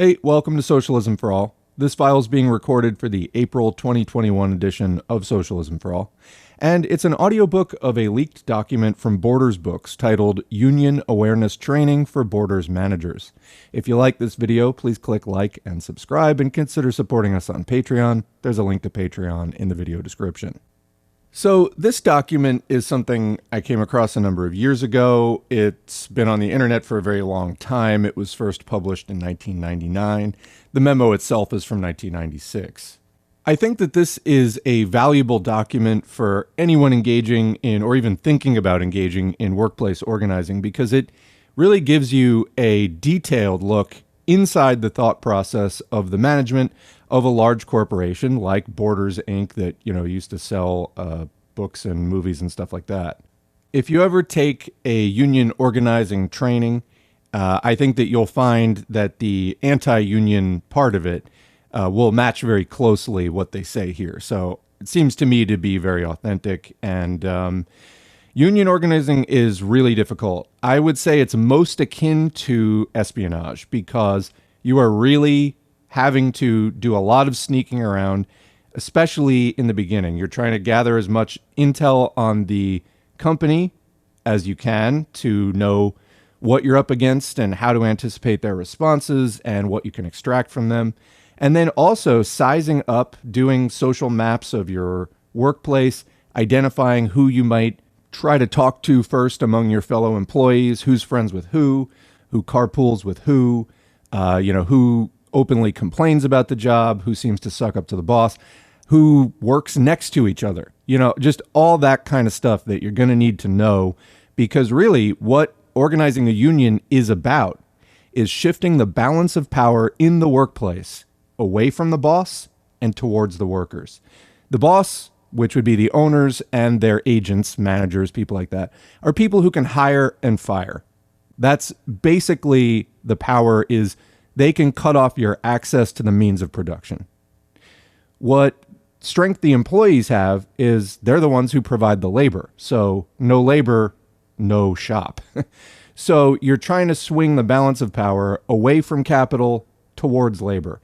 Hey, welcome to Socialism for All. This file is being recorded for the April 2021 edition of Socialism for All, and it's an audiobook of a leaked document from Borders Books titled Union Awareness Training for Borders Managers. If you like this video, please click like and subscribe and consider supporting us on Patreon. There's a link to Patreon in the video description. So, this document is something I came across a number of years ago. It's been on the internet for a very long time. It was first published in 1999. The memo itself is from 1996. I think that this is a valuable document for anyone engaging in or even thinking about engaging in workplace organizing because it really gives you a detailed look inside the thought process of the management of a large corporation like Borders Inc. that you know used to sell uh, books and movies and stuff like that. If you ever take a union organizing training, uh, I think that you'll find that the anti-union part of it uh, will match very closely what they say here. So it seems to me to be very authentic and. Um, Union organizing is really difficult. I would say it's most akin to espionage because you are really having to do a lot of sneaking around, especially in the beginning. You're trying to gather as much intel on the company as you can to know what you're up against and how to anticipate their responses and what you can extract from them. And then also sizing up, doing social maps of your workplace, identifying who you might try to talk to first among your fellow employees, who's friends with who, who carpools with who, uh, you know, who openly complains about the job, who seems to suck up to the boss, who works next to each other. You know, just all that kind of stuff that you're going to need to know because really what organizing a union is about is shifting the balance of power in the workplace away from the boss and towards the workers. The boss, which would be the owners and their agents, managers, people like that, are people who can hire and fire. That's basically the power is they can cut off your access to the means of production. What strength the employees have is they're the ones who provide the labor. So, no labor, no shop. so, you're trying to swing the balance of power away from capital towards labor.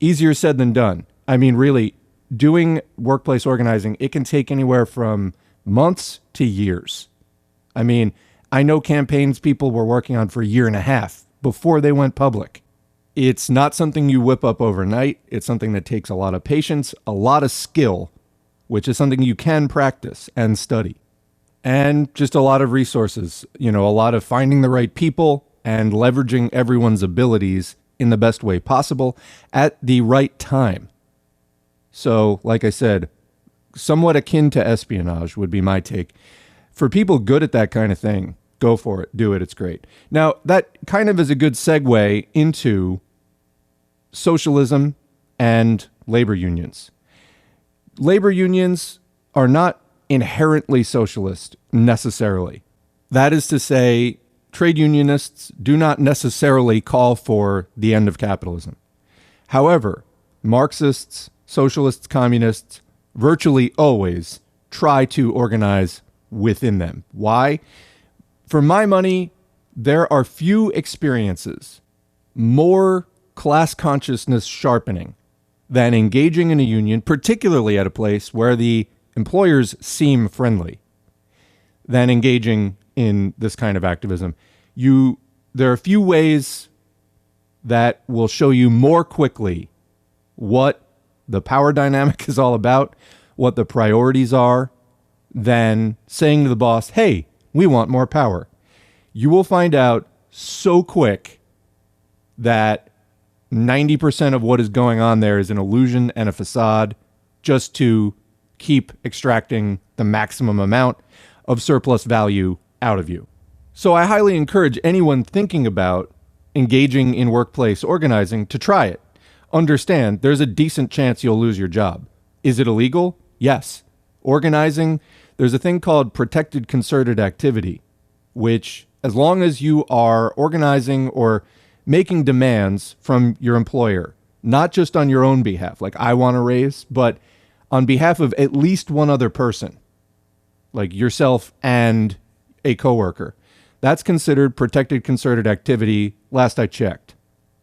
Easier said than done. I mean, really, doing workplace organizing, it can take anywhere from months to years. I mean, I know campaigns people were working on for a year and a half before they went public. It's not something you whip up overnight. It's something that takes a lot of patience, a lot of skill, which is something you can practice and study, and just a lot of resources. You know, a lot of finding the right people and leveraging everyone's abilities in the best way possible at the right time. So, like I said, somewhat akin to espionage would be my take. For people good at that kind of thing, go for it, do it, it's great. Now, that kind of is a good segue into socialism and labor unions. Labor unions are not inherently socialist necessarily. That is to say, trade unionists do not necessarily call for the end of capitalism. However, Marxists, socialists, communists virtually always try to organize within them. Why? For my money, there are few experiences more class consciousness sharpening than engaging in a union, particularly at a place where the employers seem friendly, than engaging in this kind of activism. You, there are a few ways that will show you more quickly what the power dynamic is all about, what the priorities are, than saying to the boss, hey, we want more power. You will find out so quick that 90% of what is going on there is an illusion and a facade just to keep extracting the maximum amount of surplus value out of you. So I highly encourage anyone thinking about engaging in workplace organizing to try it. Understand there's a decent chance you'll lose your job. Is it illegal? Yes. Organizing, there's a thing called protected concerted activity, which, as long as you are organizing or making demands from your employer, not just on your own behalf, like I want to raise, but on behalf of at least one other person, like yourself and a coworker. That's considered protected concerted activity last I checked.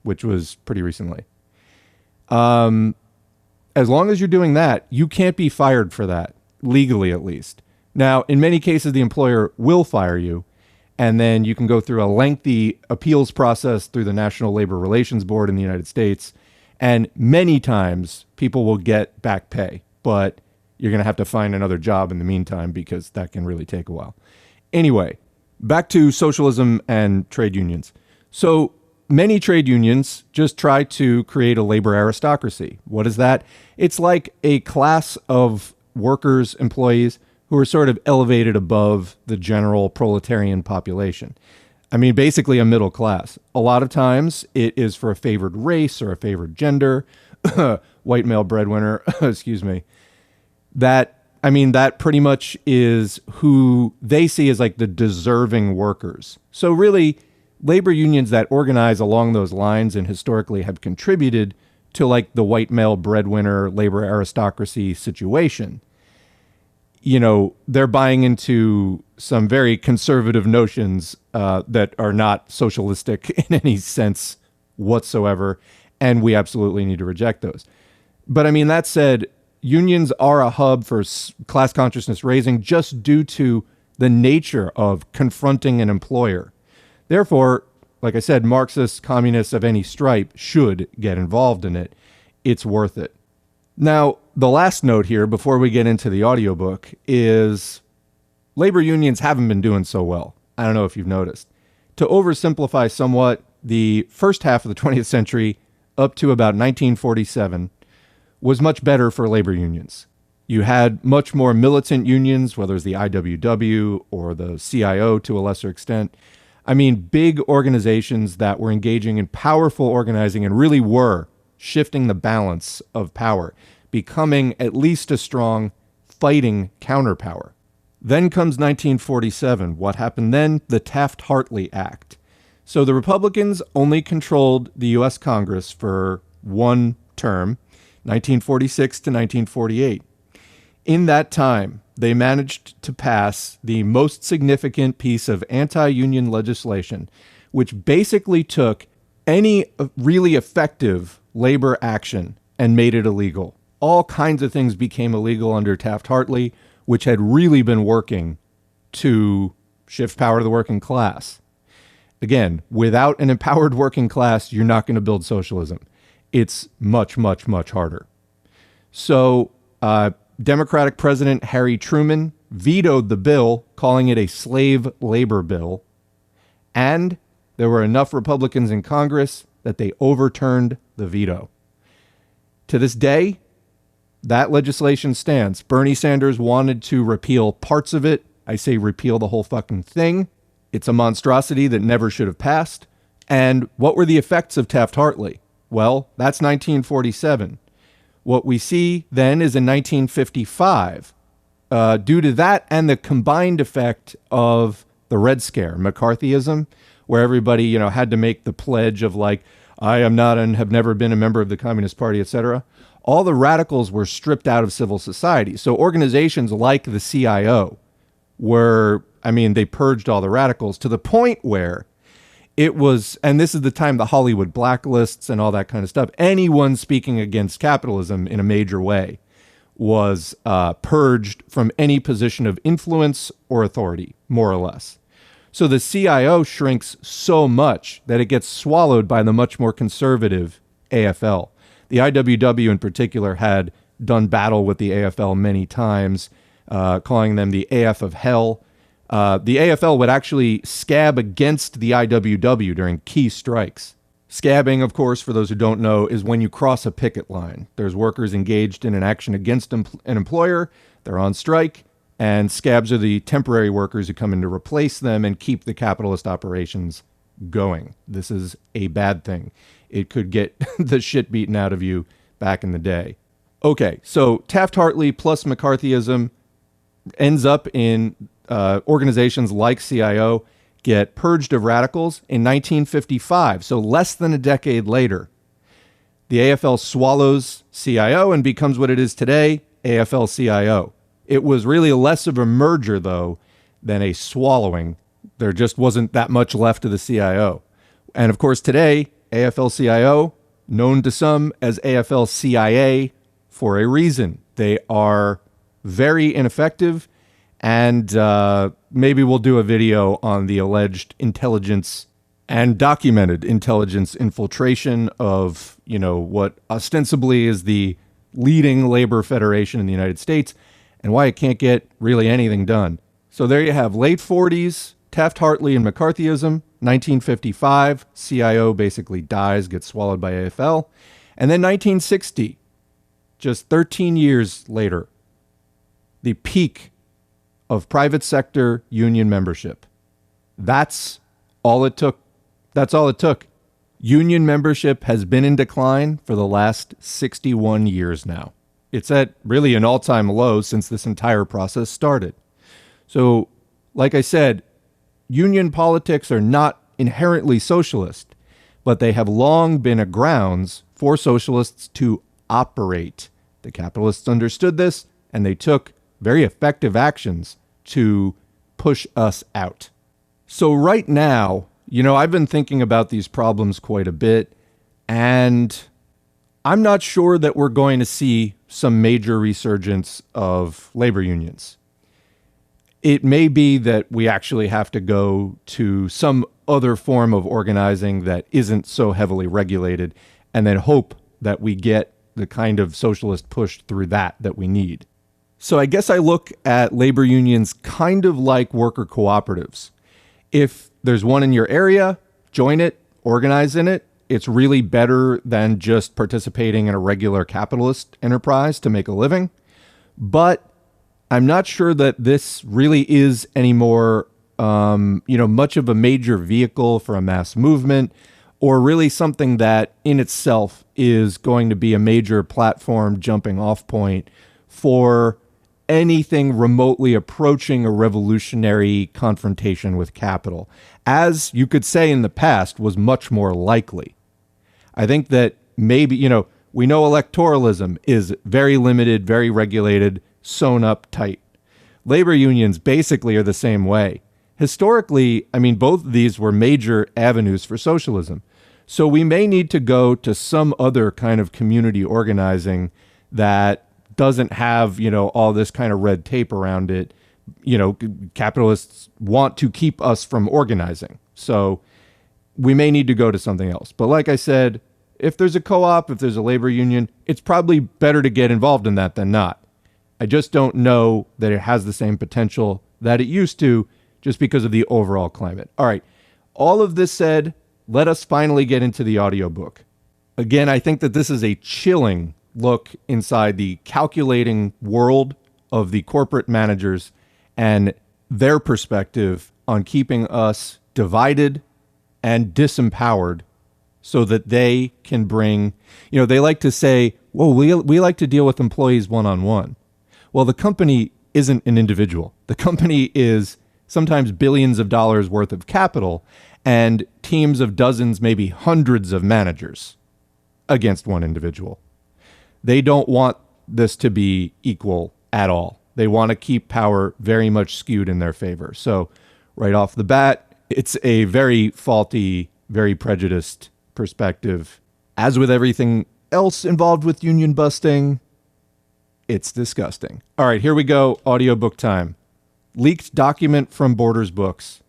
which was pretty recently. Um, as long as you're doing that, you can't be fired for that, legally at least. Now, in many cases, the employer will fire you, and then you can go through a lengthy appeals process through the National Labor Relations Board in the United States. And many times people will get back pay, but you're going to have to find another job in the meantime because that can really take a while. Anyway, back to socialism and trade unions. So many trade unions just try to create a labor aristocracy. What is that? It's like a class of workers, employees who are sort of elevated above the general proletarian population. I mean, basically a middle class. A lot of times it is for a favored race or a favored gender, white male breadwinner, excuse me. That, I mean, that pretty much is who they see as like the deserving workers. So, really, labor unions that organize along those lines and historically have contributed to like the white male breadwinner labor aristocracy situation you know they're buying into some very conservative notions uh, that are not socialistic in any sense whatsoever and we absolutely need to reject those. But i mean that said unions are a hub for class consciousness raising just due to the nature of confronting an employer. Therefore like i said marxists communists of any stripe should get involved in it. It's worth it now, the last note here before we get into the audiobook is labor unions haven't been doing so well. I don't know if you've noticed. To oversimplify somewhat, the first half of the 20th century, up to about 1947, was much better for labor unions. You had much more militant unions, whether it's the IWW or the CIO to a lesser extent. I mean, big organizations that were engaging in powerful organizing and really were shifting the balance of power, becoming at least a strong fighting counterpower. Then comes 1947. What happened then? The Taft Hartley Act. So the Republicans only controlled the U.S. Congress for one term, 1946 to 1948. In that time, they managed to pass the most significant piece of anti union legislation, which basically took any really effective labor action and made it illegal. All kinds of things became illegal under Taft Hartley, which had really been working to shift power to the working class. Again, without an empowered working class, you're not going to build socialism. It's much, much, much harder. So, uh, Democratic President Harry Truman vetoed the bill, calling it a slave labor bill. And there were enough Republicans in Congress that they overturned the veto. To this day, that legislation stands. Bernie Sanders wanted to repeal parts of it. I say repeal the whole fucking thing. It's a monstrosity that never should have passed. And what were the effects of Taft Hartley? Well, that's 1947. What we see then is in 1955, uh, due to that and the combined effect of the Red Scare, McCarthyism, where everybody, you know, had to make the pledge of like, I am not and have never been a member of the Communist Party, etc. All the radicals were stripped out of civil society. So organizations like the CIO were, I mean, they purged all the radicals to the point where it was, and this is the time the Hollywood blacklists and all that kind of stuff. Anyone speaking against capitalism in a major way was uh, purged from any position of influence or authority, more or less. So the CIO shrinks so much that it gets swallowed by the much more conservative AFL. The IWW in particular had done battle with the AFL many times, uh, calling them the AF of hell. Uh, the AFL would actually scab against the IWW during key strikes. Scabbing, of course, for those who don't know, is when you cross a picket line. There's workers engaged in an action against an employer, they're on strike, and scabs are the temporary workers who come in to replace them and keep the capitalist operations going. This is a bad thing. It could get the shit beaten out of you back in the day. Okay, so Taft Hartley plus McCarthyism ends up in uh, organizations like CIO get purged of radicals in 1955, so less than a decade later. The AFL swallows CIO and becomes what it is today AFL CIO. It was really less of a merger, though, than a swallowing. There just wasn't that much left of the CIO. And of course, today, AFL CIO, known to some as AFL CIA, for a reason. They are very ineffective, and uh, maybe we'll do a video on the alleged intelligence and documented intelligence infiltration of, you know, what ostensibly is the leading labor federation in the United States and why it can't get really anything done. So there you have late 40s, Taft Hartley and McCarthyism, 1955, CIO basically dies, gets swallowed by AFL. And then 1960, just 13 years later, the peak of private sector union membership. That's all it took. That's all it took. Union membership has been in decline for the last 61 years now. It's at really an all time low since this entire process started. So, like I said, union politics are not inherently socialist, but they have long been a grounds for socialists to operate. The capitalists understood this and they took very effective actions to push us out. So, right now, you know, I've been thinking about these problems quite a bit, and I'm not sure that we're going to see some major resurgence of labor unions it may be that we actually have to go to some other form of organizing that isn't so heavily regulated and then hope that we get the kind of socialist push through that that we need. So I guess I look at labor unions kind of like worker cooperatives. If there's one in your area, join it, organize in it. It's really better than just participating in a regular capitalist enterprise to make a living. But I'm not sure that this really is anymore, um, you know, much of a major vehicle for a mass movement, or really something that in itself is going to be a major platform jumping off point for anything remotely approaching a revolutionary confrontation with capital, as you could say in the past was much more likely. I think that maybe, you know, we know electoralism is very limited, very regulated, sewn up tight. Labor unions basically are the same way. Historically, I mean, both of these were major avenues for socialism. So we may need to go to some other kind of community organizing that doesn't have, you know, all this kind of red tape around it. You know, capitalists want to keep us from organizing. So we may need to go to something else. But like I said, if there's a co op, if there's a labor union, it's probably better to get involved in that than not. I just don't know that it has the same potential that it used to just because of the overall climate. All right. All of this said, let us finally get into the audiobook. Again, I think that this is a chilling look inside the calculating world of the corporate managers and their perspective on keeping us divided and disempowered so that they can bring, you know, they like to say, well, we, we like to deal with employees one on one. Well, the company isn't an individual. The company is sometimes billions of dollars worth of capital and teams of dozens, maybe hundreds of managers against one individual. They don't want this to be equal at all. They want to keep power very much skewed in their favor. So, right off the bat, it's a very faulty, very prejudiced perspective. As with everything else involved with union busting, it's disgusting. All right, here we go. Audiobook time. Leaked document from Borders Books.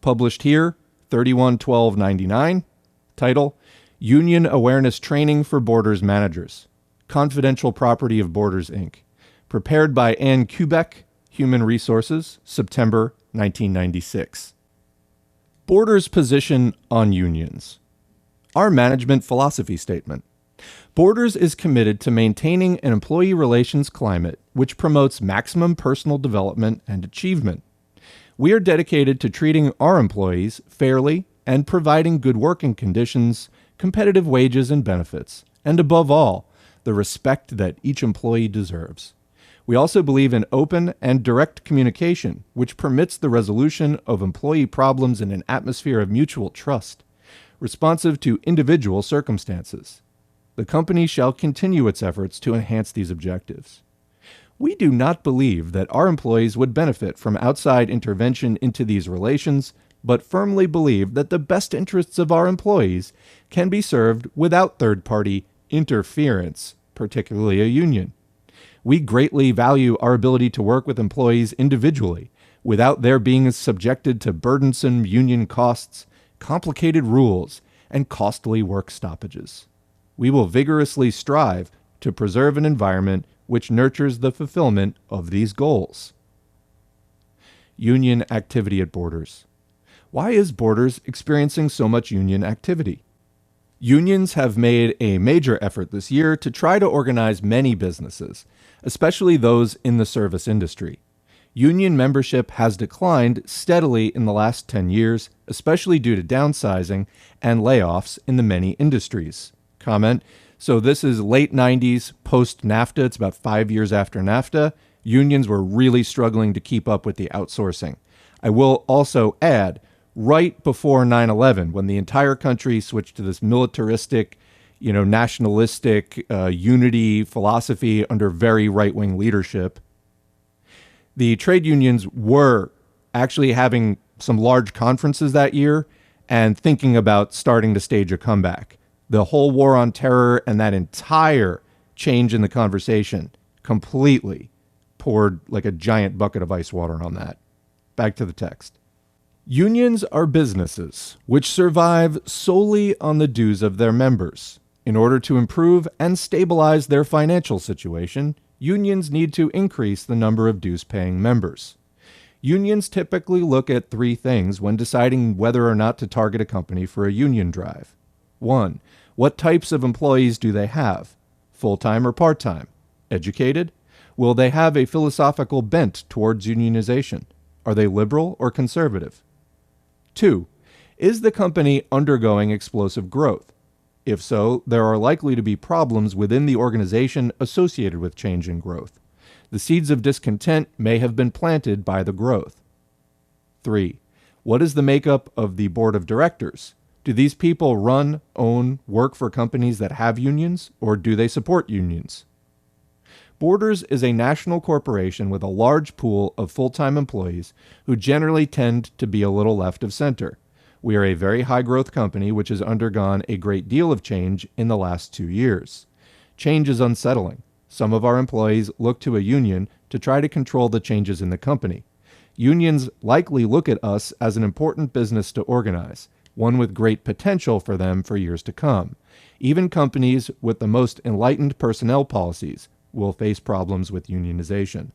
Published here, 311299. Title Union Awareness Training for Borders Managers. Confidential property of Borders Inc. Prepared by Ann Kubek, Human Resources, September 1996. Borders' position on unions. Our management philosophy statement. Borders is committed to maintaining an employee relations climate which promotes maximum personal development and achievement. We are dedicated to treating our employees fairly and providing good working conditions, competitive wages and benefits, and above all, the respect that each employee deserves. We also believe in open and direct communication, which permits the resolution of employee problems in an atmosphere of mutual trust, responsive to individual circumstances the company shall continue its efforts to enhance these objectives. We do not believe that our employees would benefit from outside intervention into these relations but firmly believe that the best interests of our employees can be served without third party interference, particularly a union. We greatly value our ability to work with employees individually without their being subjected to burdensome union costs, complicated rules, and costly work stoppages. We will vigorously strive to preserve an environment which nurtures the fulfillment of these goals. Union activity at Borders. Why is Borders experiencing so much union activity? Unions have made a major effort this year to try to organize many businesses, especially those in the service industry. Union membership has declined steadily in the last 10 years, especially due to downsizing and layoffs in the many industries. Comment So, this is late 90s, post NAFTA. It's about five years after NAFTA. Unions were really struggling to keep up with the outsourcing. I will also add right before 9/11 when the entire country switched to this militaristic, you know, nationalistic uh, unity philosophy under very right-wing leadership. The trade unions were actually having some large conferences that year and thinking about starting to stage a comeback. The whole war on terror and that entire change in the conversation completely poured like a giant bucket of ice water on that. Back to the text. Unions are businesses which survive solely on the dues of their members. In order to improve and stabilize their financial situation, unions need to increase the number of dues paying members. Unions typically look at three things when deciding whether or not to target a company for a union drive. 1. What types of employees do they have? Full time or part time? Educated? Will they have a philosophical bent towards unionization? Are they liberal or conservative? Two, is the company undergoing explosive growth? If so, there are likely to be problems within the organization associated with change and growth. The seeds of discontent may have been planted by the growth. 3. What is the makeup of the board of directors? Do these people run, own, work for companies that have unions, or do they support unions? Borders is a national corporation with a large pool of full time employees who generally tend to be a little left of center. We are a very high growth company which has undergone a great deal of change in the last two years. Change is unsettling. Some of our employees look to a union to try to control the changes in the company. Unions likely look at us as an important business to organize, one with great potential for them for years to come. Even companies with the most enlightened personnel policies, will face problems with unionization.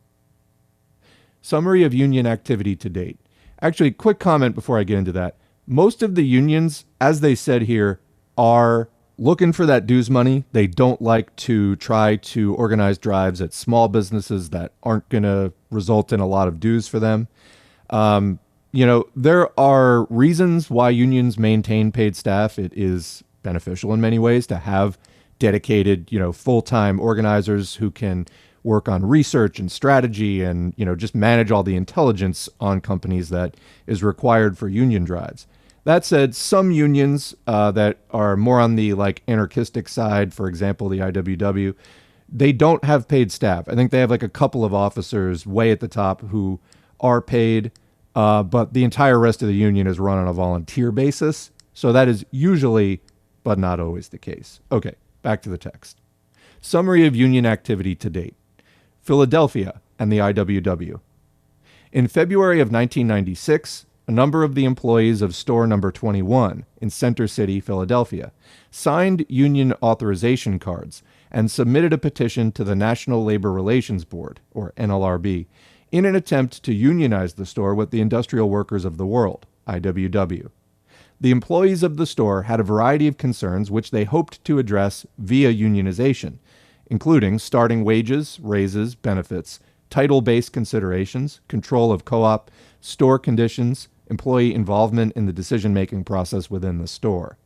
Summary of union activity to date. Actually, quick comment before I get into that. Most of the unions, as they said here, are looking for that dues money. They don't like to try to organize drives at small businesses that aren't going to result in a lot of dues for them. Um, you know, there are reasons why unions maintain paid staff. It is beneficial in many ways to have dedicated, you know, full-time organizers who can work on research and strategy and, you know, just manage all the intelligence on companies that is required for union drives. That said, some unions uh, that are more on the like anarchistic side, for example, the IWW, they don't have paid staff. I think they have like a couple of officers way at the top who are paid, uh, but the entire rest of the union is run on a volunteer basis. So that is usually, but not always, the case. Okay. Back to the text. Summary of union activity to date Philadelphia and the IWW. In February of 1996, a number of the employees of store number 21 in Center City, Philadelphia, signed union authorization cards and submitted a petition to the National Labor Relations Board, or NLRB, in an attempt to unionize the store with the Industrial Workers of the World, IWW. The employees of the store had a variety of concerns which they hoped to address via unionization, including starting wages, raises, benefits, title based considerations, control of co op, store conditions, employee involvement in the decision making process within the store.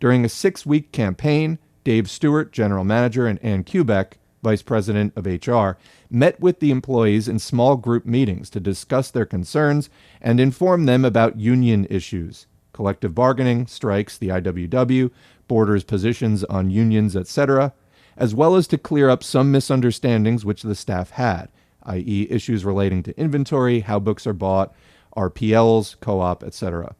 During a six week campaign, Dave Stewart, general manager, and Ann Kubek, vice president of HR, met with the employees in small group meetings to discuss their concerns and inform them about union issues collective bargaining, strikes, the IWW, borders positions on unions, etc., as well as to clear up some misunderstandings which the staff had, i.e., issues relating to inventory, how books are bought, RPLs, co op, etc.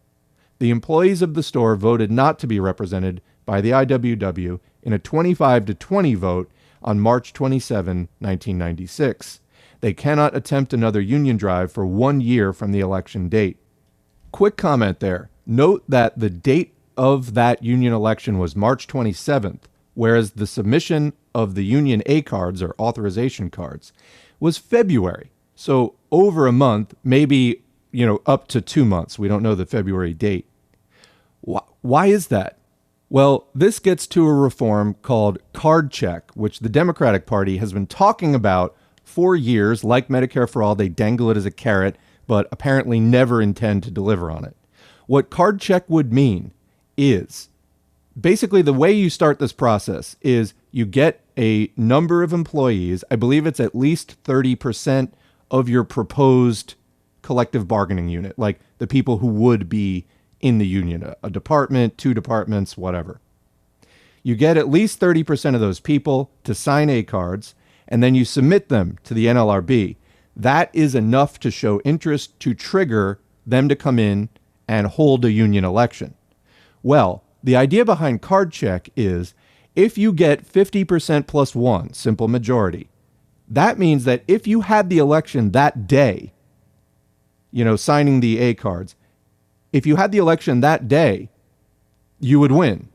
The employees of the store voted not to be represented by the IWW in a 25 to 20 vote on March 27, 1996. They cannot attempt another union drive for one year from the election date. Quick comment there. Note that the date of that union election was March 27th, whereas the submission of the union A cards or authorization cards was February. So over a month, maybe, you know, up to 2 months. We don't know the February date. Why is that? Well, this gets to a reform called card check, which the Democratic Party has been talking about for years. Like Medicare for All, they dangle it as a carrot, but apparently never intend to deliver on it. What card check would mean is basically the way you start this process is you get a number of employees, I believe it's at least 30% of your proposed collective bargaining unit, like the people who would be in the union, a, a department, two departments, whatever. You get at least 30% of those people to sign A cards, and then you submit them to the NLRB. That is enough to show interest to trigger them to come in and hold a union election. Well, the idea behind card check is if you get 50% plus one, simple majority, that means that if you had the election that day, you know, signing the A cards, if you had the election that day, you would win.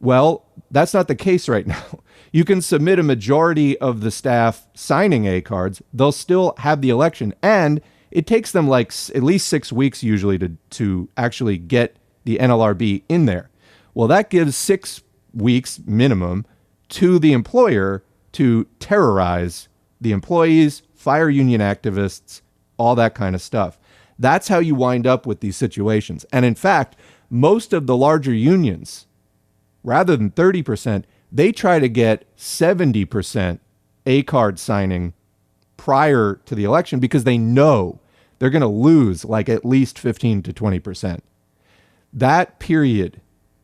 Well, that's not the case right now. You can submit a majority of the staff signing A cards, they'll still have the election. And it takes them like at least six weeks usually to, to actually get the NLRB in there. Well, that gives six weeks minimum to the employer to terrorize the employees, fire union activists, all that kind of stuff. That's how you wind up with these situations. And in fact, most of the larger unions, rather than 30%, they try to get 70% A card signing prior to the election because they know they're going to lose like at least 15 to 20%. That period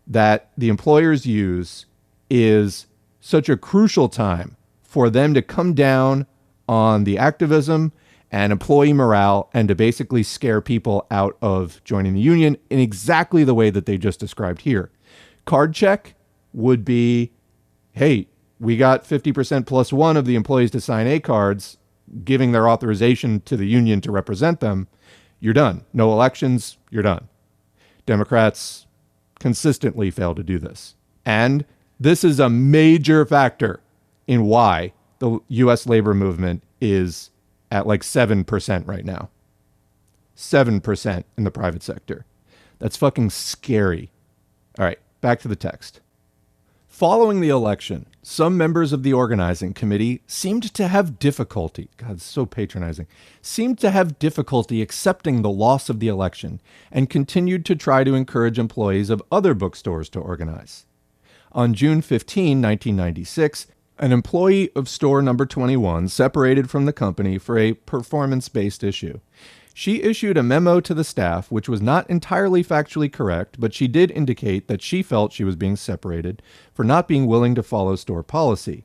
that the employers use is such a crucial time for them to come down on the activism and employee morale and to basically scare people out of joining the union in exactly the way that they just described here. Card check would be hey, we got 50% plus one of the employees to sign A cards, giving their authorization to the union to represent them. You're done. No elections, you're done. Democrats consistently fail to do this. And this is a major factor in why the US labor movement is at like 7% right now. 7% in the private sector. That's fucking scary. All right, back to the text. Following the election, some members of the organizing committee seemed to have difficulty, God, so patronizing, seemed to have difficulty accepting the loss of the election and continued to try to encourage employees of other bookstores to organize. On June 15, 1996, an employee of store number 21 separated from the company for a performance based issue. She issued a memo to the staff, which was not entirely factually correct, but she did indicate that she felt she was being separated for not being willing to follow store policy.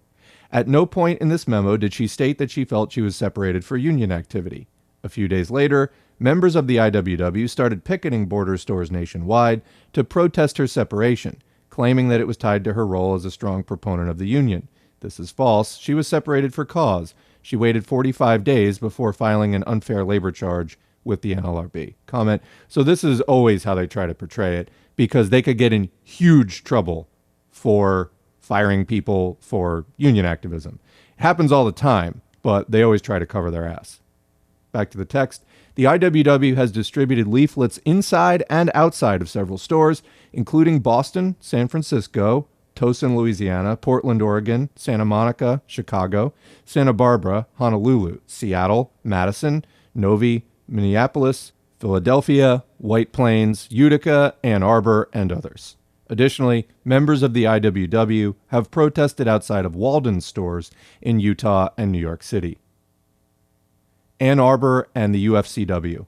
At no point in this memo did she state that she felt she was separated for union activity. A few days later, members of the IWW started picketing border stores nationwide to protest her separation, claiming that it was tied to her role as a strong proponent of the union. This is false. She was separated for cause. She waited 45 days before filing an unfair labor charge with the NLRB. Comment. So this is always how they try to portray it because they could get in huge trouble for firing people for union activism. It happens all the time, but they always try to cover their ass. Back to the text. The IWW has distributed leaflets inside and outside of several stores, including Boston, San Francisco, Towson, Louisiana, Portland, Oregon, Santa Monica, Chicago, Santa Barbara, Honolulu, Seattle, Madison, Novi, Minneapolis, Philadelphia, White Plains, Utica, Ann Arbor, and others. Additionally, members of the IWW have protested outside of Walden stores in Utah and New York City. Ann Arbor and the UFCW.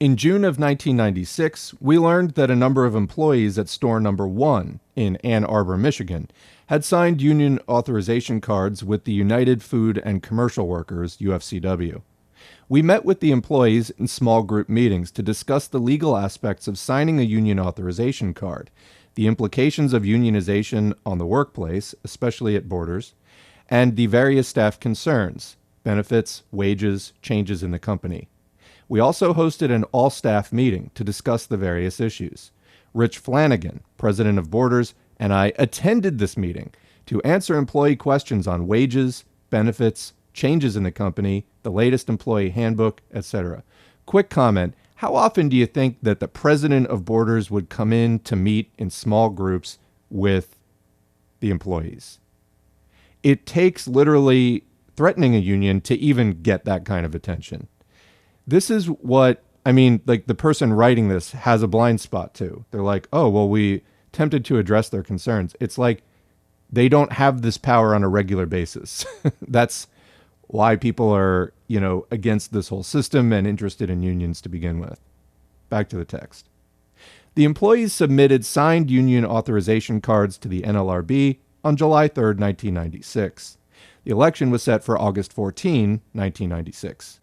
In June of 1996, we learned that a number of employees at store number one in Ann Arbor, Michigan, had signed union authorization cards with the United Food and Commercial Workers, UFCW. We met with the employees in small group meetings to discuss the legal aspects of signing a union authorization card, the implications of unionization on the workplace, especially at Borders, and the various staff concerns benefits, wages, changes in the company. We also hosted an all staff meeting to discuss the various issues. Rich Flanagan, president of Borders, and I attended this meeting to answer employee questions on wages, benefits, changes in the company, the latest employee handbook, etc. Quick comment How often do you think that the president of Borders would come in to meet in small groups with the employees? It takes literally threatening a union to even get that kind of attention. This is what I mean, like the person writing this has a blind spot too. They're like, oh, well, we tempted to address their concerns. It's like they don't have this power on a regular basis. That's why people are, you know, against this whole system and interested in unions to begin with. Back to the text. The employees submitted signed union authorization cards to the NLRB on July 3, 1996. The election was set for August 14, 1996.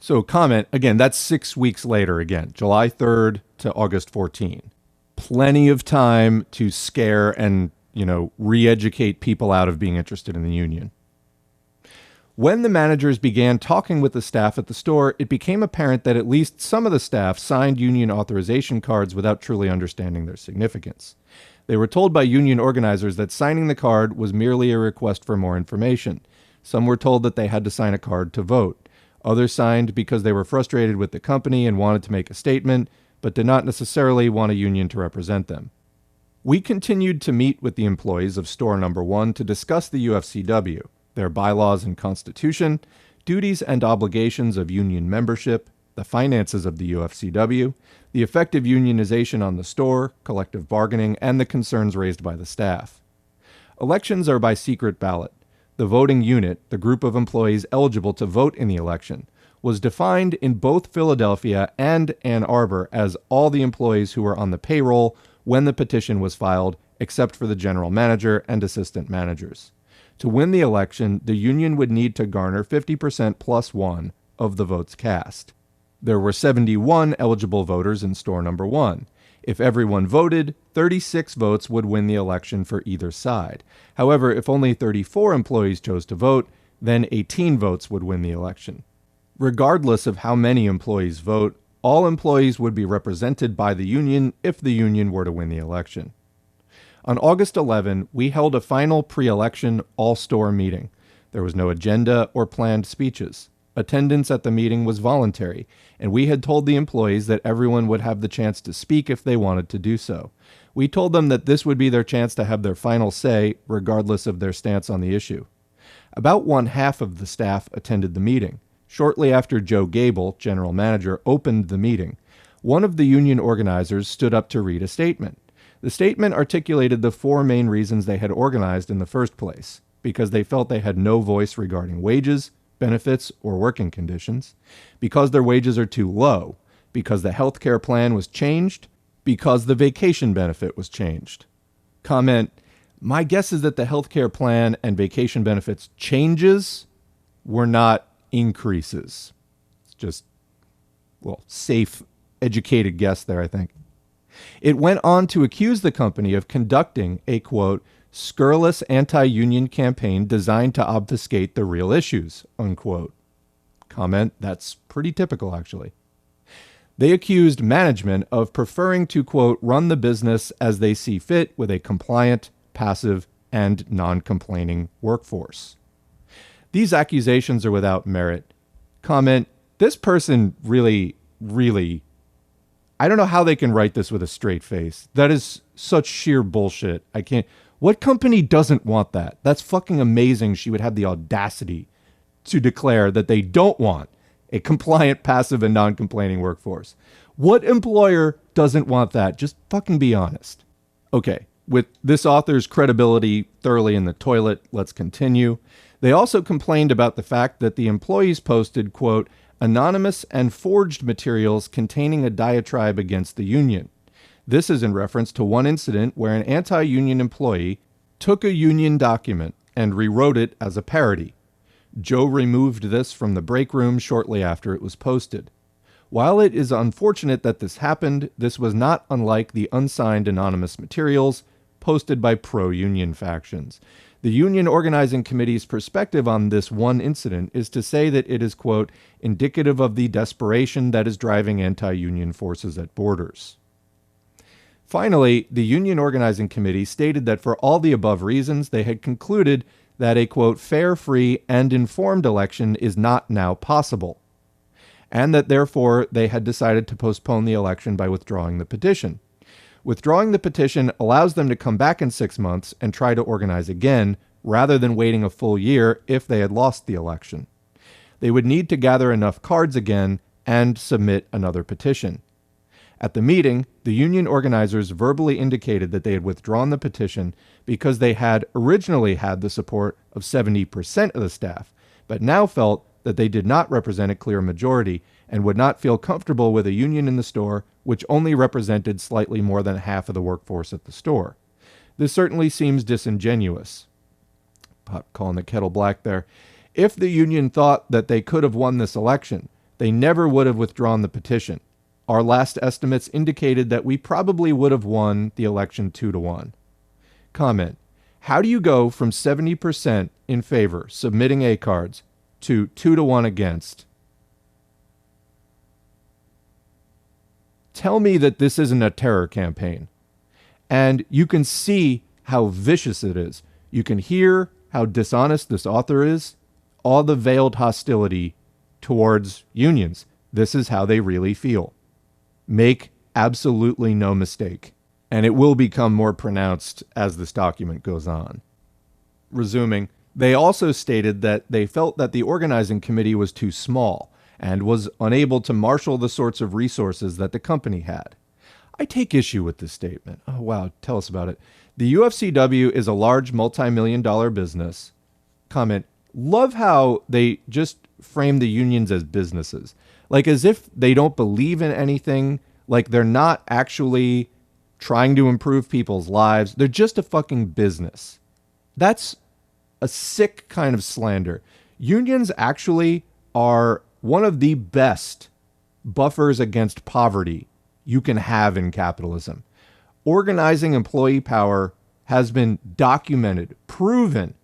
So, comment again, that's six weeks later, again, July 3rd to August 14 plenty of time to scare and, you know, re educate people out of being interested in the union. When the managers began talking with the staff at the store, it became apparent that at least some of the staff signed union authorization cards without truly understanding their significance. They were told by union organizers that signing the card was merely a request for more information. Some were told that they had to sign a card to vote. Others signed because they were frustrated with the company and wanted to make a statement, but did not necessarily want a union to represent them. We continued to meet with the employees of store number one to discuss the UFCW, their bylaws and constitution, duties and obligations of union membership, the finances of the UFCW, the effective unionization on the store, collective bargaining, and the concerns raised by the staff. Elections are by secret ballot. The voting unit, the group of employees eligible to vote in the election, was defined in both Philadelphia and Ann Arbor as all the employees who were on the payroll when the petition was filed, except for the general manager and assistant managers. To win the election, the union would need to garner 50% plus one of the votes cast. There were 71 eligible voters in store number one. If everyone voted, 36 votes would win the election for either side. However, if only 34 employees chose to vote, then 18 votes would win the election. Regardless of how many employees vote, all employees would be represented by the union if the union were to win the election. On August 11, we held a final pre election all store meeting. There was no agenda or planned speeches. Attendance at the meeting was voluntary, and we had told the employees that everyone would have the chance to speak if they wanted to do so. We told them that this would be their chance to have their final say, regardless of their stance on the issue. About one half of the staff attended the meeting. Shortly after Joe Gable, general manager, opened the meeting, one of the union organizers stood up to read a statement. The statement articulated the four main reasons they had organized in the first place because they felt they had no voice regarding wages, benefits, or working conditions, because their wages are too low, because the health care plan was changed, because the vacation benefit was changed. Comment My guess is that the health care plan and vacation benefits changes were not increases. It's just, well, safe, educated guess there, I think. It went on to accuse the company of conducting a quote, scurrilous anti union campaign designed to obfuscate the real issues, unquote. Comment that's pretty typical, actually. They accused management of preferring to, quote, run the business as they see fit with a compliant, passive, and non complaining workforce. These accusations are without merit. Comment This person really, really. I don't know how they can write this with a straight face. That is such sheer bullshit. I can't. What company doesn't want that? That's fucking amazing. She would have the audacity to declare that they don't want a compliant, passive, and non complaining workforce. What employer doesn't want that? Just fucking be honest. Okay, with this author's credibility thoroughly in the toilet, let's continue. They also complained about the fact that the employees posted, quote, anonymous and forged materials containing a diatribe against the union. This is in reference to one incident where an anti union employee took a union document and rewrote it as a parody. Joe removed this from the break room shortly after it was posted. While it is unfortunate that this happened, this was not unlike the unsigned anonymous materials posted by pro union factions. The Union Organizing Committee's perspective on this one incident is to say that it is, quote, indicative of the desperation that is driving anti union forces at borders. Finally, the Union Organizing Committee stated that for all the above reasons, they had concluded that a, quote, fair, free, and informed election is not now possible, and that therefore they had decided to postpone the election by withdrawing the petition. Withdrawing the petition allows them to come back in six months and try to organize again, rather than waiting a full year if they had lost the election. They would need to gather enough cards again and submit another petition. At the meeting, the union organizers verbally indicated that they had withdrawn the petition because they had originally had the support of 70% of the staff, but now felt that they did not represent a clear majority and would not feel comfortable with a union in the store which only represented slightly more than half of the workforce at the store. This certainly seems disingenuous. Pot calling the kettle black there. If the union thought that they could have won this election, they never would have withdrawn the petition. Our last estimates indicated that we probably would have won the election 2 to 1. Comment How do you go from 70% in favor submitting A cards to 2 to 1 against? Tell me that this isn't a terror campaign. And you can see how vicious it is. You can hear how dishonest this author is, all the veiled hostility towards unions. This is how they really feel. Make absolutely no mistake. And it will become more pronounced as this document goes on. Resuming, they also stated that they felt that the organizing committee was too small and was unable to marshal the sorts of resources that the company had. I take issue with this statement. Oh, wow, tell us about it. The UFCW is a large multi million dollar business. Comment Love how they just frame the unions as businesses, like as if they don't believe in anything, like they're not actually trying to improve people's lives. They're just a fucking business. That's a sick kind of slander. Unions actually are one of the best buffers against poverty you can have in capitalism. Organizing employee power has been documented, proven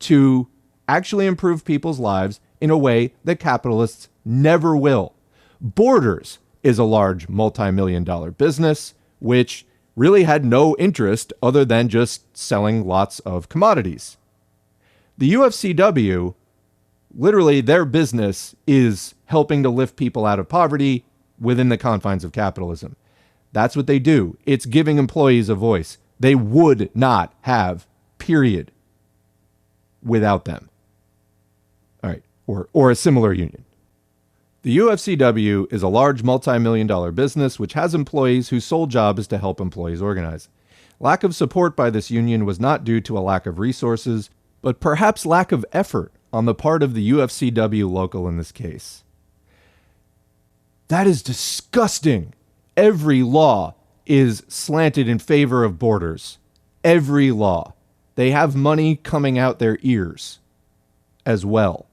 to actually improve people's lives in a way that capitalists never will. Borders is a large multi million dollar business which really had no interest other than just selling lots of commodities. The UFCW literally their business is helping to lift people out of poverty within the confines of capitalism. That's what they do. It's giving employees a voice. They would not have, period, without them. All right, or, or a similar union. The UFCW is a large multi million dollar business which has employees whose sole job is to help employees organize. Lack of support by this union was not due to a lack of resources, but perhaps lack of effort on the part of the UFCW local in this case. That is disgusting. Every law is slanted in favor of borders. Every law. They have money coming out their ears as well.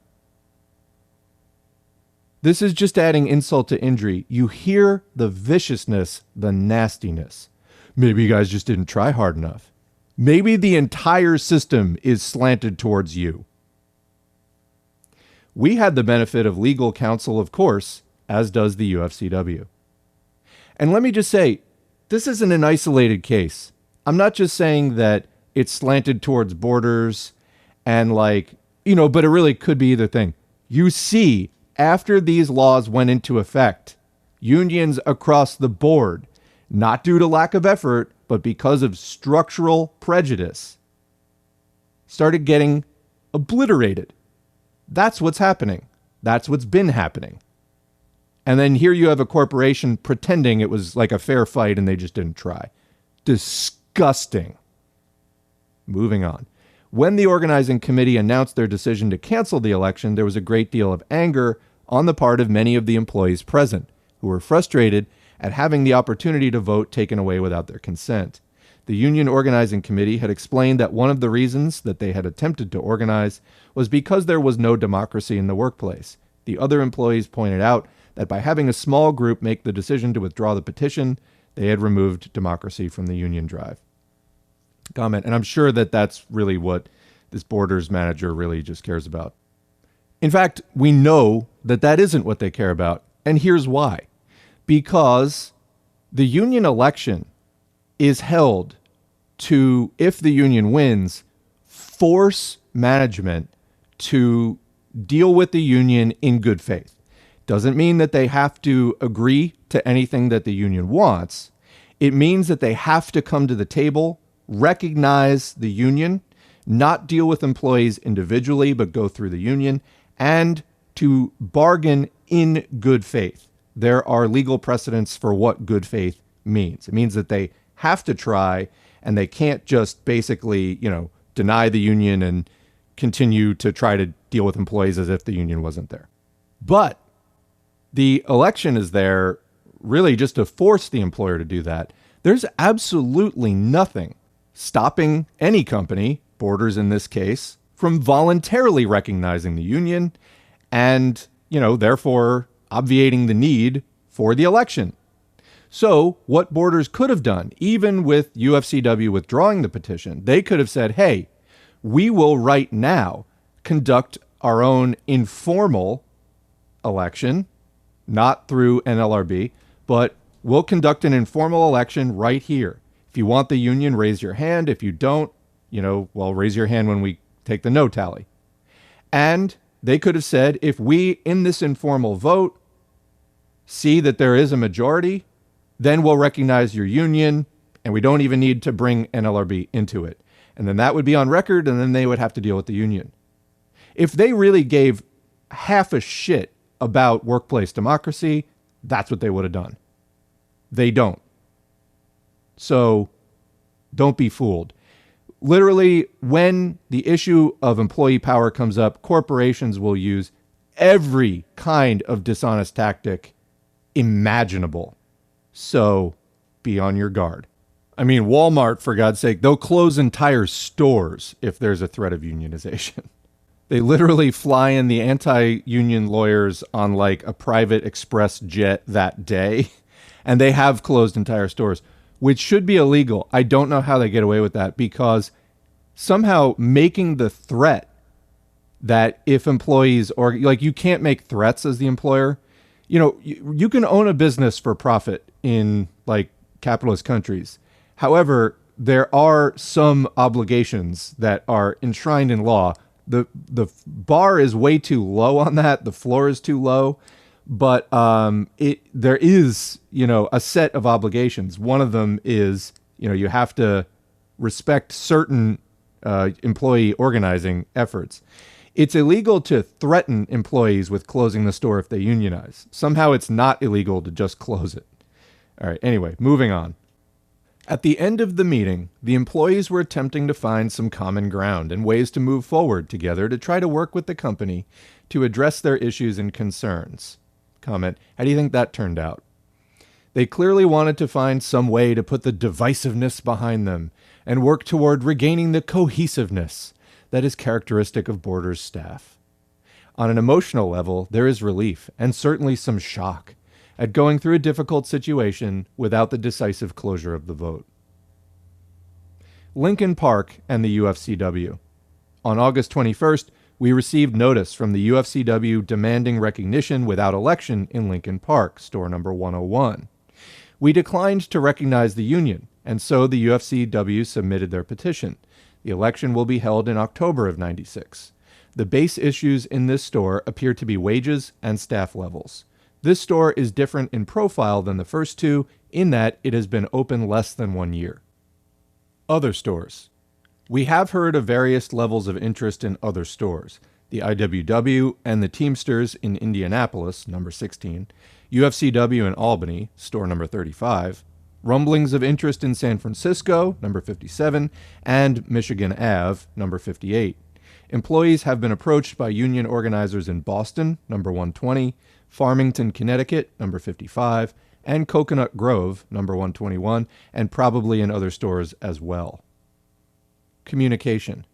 This is just adding insult to injury. You hear the viciousness, the nastiness. Maybe you guys just didn't try hard enough. Maybe the entire system is slanted towards you. We had the benefit of legal counsel, of course, as does the UFCW. And let me just say, this isn't an isolated case. I'm not just saying that it's slanted towards borders and like, you know, but it really could be either thing. You see, after these laws went into effect, unions across the board, not due to lack of effort, but because of structural prejudice, started getting obliterated. That's what's happening. That's what's been happening. And then here you have a corporation pretending it was like a fair fight and they just didn't try. Disgusting. Moving on. When the organizing committee announced their decision to cancel the election, there was a great deal of anger on the part of many of the employees present, who were frustrated at having the opportunity to vote taken away without their consent. The Union Organizing Committee had explained that one of the reasons that they had attempted to organize was because there was no democracy in the workplace. The other employees pointed out that by having a small group make the decision to withdraw the petition, they had removed democracy from the union drive. Comment, and I'm sure that that's really what this borders manager really just cares about. In fact, we know that that isn't what they care about, and here's why. Because the union election is held to, if the union wins, force management to deal with the union in good faith. Doesn't mean that they have to agree to anything that the union wants. It means that they have to come to the table, recognize the union, not deal with employees individually, but go through the union, and to bargain in good faith. There are legal precedents for what good faith means. It means that they have to try and they can't just basically, you know, deny the union and continue to try to deal with employees as if the union wasn't there. But the election is there really just to force the employer to do that. There's absolutely nothing stopping any company, Borders in this case, from voluntarily recognizing the union and, you know, therefore obviating the need for the election. So, what Borders could have done, even with UFCW withdrawing the petition, they could have said, hey, we will right now conduct our own informal election, not through NLRB, but we'll conduct an informal election right here. If you want the union, raise your hand. If you don't, you know, well, raise your hand when we take the no tally. And they could have said, if we, in this informal vote, see that there is a majority, then we'll recognize your union and we don't even need to bring NLRB into it. And then that would be on record and then they would have to deal with the union. If they really gave half a shit about workplace democracy, that's what they would have done. They don't. So don't be fooled. Literally, when the issue of employee power comes up, corporations will use every kind of dishonest tactic imaginable so be on your guard. I mean, Walmart, for God's sake, they'll close entire stores if there's a threat of unionization. They literally fly in the anti union lawyers on like a private express jet that day, and they have closed entire stores, which should be illegal. I don't know how they get away with that because somehow making the threat that if employees or like you can't make threats as the employer you know, you, you can own a business for profit in like capitalist countries. However, there are some obligations that are enshrined in law. The the bar is way too low on that. The floor is too low, but um, it there is you know a set of obligations. One of them is you know you have to respect certain uh, employee organizing efforts. It's illegal to threaten employees with closing the store if they unionize. Somehow it's not illegal to just close it. All right, anyway, moving on. At the end of the meeting, the employees were attempting to find some common ground and ways to move forward together to try to work with the company to address their issues and concerns. Comment How do you think that turned out? They clearly wanted to find some way to put the divisiveness behind them and work toward regaining the cohesiveness that is characteristic of Borders staff. On an emotional level, there is relief and certainly some shock at going through a difficult situation without the decisive closure of the vote. Lincoln Park and the UFCW. On August 21st, we received notice from the UFCW demanding recognition without election in Lincoln Park, store number 101. We declined to recognize the union, and so the UFCW submitted their petition, the election will be held in October of 96. The base issues in this store appear to be wages and staff levels. This store is different in profile than the first two in that it has been open less than one year. Other stores. We have heard of various levels of interest in other stores the IWW and the Teamsters in Indianapolis, number 16, UFCW in Albany, store number 35, Rumblings of interest in San Francisco, number 57, and Michigan Ave, number 58. Employees have been approached by union organizers in Boston, number 120, Farmington, Connecticut, number 55, and Coconut Grove, number 121, and probably in other stores as well. Communication.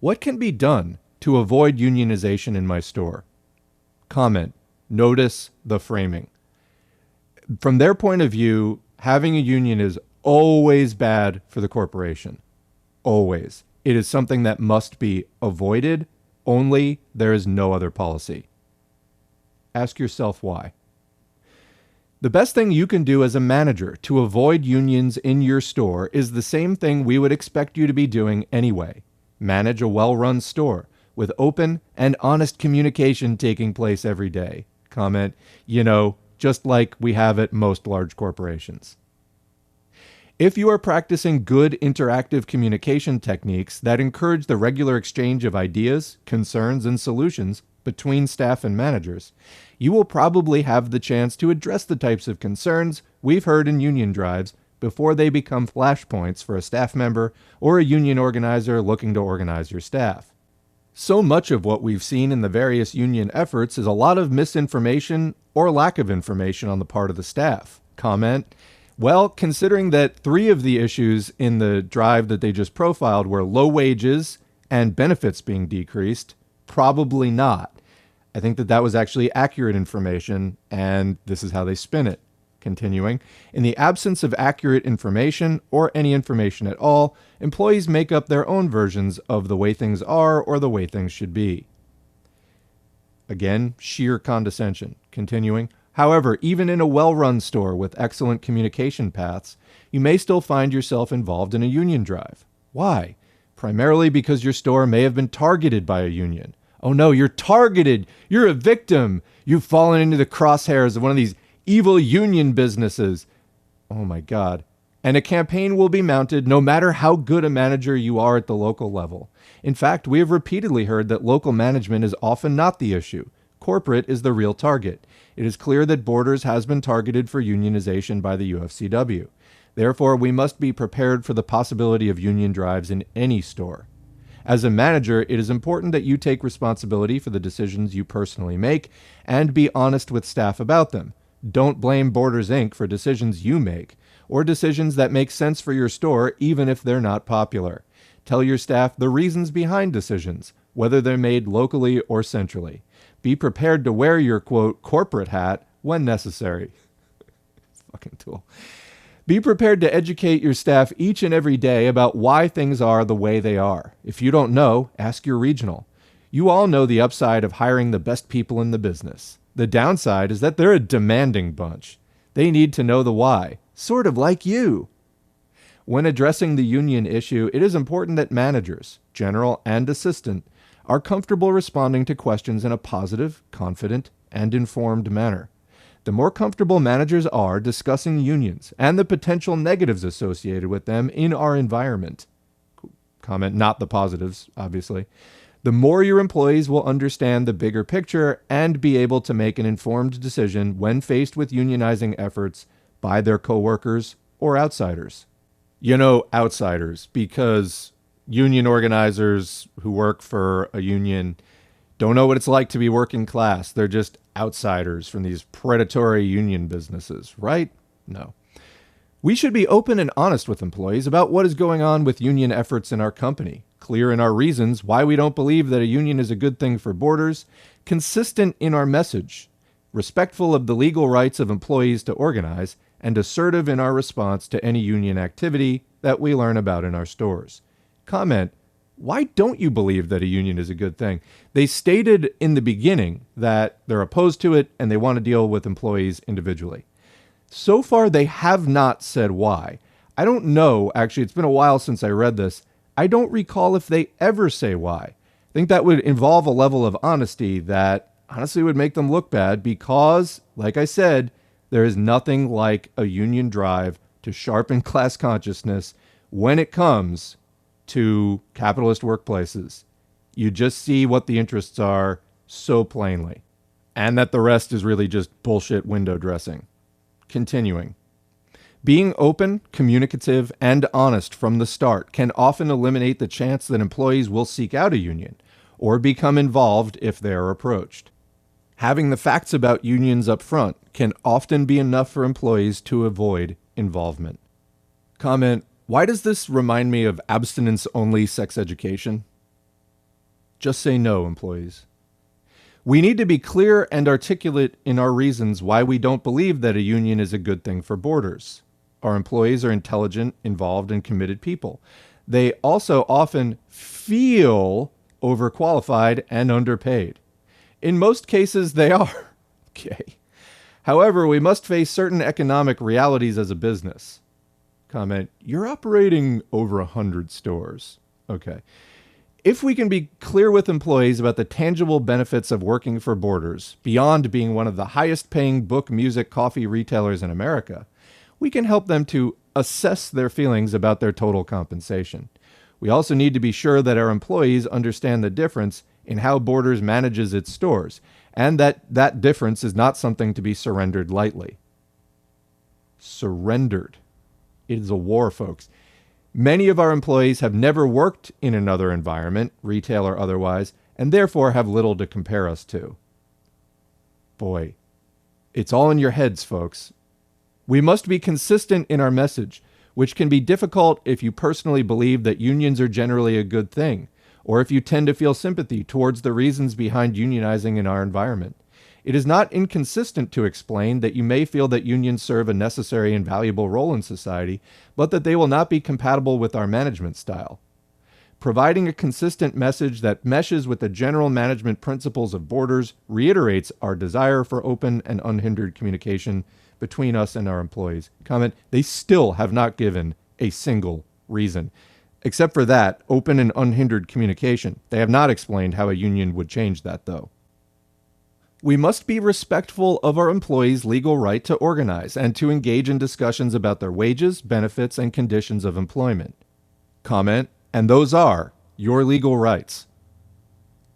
What can be done to avoid unionization in my store? Comment. Notice the framing. From their point of view, having a union is always bad for the corporation. Always. It is something that must be avoided only there is no other policy. Ask yourself why. The best thing you can do as a manager to avoid unions in your store is the same thing we would expect you to be doing anyway manage a well run store with open and honest communication taking place every day. Comment, you know, just like we have at most large corporations. If you are practicing good interactive communication techniques that encourage the regular exchange of ideas, concerns, and solutions between staff and managers, you will probably have the chance to address the types of concerns we've heard in union drives before they become flashpoints for a staff member or a union organizer looking to organize your staff. So much of what we've seen in the various union efforts is a lot of misinformation or lack of information on the part of the staff. Comment well, considering that three of the issues in the drive that they just profiled were low wages and benefits being decreased, probably not. I think that that was actually accurate information, and this is how they spin it. Continuing, in the absence of accurate information or any information at all, employees make up their own versions of the way things are or the way things should be. Again, sheer condescension. Continuing, However, even in a well run store with excellent communication paths, you may still find yourself involved in a union drive. Why? Primarily because your store may have been targeted by a union. Oh no, you're targeted. You're a victim. You've fallen into the crosshairs of one of these evil union businesses. Oh my God. And a campaign will be mounted no matter how good a manager you are at the local level. In fact, we have repeatedly heard that local management is often not the issue. Corporate is the real target. It is clear that Borders has been targeted for unionization by the UFCW. Therefore, we must be prepared for the possibility of union drives in any store. As a manager, it is important that you take responsibility for the decisions you personally make and be honest with staff about them. Don't blame Borders Inc. for decisions you make, or decisions that make sense for your store even if they're not popular. Tell your staff the reasons behind decisions, whether they're made locally or centrally. Be prepared to wear your quote corporate hat when necessary. Fucking tool. Be prepared to educate your staff each and every day about why things are the way they are. If you don't know, ask your regional. You all know the upside of hiring the best people in the business. The downside is that they're a demanding bunch. They need to know the why, sort of like you. When addressing the union issue, it is important that managers, general and assistant, are comfortable responding to questions in a positive, confident, and informed manner. The more comfortable managers are discussing unions and the potential negatives associated with them in our environment, comment not the positives, obviously, the more your employees will understand the bigger picture and be able to make an informed decision when faced with unionizing efforts by their coworkers or outsiders. You know, outsiders, because union organizers who work for a union don't know what it's like to be working class. They're just outsiders from these predatory union businesses, right? No. We should be open and honest with employees about what is going on with union efforts in our company, clear in our reasons why we don't believe that a union is a good thing for borders, consistent in our message, respectful of the legal rights of employees to organize, and assertive in our response to any union activity that we learn about in our stores comment, why don't you believe that a union is a good thing? They stated in the beginning that they're opposed to it and they want to deal with employees individually. So far, they have not said why. I don't know, actually, it's been a while since I read this. I don't recall if they ever say why. I think that would involve a level of honesty that honestly would make them look bad because, like I said, there is nothing like a union drive to sharpen class consciousness when it comes to capitalist workplaces. You just see what the interests are so plainly, and that the rest is really just bullshit window dressing. Continuing. Being open, communicative, and honest from the start can often eliminate the chance that employees will seek out a union or become involved if they are approached. Having the facts about unions up front can often be enough for employees to avoid involvement. Comment Why does this remind me of abstinence only sex education? Just say no, employees. We need to be clear and articulate in our reasons why we don't believe that a union is a good thing for borders. Our employees are intelligent, involved, and committed people. They also often feel overqualified and underpaid. In most cases, they are. okay. However, we must face certain economic realities as a business. Comment, you're operating over a 100 stores. Okay. If we can be clear with employees about the tangible benefits of working for Borders, beyond being one of the highest paying book, music, coffee retailers in America, we can help them to assess their feelings about their total compensation. We also need to be sure that our employees understand the difference in how Borders manages its stores, and that that difference is not something to be surrendered lightly. Surrendered. It is a war, folks. Many of our employees have never worked in another environment, retail or otherwise, and therefore have little to compare us to. Boy, it's all in your heads, folks. We must be consistent in our message, which can be difficult if you personally believe that unions are generally a good thing, or if you tend to feel sympathy towards the reasons behind unionizing in our environment. It is not inconsistent to explain that you may feel that unions serve a necessary and valuable role in society, but that they will not be compatible with our management style. Providing a consistent message that meshes with the general management principles of Borders reiterates our desire for open and unhindered communication between us and our employees. Comment, they still have not given a single reason. Except for that, open and unhindered communication. They have not explained how a union would change that, though. We must be respectful of our employees' legal right to organize and to engage in discussions about their wages, benefits, and conditions of employment. Comment, and those are your legal rights.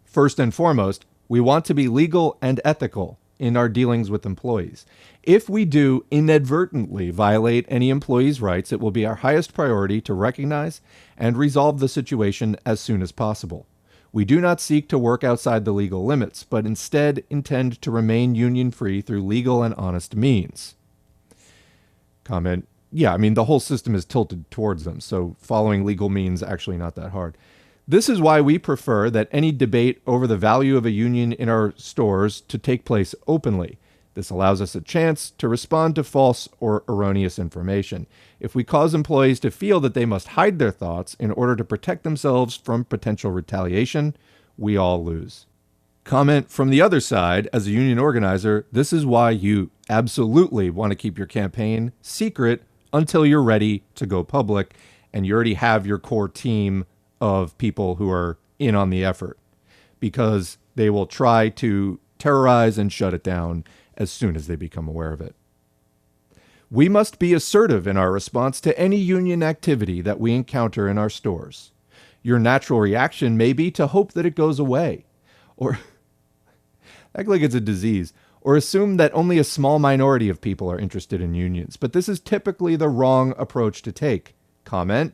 First and foremost, we want to be legal and ethical in our dealings with employees. If we do inadvertently violate any employee's rights, it will be our highest priority to recognize and resolve the situation as soon as possible. We do not seek to work outside the legal limits, but instead intend to remain union free through legal and honest means. Comment Yeah, I mean, the whole system is tilted towards them, so following legal means actually not that hard. This is why we prefer that any debate over the value of a union in our stores to take place openly. This allows us a chance to respond to false or erroneous information. If we cause employees to feel that they must hide their thoughts in order to protect themselves from potential retaliation, we all lose. Comment from the other side as a union organizer this is why you absolutely want to keep your campaign secret until you're ready to go public and you already have your core team of people who are in on the effort because they will try to terrorize and shut it down as soon as they become aware of it. We must be assertive in our response to any union activity that we encounter in our stores. Your natural reaction may be to hope that it goes away, or act like it's a disease, or assume that only a small minority of people are interested in unions. But this is typically the wrong approach to take. Comment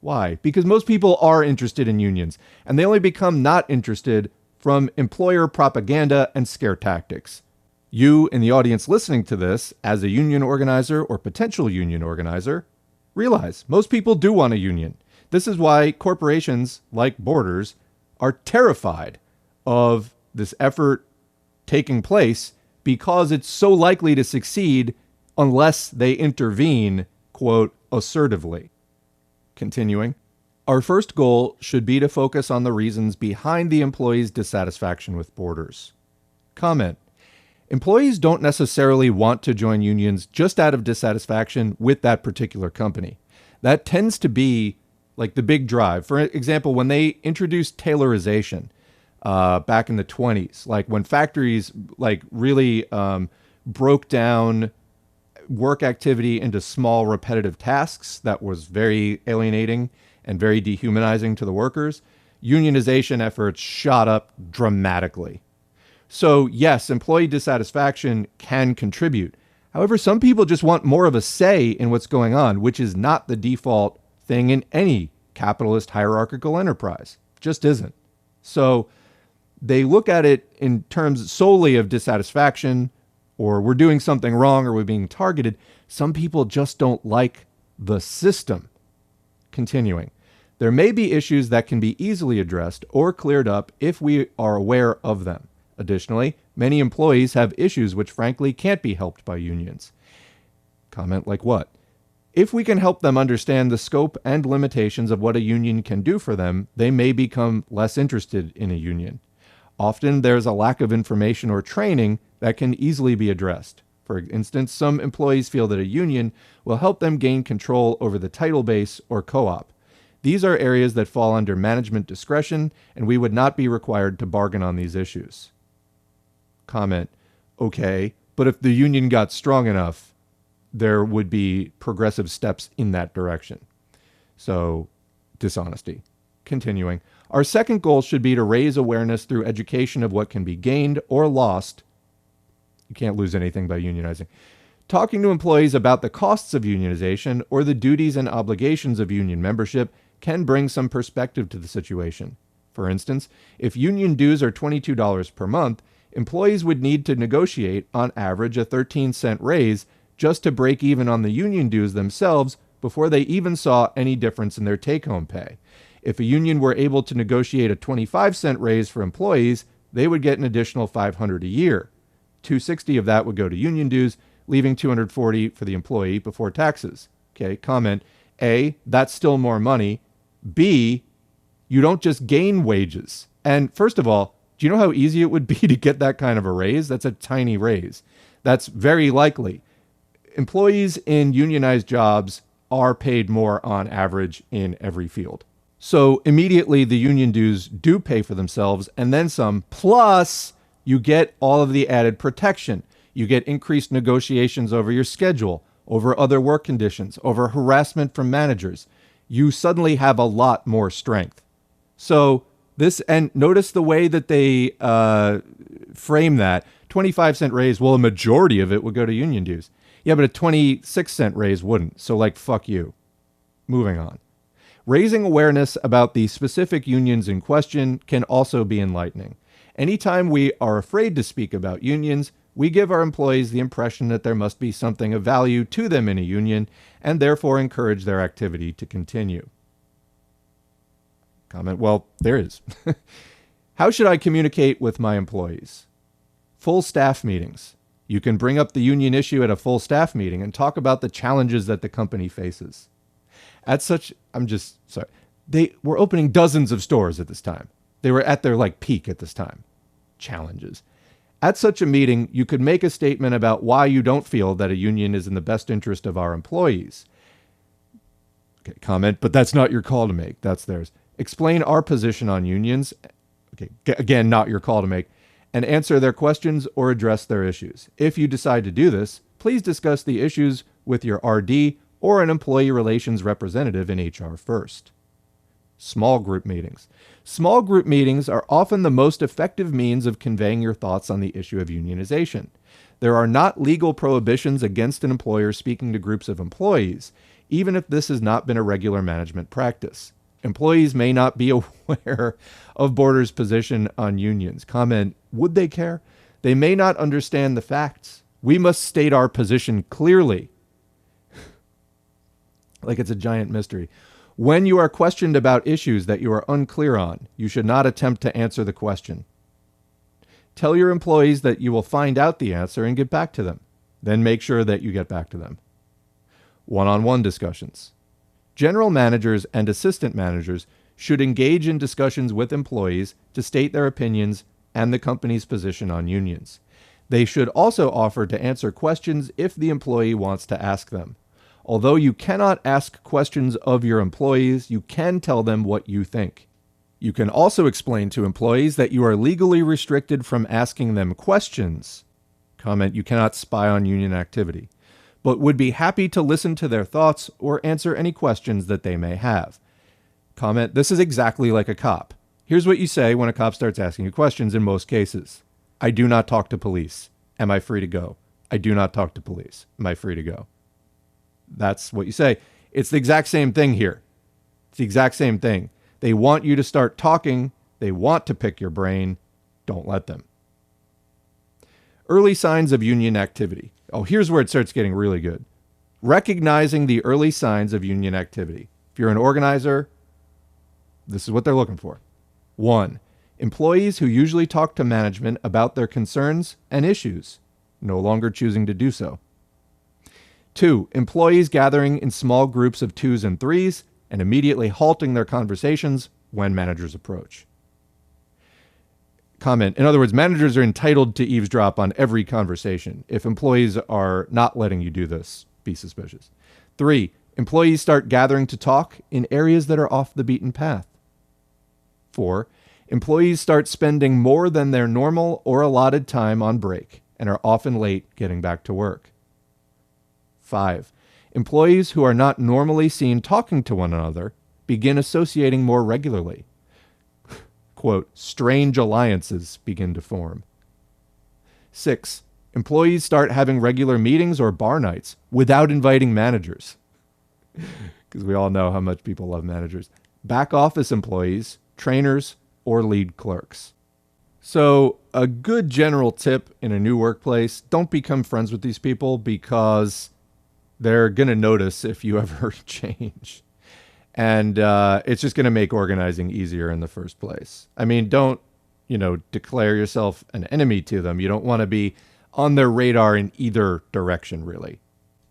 why? Because most people are interested in unions, and they only become not interested from employer propaganda and scare tactics. You in the audience listening to this, as a union organizer or potential union organizer, realize most people do want a union. This is why corporations like Borders are terrified of this effort taking place because it's so likely to succeed unless they intervene, quote, assertively. Continuing, our first goal should be to focus on the reasons behind the employee's dissatisfaction with Borders. Comment Employees don't necessarily want to join unions just out of dissatisfaction with that particular company. That tends to be like the big drive. For example, when they introduced Taylorization uh, back in the 20s, like when factories like really um, broke down work activity into small repetitive tasks that was very alienating and very dehumanizing to the workers, unionization efforts shot up dramatically. So, yes, employee dissatisfaction can contribute. However, some people just want more of a say in what's going on, which is not the default thing in any capitalist hierarchical enterprise. Just isn't. So, they look at it in terms solely of dissatisfaction or we're doing something wrong or we're being targeted. Some people just don't like the system. Continuing. There may be issues that can be easily addressed or cleared up if we are aware of them. Additionally, many employees have issues which frankly can't be helped by unions. Comment like what? If we can help them understand the scope and limitations of what a union can do for them, they may become less interested in a union. Often there's a lack of information or training that can easily be addressed. For instance, some employees feel that a union will help them gain control over the title base or co op. These are areas that fall under management discretion, and we would not be required to bargain on these issues. Comment Okay, but if the union got strong enough, there would be progressive steps in that direction. So, dishonesty. Continuing, our second goal should be to raise awareness through education of what can be gained or lost. You can't lose anything by unionizing. Talking to employees about the costs of unionization or the duties and obligations of union membership can bring some perspective to the situation. For instance, if union dues are $22 per month, employees would need to negotiate, on average, a 13 cent raise just to break even on the union dues themselves before they even saw any difference in their take home pay. If a union were able to negotiate a 25 cent raise for employees, they would get an additional 500 a year. 260 of that would go to union dues, leaving 240 for the employee before taxes. Okay, comment A, that's still more money. B, you don't just gain wages. And first of all, do you know how easy it would be to get that kind of a raise? That's a tiny raise. That's very likely. Employees in unionized jobs are paid more on average in every field. So immediately the union dues do pay for themselves and then some. Plus, you get all of the added protection. You get increased negotiations over your schedule, over other work conditions, over harassment from managers. You suddenly have a lot more strength. So, this, and notice the way that they uh, frame that 25 cent raise, well, a majority of it would go to union dues. Yeah, but a 26 cent raise wouldn't. So, like, fuck you. Moving on. Raising awareness about the specific unions in question can also be enlightening. Anytime we are afraid to speak about unions, we give our employees the impression that there must be something of value to them in a union and therefore encourage their activity to continue. Comment Well, there is. How should I communicate with my employees? Full staff meetings. You can bring up the union issue at a full staff meeting and talk about the challenges that the company faces at such I'm just sorry. They were opening dozens of stores at this time. They were at their like peak at this time. Challenges. At such a meeting, you could make a statement about why you don't feel that a union is in the best interest of our employees. Okay, comment, but that's not your call to make. That's theirs. Explain our position on unions. Okay, again, not your call to make. And answer their questions or address their issues. If you decide to do this, please discuss the issues with your RD or an employee relations representative in HR first. Small group meetings. Small group meetings are often the most effective means of conveying your thoughts on the issue of unionization. There are not legal prohibitions against an employer speaking to groups of employees, even if this has not been a regular management practice. Employees may not be aware of Borders' position on unions. Comment Would they care? They may not understand the facts. We must state our position clearly like it's a giant mystery. When you are questioned about issues that you are unclear on, you should not attempt to answer the question. Tell your employees that you will find out the answer and get back to them. Then make sure that you get back to them. One on one discussions. General managers and assistant managers should engage in discussions with employees to state their opinions and the company's position on unions. They should also offer to answer questions if the employee wants to ask them. Although you cannot ask questions of your employees, you can tell them what you think. You can also explain to employees that you are legally restricted from asking them questions. Comment, you cannot spy on union activity, but would be happy to listen to their thoughts or answer any questions that they may have. Comment, this is exactly like a cop. Here's what you say when a cop starts asking you questions in most cases I do not talk to police. Am I free to go? I do not talk to police. Am I free to go? That's what you say. It's the exact same thing here. It's the exact same thing. They want you to start talking, they want to pick your brain. don't let them. Early signs of union activity. Oh, here's where it starts getting really good. Recognizing the early signs of union activity. If you're an organizer, this is what they're looking for. One, employees who usually talk to management about their concerns and issues, no longer choosing to do so. Two, employees gathering in small groups of twos and threes and immediately halting their conversations when managers approach. Comment In other words, managers are entitled to eavesdrop on every conversation. If employees are not letting you do this, be suspicious. Three, employees start gathering to talk in areas that are off the beaten path. Four, employees start spending more than their normal or allotted time on break and are often late getting back to work. Five, employees who are not normally seen talking to one another begin associating more regularly. Quote, strange alliances begin to form. Six, employees start having regular meetings or bar nights without inviting managers. Because we all know how much people love managers. Back office employees, trainers, or lead clerks. So, a good general tip in a new workplace don't become friends with these people because they're going to notice if you ever change. And uh, it's just going to make organizing easier in the first place. I mean, don't, you know, declare yourself an enemy to them. You don't want to be on their radar in either direction, really.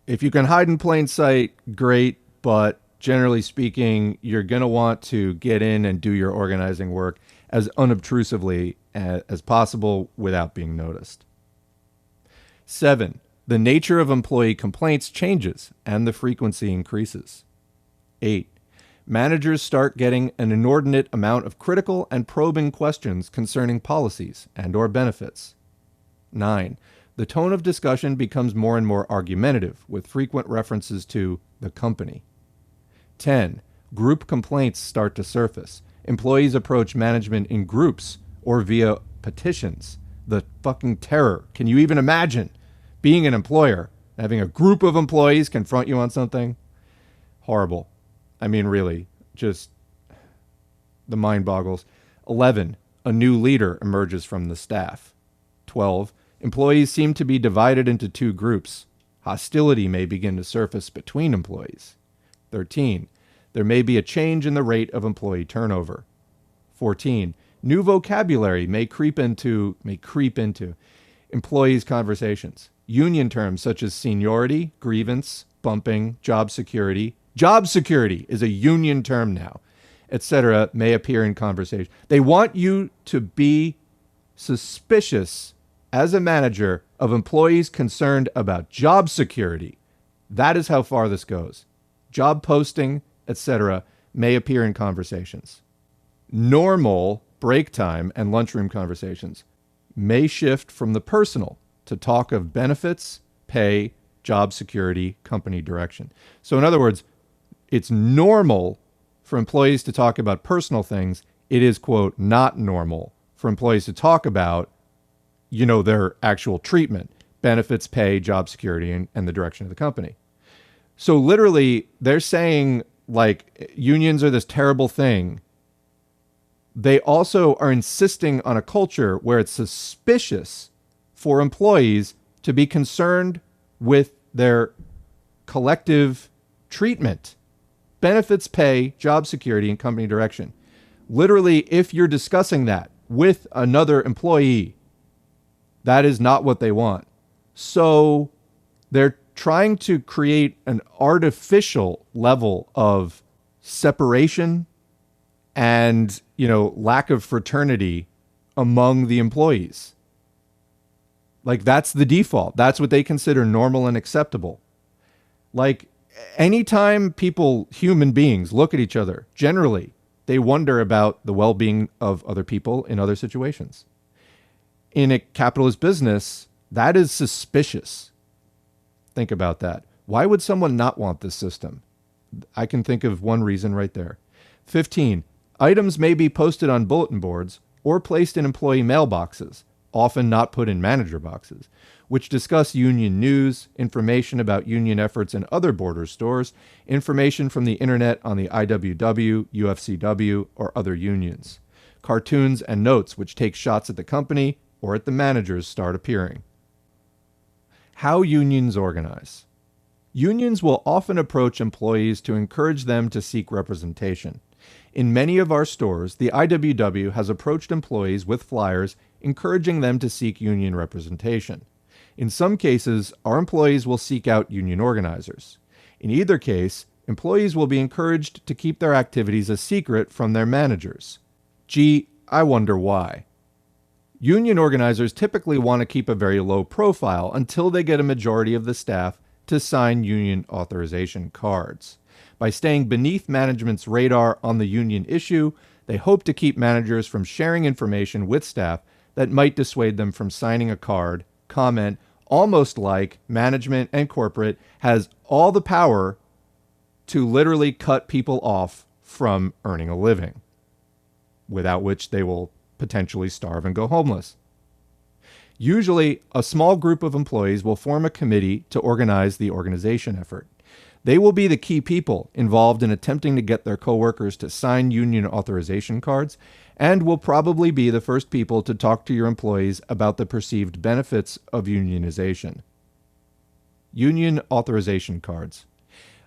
If you can hide in plain sight, great. But generally speaking, you're going to want to get in and do your organizing work as unobtrusively as possible without being noticed. Seven, the nature of employee complaints changes and the frequency increases. 8. Managers start getting an inordinate amount of critical and probing questions concerning policies and or benefits. 9. The tone of discussion becomes more and more argumentative with frequent references to the company. 10. Group complaints start to surface. Employees approach management in groups or via petitions. The fucking terror. Can you even imagine? being an employer, having a group of employees confront you on something, horrible. I mean, really, just the mind boggles. 11. A new leader emerges from the staff. 12. Employees seem to be divided into two groups. Hostility may begin to surface between employees. 13. There may be a change in the rate of employee turnover. 14. New vocabulary may creep into may creep into employees' conversations. Union terms such as seniority, grievance, bumping, job security. Job security is a union term now, etc., may appear in conversation. They want you to be suspicious as a manager of employees concerned about job security. That is how far this goes. Job posting, etc., may appear in conversations. Normal break time and lunchroom conversations may shift from the personal to talk of benefits, pay, job security, company direction. So, in other words, it's normal for employees to talk about personal things. It is, quote, not normal for employees to talk about, you know, their actual treatment, benefits, pay, job security, and, and the direction of the company. So, literally, they're saying, like, unions are this terrible thing. They also are insisting on a culture where it's suspicious for employees to be concerned with their collective treatment, benefits, pay, job security, and company direction. Literally, if you're discussing that with another employee, that is not what they want. So they're trying to create an artificial level of separation and, you know, lack of fraternity among the employees. Like that's the default. That's what they consider normal and acceptable. Like anytime people, human beings, look at each other, generally, they wonder about the well being of other people in other situations. In a capitalist business, that is suspicious. Think about that. Why would someone not want this system? I can think of one reason right there. 15. Items may be posted on bulletin boards or placed in employee mailboxes often not put in manager boxes, which discuss union news, information about union efforts in other border stores, information from the internet on the IWW, UFCW, or other unions. cartoons, and notes which take shots at the company or at the managers start appearing. How unions organize. Unions will often approach employees to encourage them to seek representation. In many of our stores, the IWW has approached employees with flyers encouraging them to seek union representation. In some cases, our employees will seek out union organizers. In either case, employees will be encouraged to keep their activities a secret from their managers. Gee, I wonder why. Union organizers typically want to keep a very low profile until they get a majority of the staff to sign union authorization cards. By staying beneath management's radar on the union issue, they hope to keep managers from sharing information with staff that might dissuade them from signing a card, comment, almost like management and corporate has all the power to literally cut people off from earning a living, without which they will potentially starve and go homeless. Usually, a small group of employees will form a committee to organize the organization effort. They will be the key people involved in attempting to get their coworkers to sign union authorization cards and will probably be the first people to talk to your employees about the perceived benefits of unionization. Union authorization cards.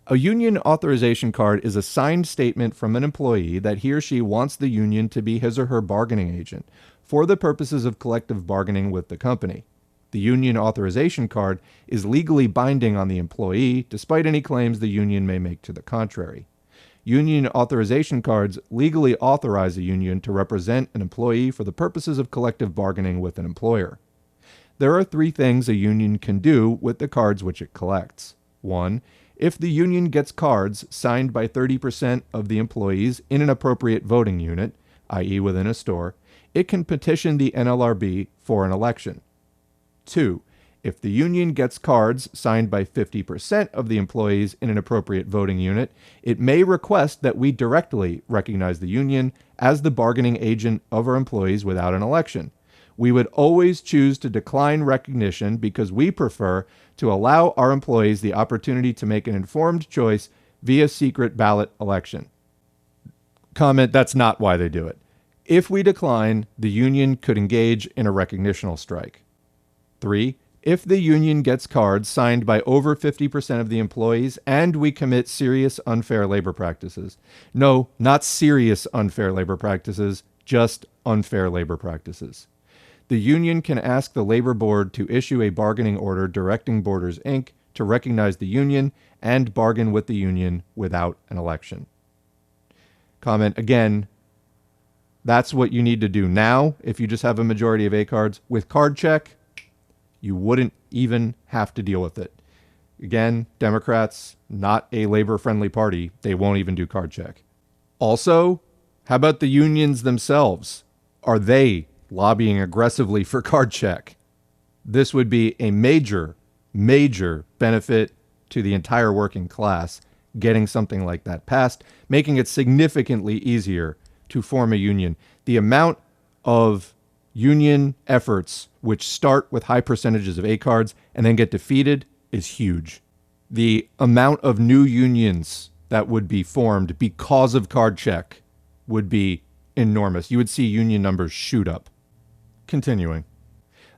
A union authorization card is a signed statement from an employee that he or she wants the union to be his or her bargaining agent for the purposes of collective bargaining with the company. The union authorization card is legally binding on the employee, despite any claims the union may make to the contrary. Union authorization cards legally authorize a union to represent an employee for the purposes of collective bargaining with an employer. There are three things a union can do with the cards which it collects. One, if the union gets cards signed by 30% of the employees in an appropriate voting unit, i.e., within a store, it can petition the NLRB for an election. Two, if the union gets cards signed by 50% of the employees in an appropriate voting unit, it may request that we directly recognize the union as the bargaining agent of our employees without an election. We would always choose to decline recognition because we prefer to allow our employees the opportunity to make an informed choice via secret ballot election. Comment that's not why they do it. If we decline, the union could engage in a recognitional strike. Three, if the union gets cards signed by over 50% of the employees and we commit serious unfair labor practices. No, not serious unfair labor practices, just unfair labor practices. The union can ask the labor board to issue a bargaining order directing Borders Inc. to recognize the union and bargain with the union without an election. Comment again, that's what you need to do now if you just have a majority of A cards. With card check, you wouldn't even have to deal with it. Again, Democrats, not a labor friendly party. They won't even do card check. Also, how about the unions themselves? Are they lobbying aggressively for card check? This would be a major, major benefit to the entire working class getting something like that passed, making it significantly easier to form a union. The amount of union efforts, which start with high percentages of A cards and then get defeated, is huge. The amount of new unions that would be formed because of card check would be enormous. You would see union numbers shoot up. Continuing.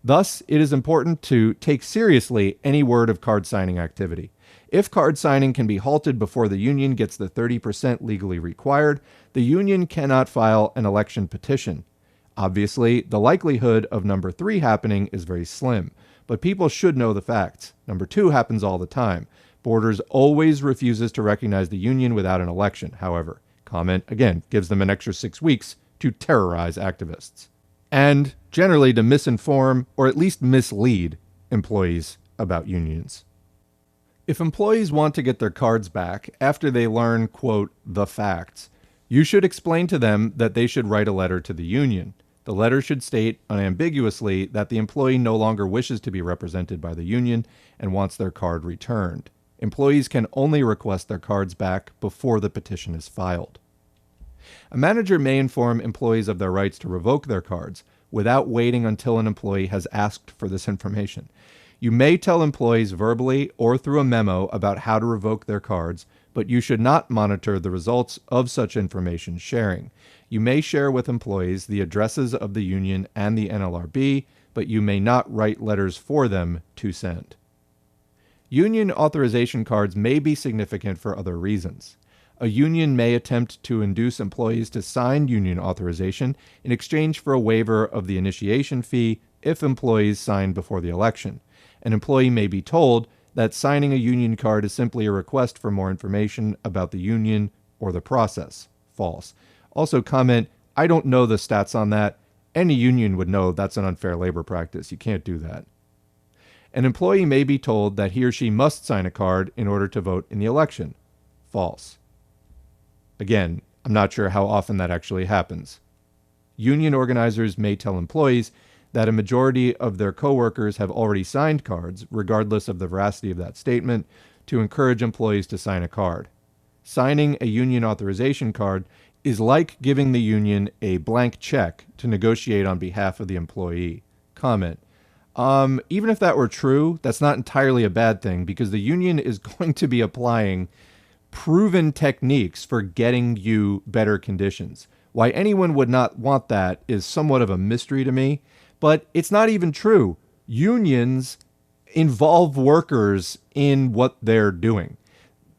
Thus, it is important to take seriously any word of card signing activity. If card signing can be halted before the union gets the 30% legally required, the union cannot file an election petition. Obviously, the likelihood of number three happening is very slim, but people should know the facts. Number two happens all the time. Borders always refuses to recognize the union without an election, however. Comment, again, gives them an extra six weeks to terrorize activists. And generally to misinform or at least mislead employees about unions. If employees want to get their cards back after they learn, quote, the facts, you should explain to them that they should write a letter to the union. The letter should state unambiguously that the employee no longer wishes to be represented by the union and wants their card returned. Employees can only request their cards back before the petition is filed. A manager may inform employees of their rights to revoke their cards without waiting until an employee has asked for this information. You may tell employees verbally or through a memo about how to revoke their cards, but you should not monitor the results of such information sharing. You may share with employees the addresses of the union and the NLRB, but you may not write letters for them to send. Union authorization cards may be significant for other reasons. A union may attempt to induce employees to sign union authorization in exchange for a waiver of the initiation fee if employees sign before the election. An employee may be told that signing a union card is simply a request for more information about the union or the process. False. Also, comment I don't know the stats on that. Any union would know that's an unfair labor practice. You can't do that. An employee may be told that he or she must sign a card in order to vote in the election. False. Again, I'm not sure how often that actually happens. Union organizers may tell employees that a majority of their coworkers have already signed cards, regardless of the veracity of that statement, to encourage employees to sign a card. Signing a union authorization card is like giving the union a blank check to negotiate on behalf of the employee. Comment. Um, even if that were true, that's not entirely a bad thing because the union is going to be applying proven techniques for getting you better conditions. Why anyone would not want that is somewhat of a mystery to me, but it's not even true. Unions involve workers in what they're doing.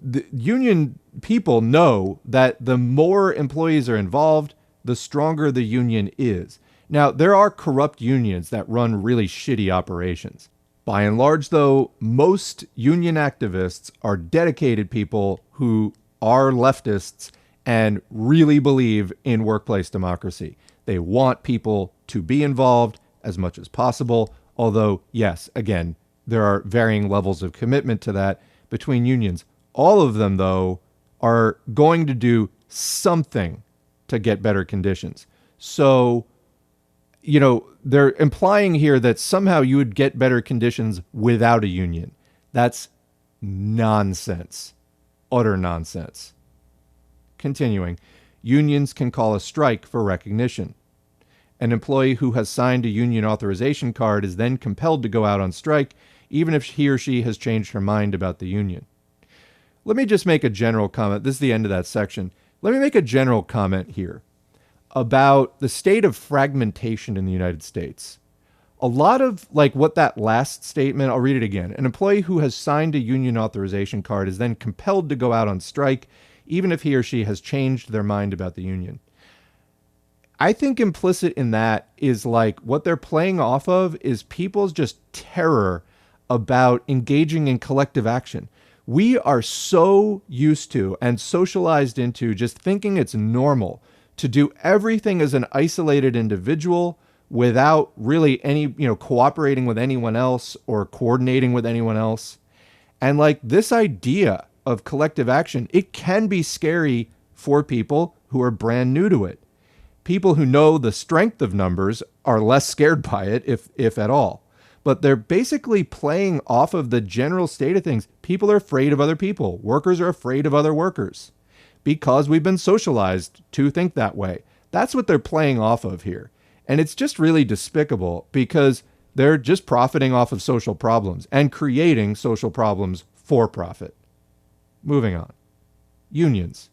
The union people know that the more employees are involved, the stronger the union is. Now, there are corrupt unions that run really shitty operations. By and large, though, most union activists are dedicated people who are leftists and really believe in workplace democracy. They want people to be involved as much as possible. Although, yes, again, there are varying levels of commitment to that between unions. All of them, though, are going to do something to get better conditions. So, you know, they're implying here that somehow you would get better conditions without a union. That's nonsense. Utter nonsense. Continuing, unions can call a strike for recognition. An employee who has signed a union authorization card is then compelled to go out on strike, even if he or she has changed her mind about the union. Let me just make a general comment. This is the end of that section. Let me make a general comment here about the state of fragmentation in the United States. A lot of like what that last statement, I'll read it again. An employee who has signed a union authorization card is then compelled to go out on strike, even if he or she has changed their mind about the union. I think implicit in that is like what they're playing off of is people's just terror about engaging in collective action. We are so used to and socialized into just thinking it's normal to do everything as an isolated individual without really any, you know, cooperating with anyone else or coordinating with anyone else. And like this idea of collective action, it can be scary for people who are brand new to it. People who know the strength of numbers are less scared by it, if, if at all. But they're basically playing off of the general state of things. People are afraid of other people, workers are afraid of other workers because we've been socialized to think that way. That's what they're playing off of here. And it's just really despicable because they're just profiting off of social problems and creating social problems for profit. Moving on. Unions.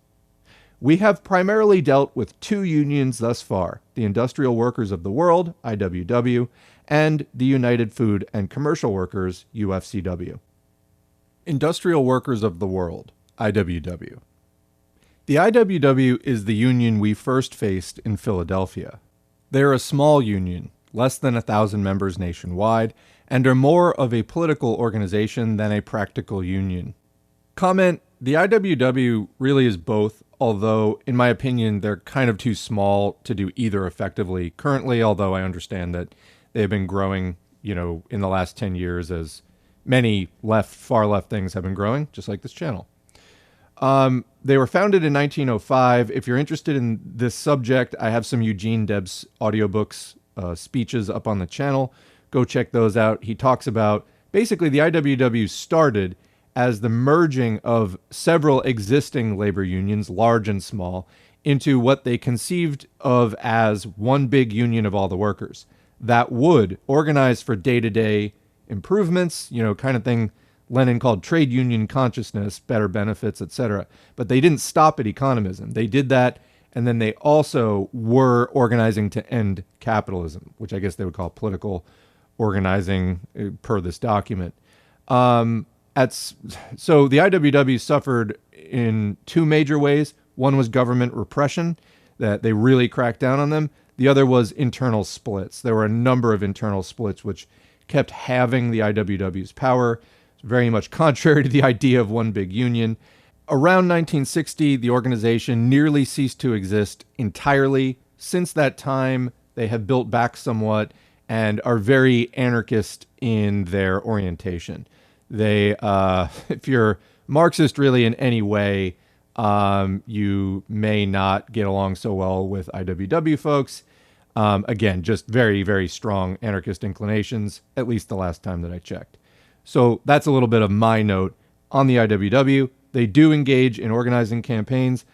We have primarily dealt with two unions thus far the Industrial Workers of the World, IWW, and the United Food and Commercial Workers, UFCW. Industrial Workers of the World, IWW. The IWW is the union we first faced in Philadelphia. They're a small union, less than a thousand members nationwide, and are more of a political organization than a practical union. Comment The IWW really is both, although, in my opinion, they're kind of too small to do either effectively currently, although I understand that they've been growing, you know, in the last 10 years as many left, far left things have been growing, just like this channel. Um, they were founded in 1905. If you're interested in this subject, I have some Eugene Debs audiobooks, uh, speeches up on the channel. Go check those out. He talks about basically the IWW started as the merging of several existing labor unions, large and small, into what they conceived of as one big union of all the workers that would organize for day to day improvements, you know, kind of thing Lenin called trade union consciousness, better benefits, etc. But they didn't stop at economism. They did that And then they also were organizing to end capitalism, which I guess they would call political organizing uh, per this document. Um, at, so the IWW suffered in two major ways. One was government repression, that they really cracked down on them. The other was internal splits. There were a number of internal splits which kept having the IWW's power, very much contrary to the idea of one big union. Around 1960, the organization nearly ceased to exist entirely. Since that time, they have built back somewhat and are very anarchist in their orientation. They, uh, if you're Marxist really in any way, um, you may not get along so well with IWW folks. Um, again, just very, very strong anarchist inclinations, at least the last time that I checked. So that's a little bit of my note on the IWW. They do engage in organizing campaigns.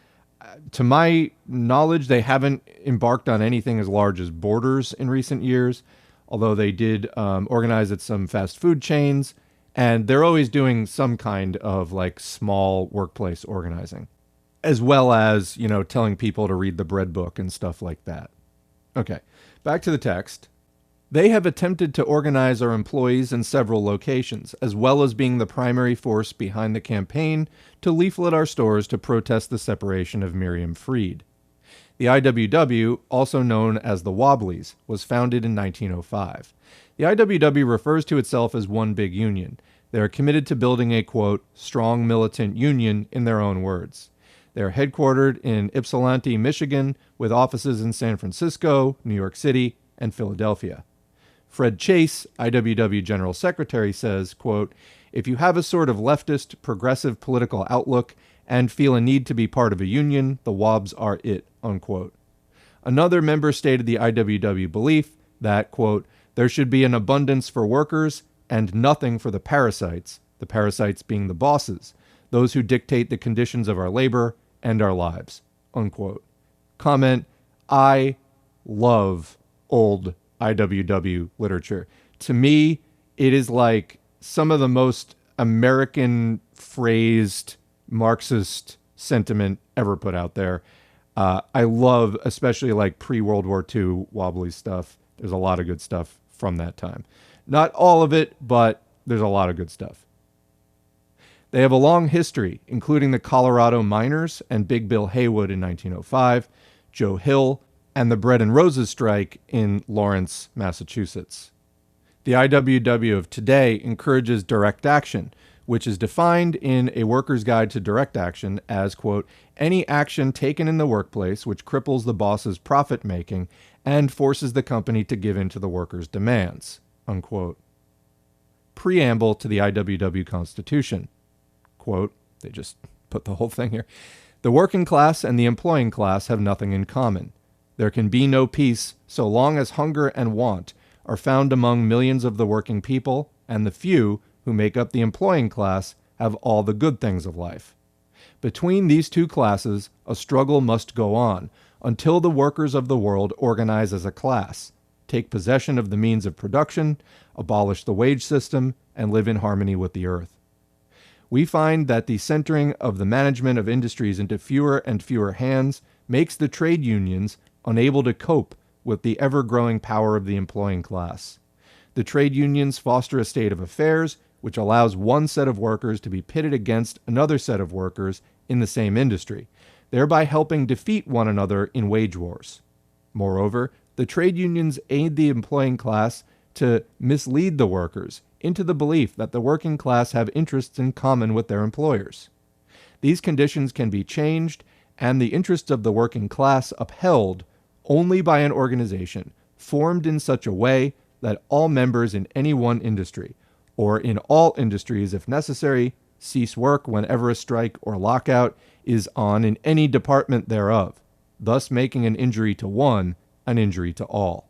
Uh, to my knowledge, they haven't embarked on anything as large as Borders in recent years, although they did um, organize at some fast food chains and they're always doing some kind of like small workplace organizing as well as you know telling people to read the bread book and stuff like that okay back to the text they have attempted to organize our employees in several locations, as well as being the primary force behind the campaign to leaflet our stores to protest the separation of Miriam Freed. The IWW, also known as the Wobblies, was founded in 1905. The IWW refers to itself as one big union. They are committed to building a, quote, strong militant union in their own words. They are headquartered in Ypsilanti, Michigan, with offices in San Francisco, New York City, and Philadelphia. Fred Chase, IWW General Secretary, says, quote, If you have a sort of leftist, progressive political outlook and feel a need to be part of a union, the WOBs are it, unquote. Another member stated the IWW belief that, quote, there should be an abundance for workers and nothing for the parasites, the parasites being the bosses, those who dictate the conditions of our labor and our lives. Unquote. Comment I love old IWW literature. To me, it is like some of the most American phrased Marxist sentiment ever put out there. Uh, I love, especially like pre World War II wobbly stuff. There's a lot of good stuff from that time. Not all of it, but there's a lot of good stuff. They have a long history, including the Colorado Miners and Big Bill Haywood in 1905, Joe Hill, and the Bread and Roses strike in Lawrence, Massachusetts. The IWW of today encourages direct action, which is defined in A Worker's Guide to Direct Action as, quote, any action taken in the workplace which cripples the boss's profit making and forces the company to give in to the workers' demands. Unquote. Preamble to the IWW Constitution. Quote, they just put the whole thing here. The working class and the employing class have nothing in common. There can be no peace so long as hunger and want are found among millions of the working people, and the few, who make up the employing class, have all the good things of life. Between these two classes, a struggle must go on until the workers of the world organize as a class, take possession of the means of production, abolish the wage system, and live in harmony with the earth. We find that the centering of the management of industries into fewer and fewer hands makes the trade unions unable to cope with the ever growing power of the employing class. The trade unions foster a state of affairs which allows one set of workers to be pitted against another set of workers in the same industry, thereby helping defeat one another in wage wars. Moreover, the trade unions aid the employing class to mislead the workers into the belief that the working class have interests in common with their employers. These conditions can be changed and the interests of the working class upheld only by an organization formed in such a way that all members in any one industry, or in all industries if necessary, cease work whenever a strike or lockout is on in any department thereof, thus making an injury to one an injury to all.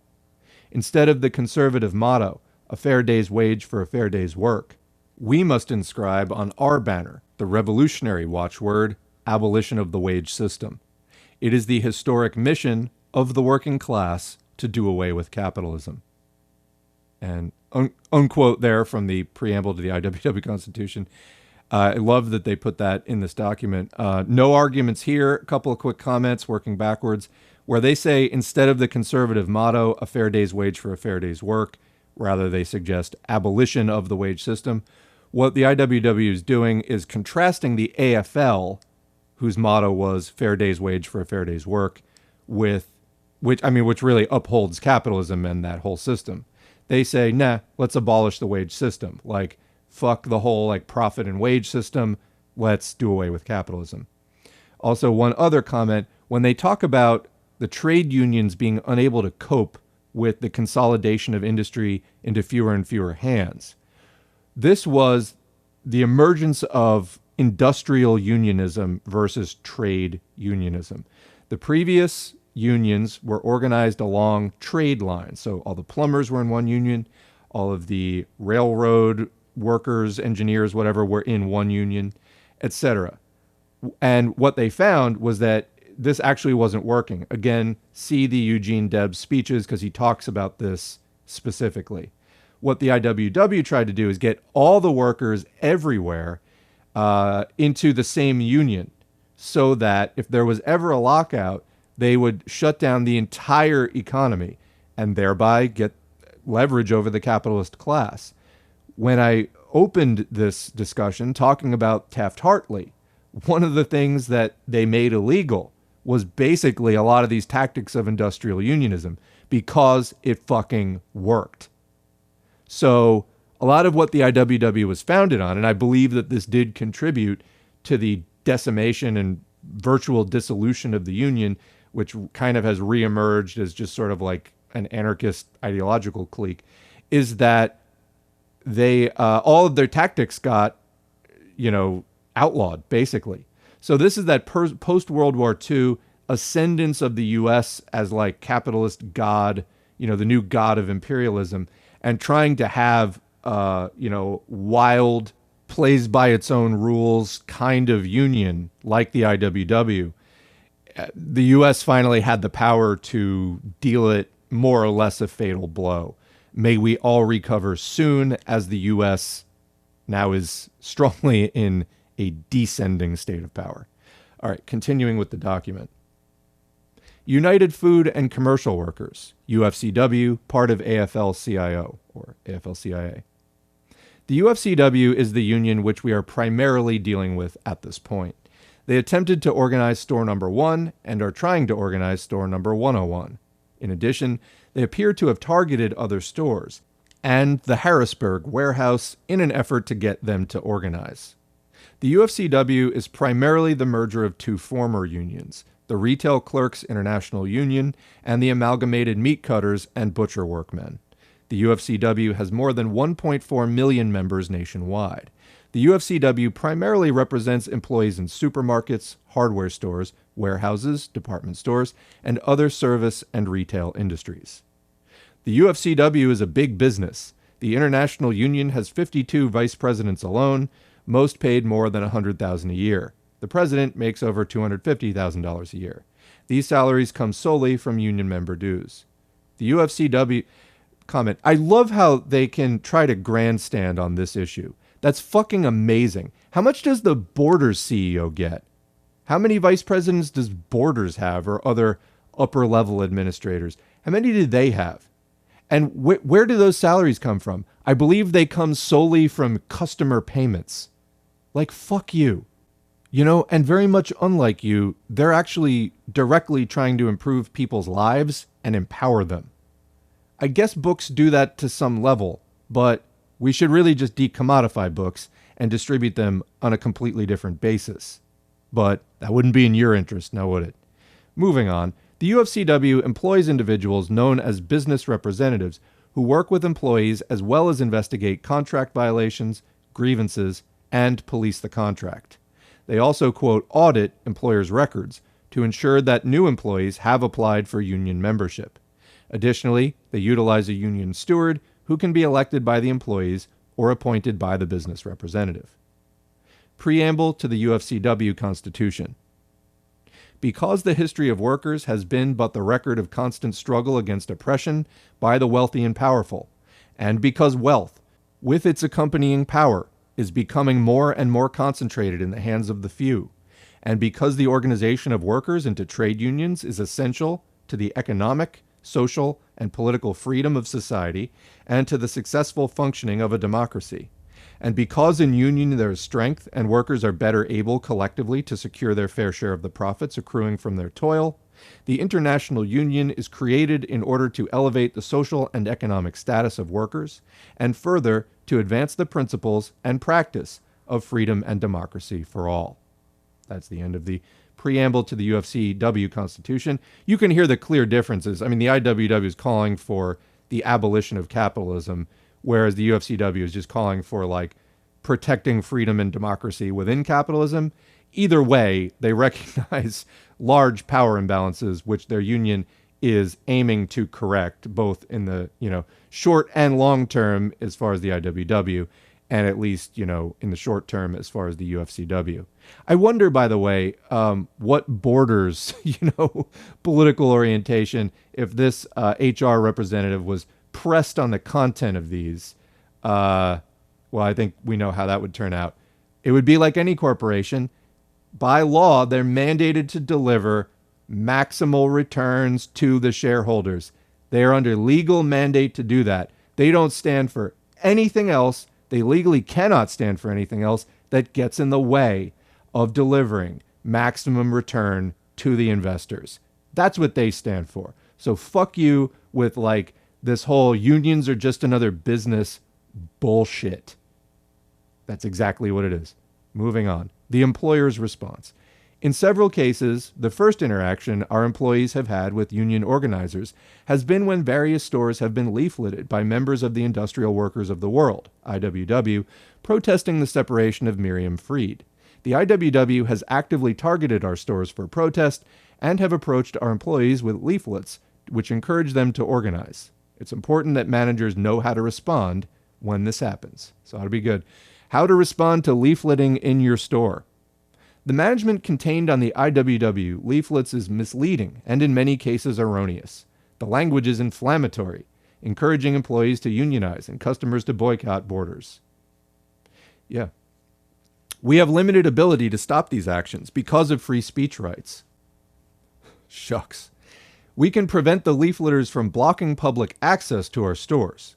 Instead of the conservative motto, a fair day's wage for a fair day's work, we must inscribe on our banner the revolutionary watchword, abolition of the wage system. It is the historic mission of the working class to do away with capitalism. And un- unquote there from the preamble to the IWW Constitution. Uh, I love that they put that in this document. Uh, no arguments here. A couple of quick comments working backwards, where they say instead of the conservative motto, a fair day's wage for a fair day's work, rather they suggest abolition of the wage system. What the IWW is doing is contrasting the AFL, whose motto was fair day's wage for a fair day's work, with which I mean, which really upholds capitalism and that whole system. They say, nah, let's abolish the wage system. Like, fuck the whole like profit and wage system. Let's do away with capitalism. Also, one other comment when they talk about the trade unions being unable to cope with the consolidation of industry into fewer and fewer hands, this was the emergence of industrial unionism versus trade unionism. The previous unions were organized along trade lines. So all the plumbers were in one union, all of the railroad workers, engineers, whatever, were in one union, etc. And what they found was that this actually wasn't working. Again, see the Eugene Debs speeches because he talks about this specifically. What the IWW tried to do is get all the workers everywhere uh, into the same union so that if there was ever a lockout, they would shut down the entire economy and thereby get leverage over the capitalist class. When I opened this discussion talking about Taft Hartley, one of the things that they made illegal was basically a lot of these tactics of industrial unionism because it fucking worked. So, a lot of what the IWW was founded on, and I believe that this did contribute to the decimation and virtual dissolution of the union which kind of has reemerged as just sort of like an anarchist ideological clique, is that they uh, all of their tactics got, you know, outlawed basically. So this is that per- post World War II ascendance of the U.S. as like capitalist god, you know, the new god of imperialism, and trying to have, uh, you know, wild plays by its own rules kind of union like the IWW the U.S. finally had the power to deal it more or less a fatal blow. May we all recover soon as the U.S. now is strongly in a descending state of power. All right, continuing with the document. United Food and Commercial Workers, UFCW, part of AFL CIO or AFL CIA. The UFCW is the union which we are primarily dealing with at this point. They attempted to organize store number one and are trying to organize store number 101. In addition, they appear to have targeted other stores and the Harrisburg warehouse in an effort to get them to organize. The UFCW is primarily the merger of two former unions, the Retail Clerks International Union and the Amalgamated Meat Cutters and Butcher Workmen. The UFCW has more than 1.4 million members nationwide. The UFCW primarily represents employees in supermarkets, hardware stores, warehouses, department stores, and other service and retail industries. The UFCW is a big business. The International Union has 52 vice presidents alone, most paid more than 100,000 a year. The president makes over $250,000 a year. These salaries come solely from union member dues. The UFCW comment, I love how they can try to grandstand on this issue. That's fucking amazing. How much does the Borders CEO get? How many vice presidents does Borders have or other upper level administrators? How many do they have? And wh- where do those salaries come from? I believe they come solely from customer payments. Like, fuck you. You know, and very much unlike you, they're actually directly trying to improve people's lives and empower them. I guess books do that to some level, but we should really just decommodify books and distribute them on a completely different basis. But that wouldn't be in your interest, now would it? Moving on, the UFCW employs individuals known as business representatives who work with employees as well as investigate contract violations, grievances, and police the contract. They also, quote, audit employers' records to ensure that new employees have applied for union membership. Additionally, they utilize a union steward who can be elected by the employees or appointed by the business representative. Preamble to the UFCW Constitution. Because the history of workers has been but the record of constant struggle against oppression by the wealthy and powerful, and because wealth, with its accompanying power, is becoming more and more concentrated in the hands of the few. And because the organization of workers into trade unions is essential to the economic, social, and political freedom of society and to the successful functioning of a democracy. And because in union there is strength and workers are better able collectively to secure their fair share of the profits accruing from their toil, the International Union is created in order to elevate the social and economic status of workers, and further to advance the principles and practice of freedom and democracy for all. That's the end of the preamble to the UFCW Constitution. You can hear the clear differences. I mean, the IWW is calling for the abolition of capitalism, whereas the UFCW is just calling for like protecting freedom and democracy within capitalism. Either way, they recognize large power imbalances, which their union is aiming to correct, both in the you know short and long term, as far as the IWW, and at least you know in the short term as far as the UFCW. I wonder, by the way, um, what borders you know political orientation if this uh, HR representative was pressed on the content of these. Uh, well, I think we know how that would turn out. It would be like any corporation by law, they're mandated to deliver maximal returns to the shareholders. They are under legal mandate to do that. They don't stand for anything else. They legally cannot stand for anything else that gets in the way of delivering maximum return to the investors. That's what they stand for. So fuck you with like this whole unions are just another business bullshit. That's exactly what it is. Moving on. The employer's response. In several cases, the first interaction our employees have had with union organizers has been when various stores have been leafleted by members of the Industrial Workers of the World, IWW, protesting the separation of Miriam Freed. The IWW has actively targeted our stores for protest and have approached our employees with leaflets which encourage them to organize. It's important that managers know how to respond when this happens. So, that'll be good. How to respond to leafleting in your store. The management contained on the IWW leaflets is misleading and in many cases erroneous. The language is inflammatory, encouraging employees to unionize and customers to boycott borders. Yeah. We have limited ability to stop these actions because of free speech rights. Shucks. We can prevent the leafleters from blocking public access to our stores.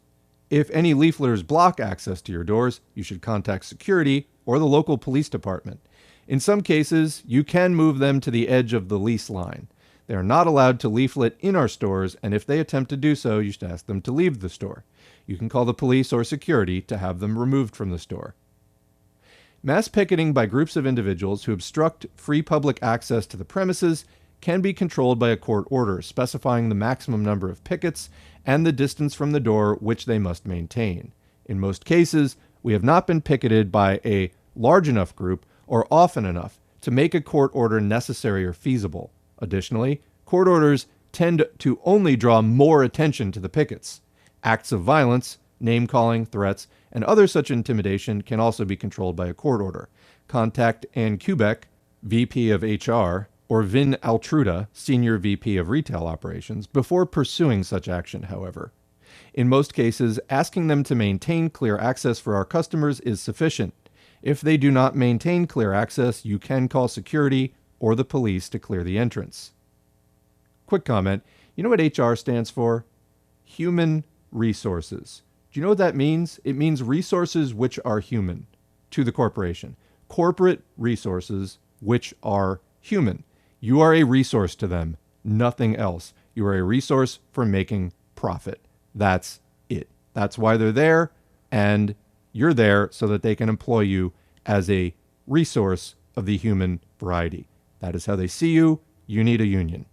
If any leafleters block access to your doors, you should contact security or the local police department. In some cases, you can move them to the edge of the lease line. They are not allowed to leaflet in our stores, and if they attempt to do so, you should ask them to leave the store. You can call the police or security to have them removed from the store. Mass picketing by groups of individuals who obstruct free public access to the premises can be controlled by a court order specifying the maximum number of pickets and the distance from the door which they must maintain. In most cases, we have not been picketed by a large enough group or often enough to make a court order necessary or feasible. Additionally, court orders tend to only draw more attention to the pickets. Acts of violence, name calling, threats, and other such intimidation can also be controlled by a court order. Contact Ann Kubek, VP of HR, or Vin Altruda, Senior VP of Retail Operations, before pursuing such action, however. In most cases, asking them to maintain clear access for our customers is sufficient. If they do not maintain clear access, you can call security or the police to clear the entrance. Quick comment you know what HR stands for? Human resources. Do you know what that means? It means resources which are human to the corporation, corporate resources which are human. You are a resource to them, nothing else. You are a resource for making profit. That's it. That's why they're there, and you're there so that they can employ you as a resource of the human variety. That is how they see you. You need a union.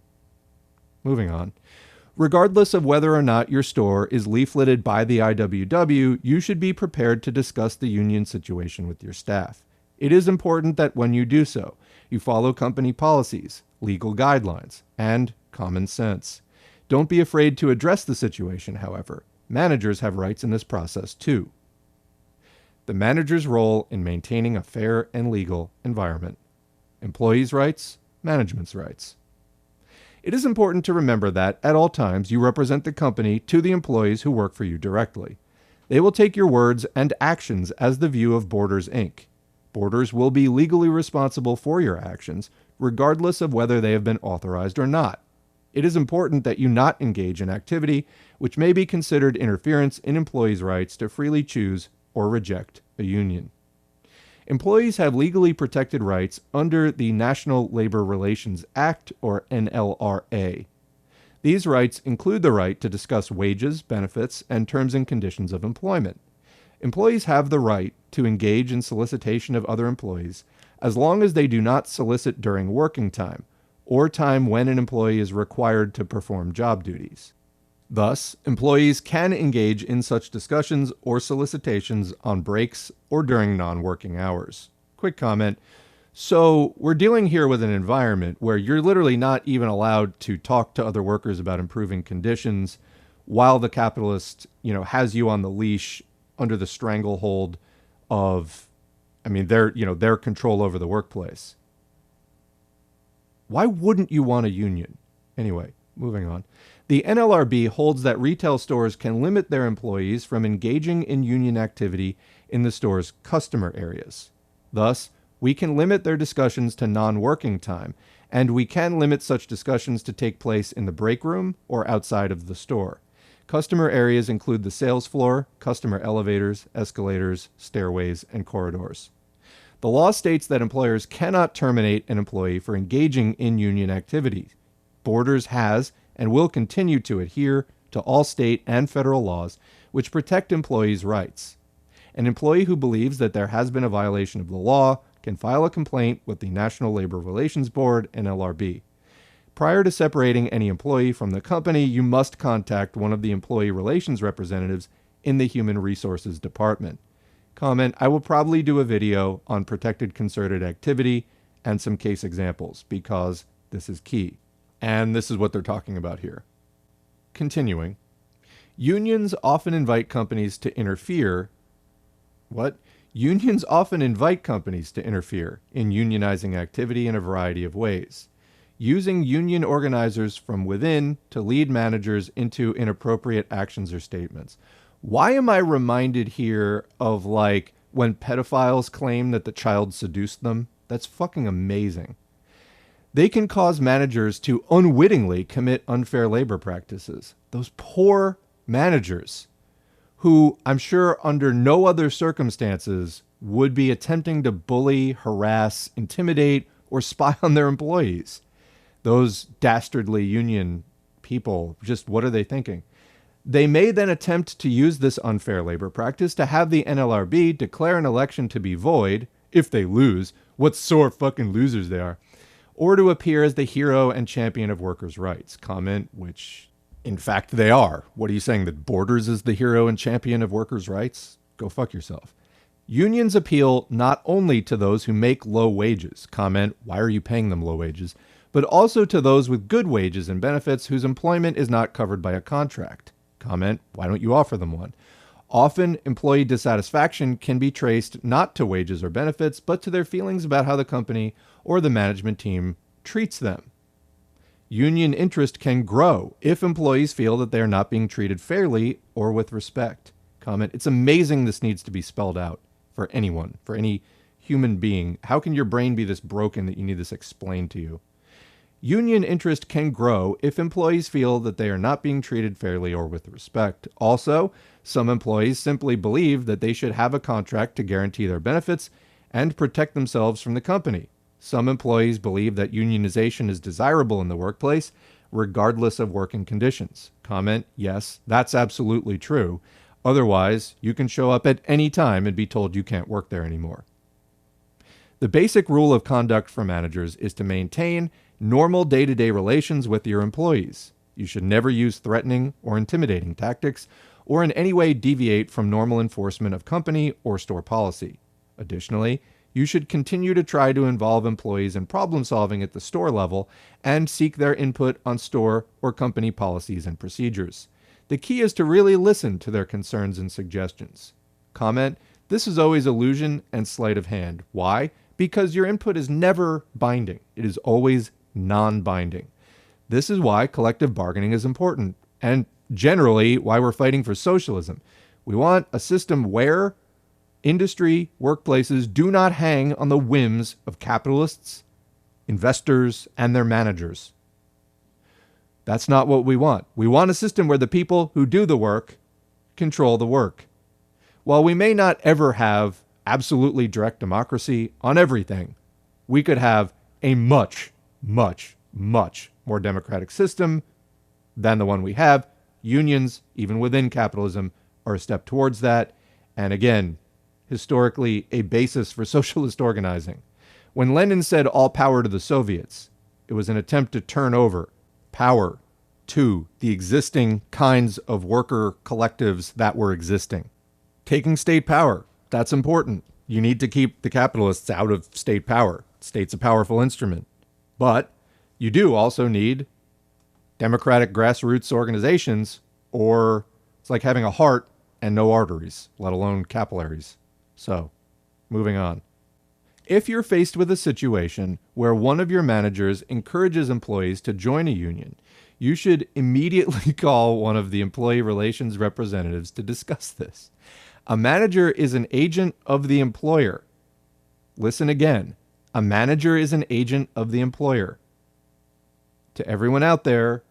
Moving on. Regardless of whether or not your store is leafleted by the IWW, you should be prepared to discuss the union situation with your staff. It is important that when you do so, you follow company policies, legal guidelines, and common sense. Don't be afraid to address the situation, however. Managers have rights in this process too. The manager's role in maintaining a fair and legal environment. Employees' rights, management's rights. It is important to remember that, at all times, you represent the company to the employees who work for you directly. They will take your words and actions as the view of Borders Inc. Borders will be legally responsible for your actions, regardless of whether they have been authorized or not. It is important that you not engage in activity which may be considered interference in employees' rights to freely choose or reject a union. Employees have legally protected rights under the National Labor Relations Act, or NLRA. These rights include the right to discuss wages, benefits, and terms and conditions of employment. Employees have the right to engage in solicitation of other employees as long as they do not solicit during working time or time when an employee is required to perform job duties. Thus, employees can engage in such discussions or solicitations on breaks or during non working hours. Quick comment. So, we're dealing here with an environment where you're literally not even allowed to talk to other workers about improving conditions while the capitalist, you know, has you on the leash under the stranglehold of I mean, their, you know, their control over the workplace. Why wouldn't you want a union? Anyway, moving on. The NLRB holds that retail stores can limit their employees from engaging in union activity in the store's customer areas. Thus, we can limit their discussions to non working time, and we can limit such discussions to take place in the break room or outside of the store. Customer areas include the sales floor, customer elevators, escalators, stairways, and corridors. The law states that employers cannot terminate an employee for engaging in union activity. Borders has and will continue to adhere to all state and federal laws which protect employees' rights. An employee who believes that there has been a violation of the law can file a complaint with the National Labor Relations Board NLRB. Prior to separating any employee from the company, you must contact one of the employee relations representatives in the Human Resources Department. Comment I will probably do a video on protected concerted activity and some case examples because this is key. And this is what they're talking about here. Continuing, unions often invite companies to interfere. What? Unions often invite companies to interfere in unionizing activity in a variety of ways, using union organizers from within to lead managers into inappropriate actions or statements. Why am I reminded here of like when pedophiles claim that the child seduced them? That's fucking amazing they can cause managers to unwittingly commit unfair labor practices. Those poor managers who I'm sure under no other circumstances would be attempting to bully, harass, intimidate, or spy on their employees. Those dastardly union people, just what are they thinking? They may then attempt to use this unfair labor practice to have the NLRB declare an election to be void if they lose. What sore fucking losers they are or to appear as the hero and champion of workers' rights. Comment, which in fact they are. What are you saying? That Borders is the hero and champion of workers' rights? Go fuck yourself. Unions appeal not only to those who make low wages, comment, why are you paying them low wages, but also to those with good wages and benefits whose employment is not covered by a contract. Comment, why don't you offer them one? Often, employee dissatisfaction can be traced not to wages or benefits, but to their feelings about how the company or the management team treats them. Union interest can grow if employees feel that they are not being treated fairly or with respect. Comment It's amazing this needs to be spelled out for anyone, for any human being. How can your brain be this broken that you need this explained to you? Union interest can grow if employees feel that they are not being treated fairly or with respect. Also, some employees simply believe that they should have a contract to guarantee their benefits and protect themselves from the company. Some employees believe that unionization is desirable in the workplace, regardless of working conditions. Comment Yes, that's absolutely true. Otherwise, you can show up at any time and be told you can't work there anymore. The basic rule of conduct for managers is to maintain normal day to day relations with your employees. You should never use threatening or intimidating tactics or in any way deviate from normal enforcement of company or store policy. Additionally, you should continue to try to involve employees in problem solving at the store level and seek their input on store or company policies and procedures. The key is to really listen to their concerns and suggestions. Comment This is always illusion and sleight of hand. Why? Because your input is never binding, it is always non binding. This is why collective bargaining is important, and generally why we're fighting for socialism. We want a system where industry workplaces do not hang on the whims of capitalists, investors, and their managers. That's not what we want. We want a system where the people who do the work control the work. While we may not ever have absolutely direct democracy on everything, we could have a much, much, much more democratic system than the one we have. Unions, even within capitalism, are a step towards that. And again, historically, a basis for socialist organizing. When Lenin said all power to the Soviets, it was an attempt to turn over power to the existing kinds of worker collectives that were existing. Taking state power, that's important. You need to keep the capitalists out of state power. State's a powerful instrument. But you do also need democratic grassroots organizations, or it's like having a heart and no arteries, let alone capillaries. So, moving on. If you're faced with a situation where one of your managers encourages employees to join a union, you should immediately call one of the employee relations representatives to discuss this. A manager is an agent of the employer. Listen again. A manager is an agent of the employer. To everyone out there,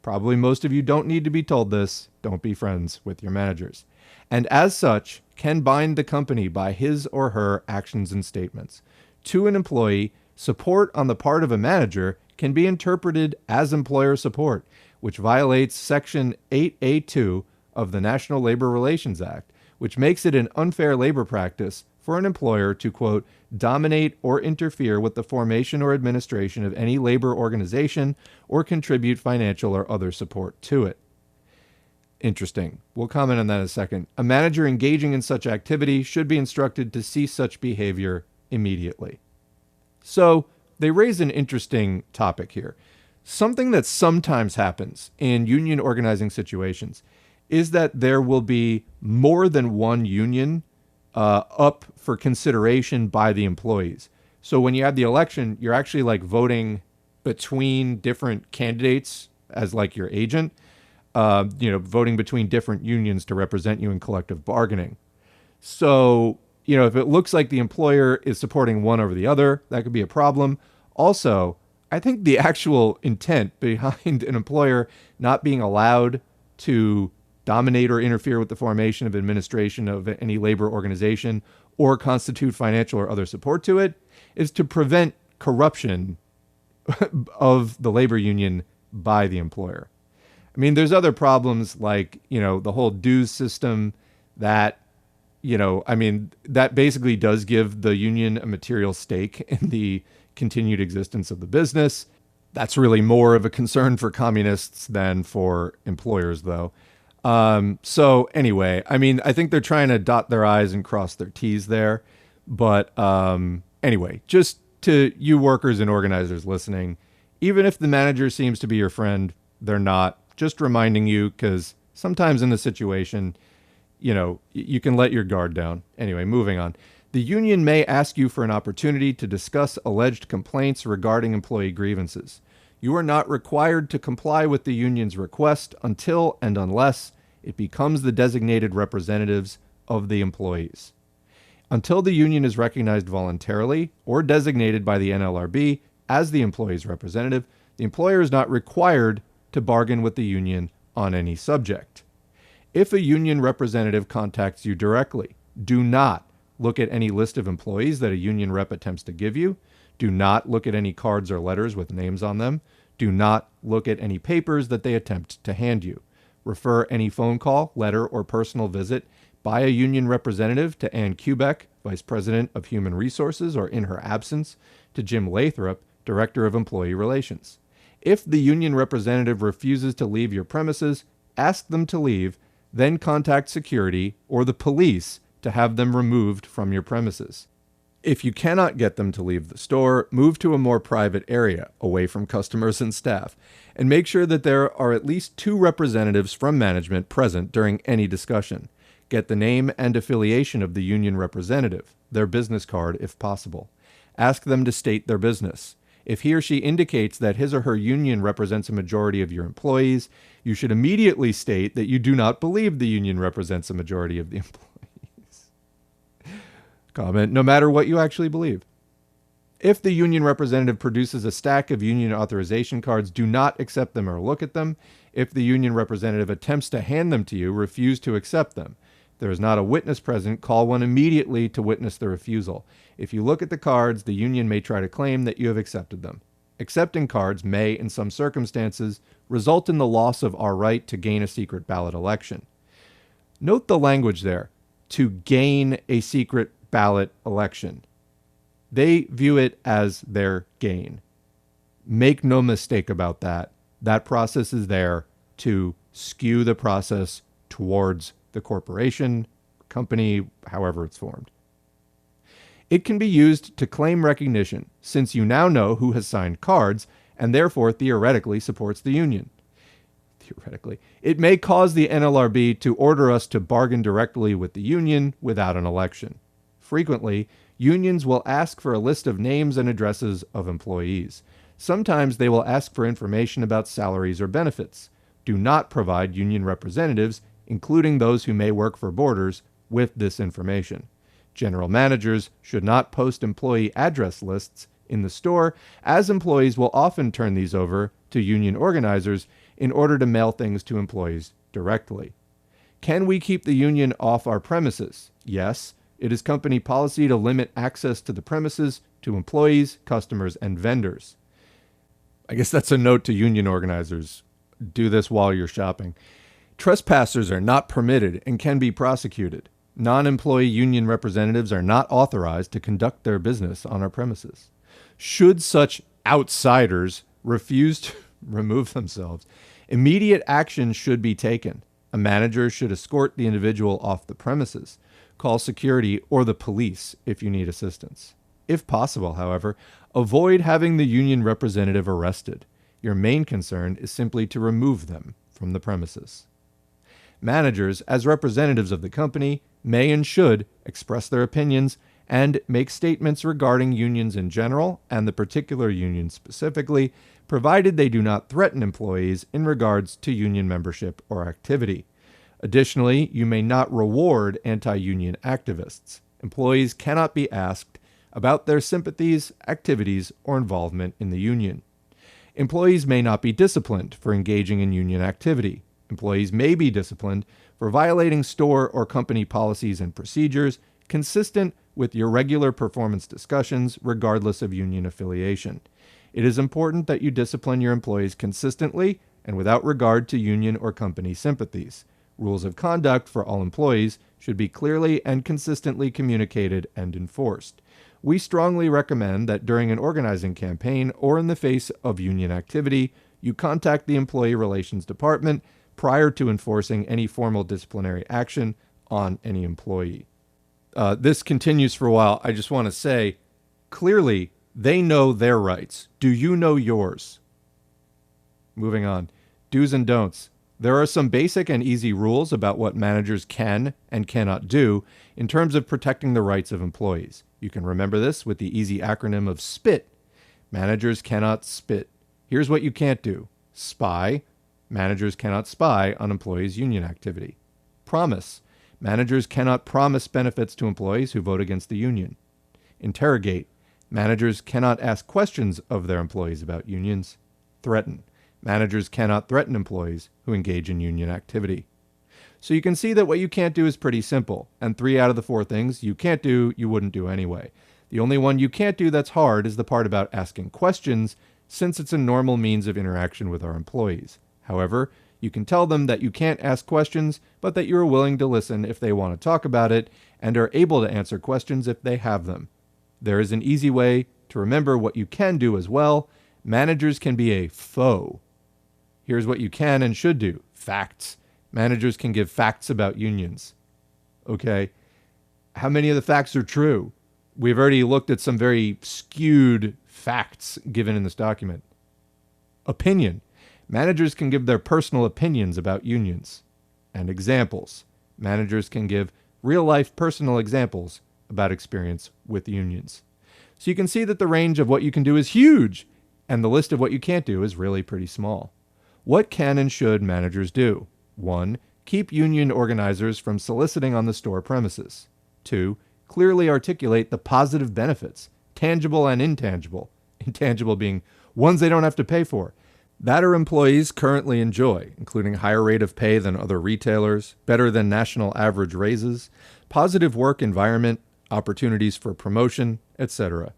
probably most of you don't need to be told this. Don't be friends with your managers. And as such, can bind the company by his or her actions and statements. To an employee, support on the part of a manager can be interpreted as employer support, which violates Section 8A2 of the National Labor Relations Act, which makes it an unfair labor practice for an employer to, quote, dominate or interfere with the formation or administration of any labor organization or contribute financial or other support to it. Interesting. We'll comment on that in a second. A manager engaging in such activity should be instructed to cease such behavior immediately. So, they raise an interesting topic here. Something that sometimes happens in union organizing situations is that there will be more than one union uh, up for consideration by the employees. So when you have the election, you're actually like voting between different candidates as like your agent. Uh, you know, voting between different unions to represent you in collective bargaining. So you know, if it looks like the employer is supporting one over the other, that could be a problem. Also, I think the actual intent behind an employer not being allowed to dominate or interfere with the formation of administration of any labor organization or constitute financial or other support to it is to prevent corruption of the labor union by the employer. I mean, there's other problems like, you know, the whole dues system that you know, I mean, that basically does give the union a material stake in the continued existence of the business. That's really more of a concern for communists than for employers, though. Um, so, anyway, I mean, I think they're trying to dot their I's and cross their T's there. But um, anyway, just to you workers and organizers listening, even if the manager seems to be your friend, they're not. Just reminding you because sometimes in the situation, you know, you can let your guard down. Anyway, moving on. The union may ask you for an opportunity to discuss alleged complaints regarding employee grievances. You are not required to comply with the union's request until and unless it becomes the designated representatives of the employees. Until the union is recognized voluntarily or designated by the NLRB as the employee's representative, the employer is not required to bargain with the union on any subject. If a union representative contacts you directly, do not look at any list of employees that a union rep attempts to give you. Do not look at any cards or letters with names on them. Do not look at any papers that they attempt to hand you. Refer any phone call, letter, or personal visit by a union representative to Ann Kubek, Vice President of Human Resources, or in her absence, to Jim Lathrop, Director of Employee Relations. If the union representative refuses to leave your premises, ask them to leave then contact security or the police to have them removed from your premises. If you cannot get them to leave the store, move to a more private area, away from customers and staff, and make sure that there are at least two representatives from management present during any discussion. Get the name and affiliation of the union representative, their business card if possible. Ask them to state their business. If he or she indicates that his or her union represents a majority of your employees, you should immediately state that you do not believe the union represents a majority of the employees. Comment no matter what you actually believe. If the union representative produces a stack of union authorization cards, do not accept them or look at them. If the union representative attempts to hand them to you, refuse to accept them. If there is not a witness present, call one immediately to witness the refusal. If you look at the cards, the union may try to claim that you have accepted them. Accepting cards may, in some circumstances, result in the loss of our right to gain a secret ballot election. Note the language there to gain a secret ballot election. They view it as their gain. Make no mistake about that. That process is there to skew the process towards the corporation, company, however it's formed. It can be used to claim recognition, since you now know who has signed cards and therefore theoretically supports the union. Theoretically, it may cause the NLRB to order us to bargain directly with the union without an election. Frequently, unions will ask for a list of names and addresses of employees. Sometimes they will ask for information about salaries or benefits. Do not provide union representatives, including those who may work for Borders, with this information. General managers should not post employee address lists in the store, as employees will often turn these over to union organizers in order to mail things to employees directly. Can we keep the union off our premises? Yes, it is company policy to limit access to the premises to employees, customers, and vendors. I guess that's a note to union organizers. Do this while you're shopping. Trespassers are not permitted and can be prosecuted. Non employee union representatives are not authorized to conduct their business on our premises. Should such outsiders refuse to remove themselves, immediate action should be taken. A manager should escort the individual off the premises call security or the police if you need assistance. If possible, however, avoid having the union representative arrested. Your main concern is simply to remove them from the premises. Managers, as representatives of the company, may and should express their opinions and make statements regarding unions in general and the particular union specifically, provided they do not threaten employees in regards to union membership or activity. Additionally, you may not reward anti union activists. Employees cannot be asked about their sympathies, activities, or involvement in the union. Employees may not be disciplined for engaging in union activity. Employees may be disciplined for violating store or company policies and procedures consistent with your regular performance discussions, regardless of union affiliation. It is important that you discipline your employees consistently and without regard to union or company sympathies. Rules of conduct for all employees should be clearly and consistently communicated and enforced. We strongly recommend that during an organizing campaign or in the face of union activity, you contact the Employee Relations Department prior to enforcing any formal disciplinary action on any employee. Uh, this continues for a while. I just want to say clearly, they know their rights. Do you know yours? Moving on. Do's and don'ts. There are some basic and easy rules about what managers can and cannot do in terms of protecting the rights of employees. You can remember this with the easy acronym of SPIT. Managers cannot spit. Here's what you can't do spy. Managers cannot spy on employees' union activity. Promise. Managers cannot promise benefits to employees who vote against the union. Interrogate. Managers cannot ask questions of their employees about unions. Threaten. Managers cannot threaten employees who engage in union activity. So you can see that what you can't do is pretty simple, and three out of the four things you can't do, you wouldn't do anyway. The only one you can't do that's hard is the part about asking questions, since it's a normal means of interaction with our employees. However, you can tell them that you can't ask questions, but that you are willing to listen if they want to talk about it, and are able to answer questions if they have them. There is an easy way to remember what you can do as well. Managers can be a foe Here's what you can and should do facts. Managers can give facts about unions. Okay. How many of the facts are true? We've already looked at some very skewed facts given in this document. Opinion. Managers can give their personal opinions about unions. And examples. Managers can give real life personal examples about experience with unions. So you can see that the range of what you can do is huge, and the list of what you can't do is really pretty small. What can and should managers do? 1. Keep union organizers from soliciting on the store premises. 2. Clearly articulate the positive benefits, tangible and intangible, intangible being ones they don't have to pay for, that our employees currently enjoy, including higher rate of pay than other retailers, better than national average raises, positive work environment, opportunities for promotion, etc.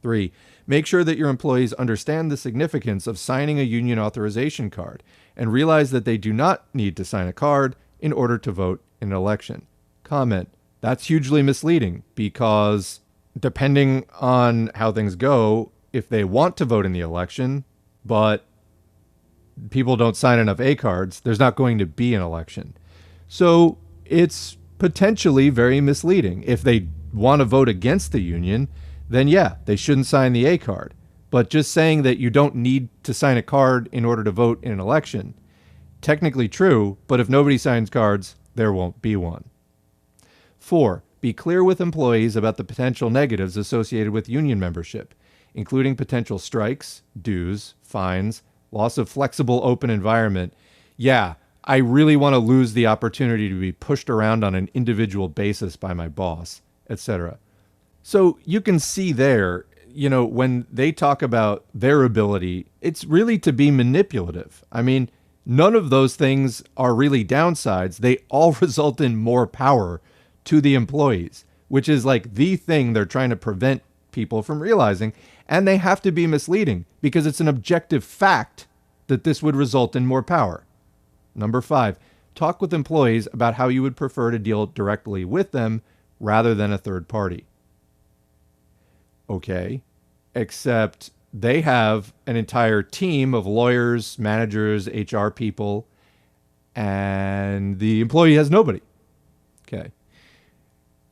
3. Make sure that your employees understand the significance of signing a union authorization card and realize that they do not need to sign a card in order to vote in an election. Comment. That's hugely misleading because depending on how things go, if they want to vote in the election, but people don't sign enough A cards, there's not going to be an election. So it's potentially very misleading. If they want to vote against the union, then yeah, they shouldn't sign the A card. But just saying that you don't need to sign a card in order to vote in an election, technically true, but if nobody signs cards, there won't be one. Four, be clear with employees about the potential negatives associated with union membership including potential strikes, dues, fines, loss of flexible open environment, yeah, I really want to lose the opportunity to be pushed around on an individual basis by my boss, etc. So you can see there, you know, when they talk about their ability, it's really to be manipulative. I mean, none of those things are really downsides. They all result in more power to the employees, which is like the thing they're trying to prevent people from realizing and they have to be misleading because it's an objective fact that this would result in more power. Number five, talk with employees about how you would prefer to deal directly with them rather than a third party. Okay, except they have an entire team of lawyers, managers, HR people, and the employee has nobody. Okay.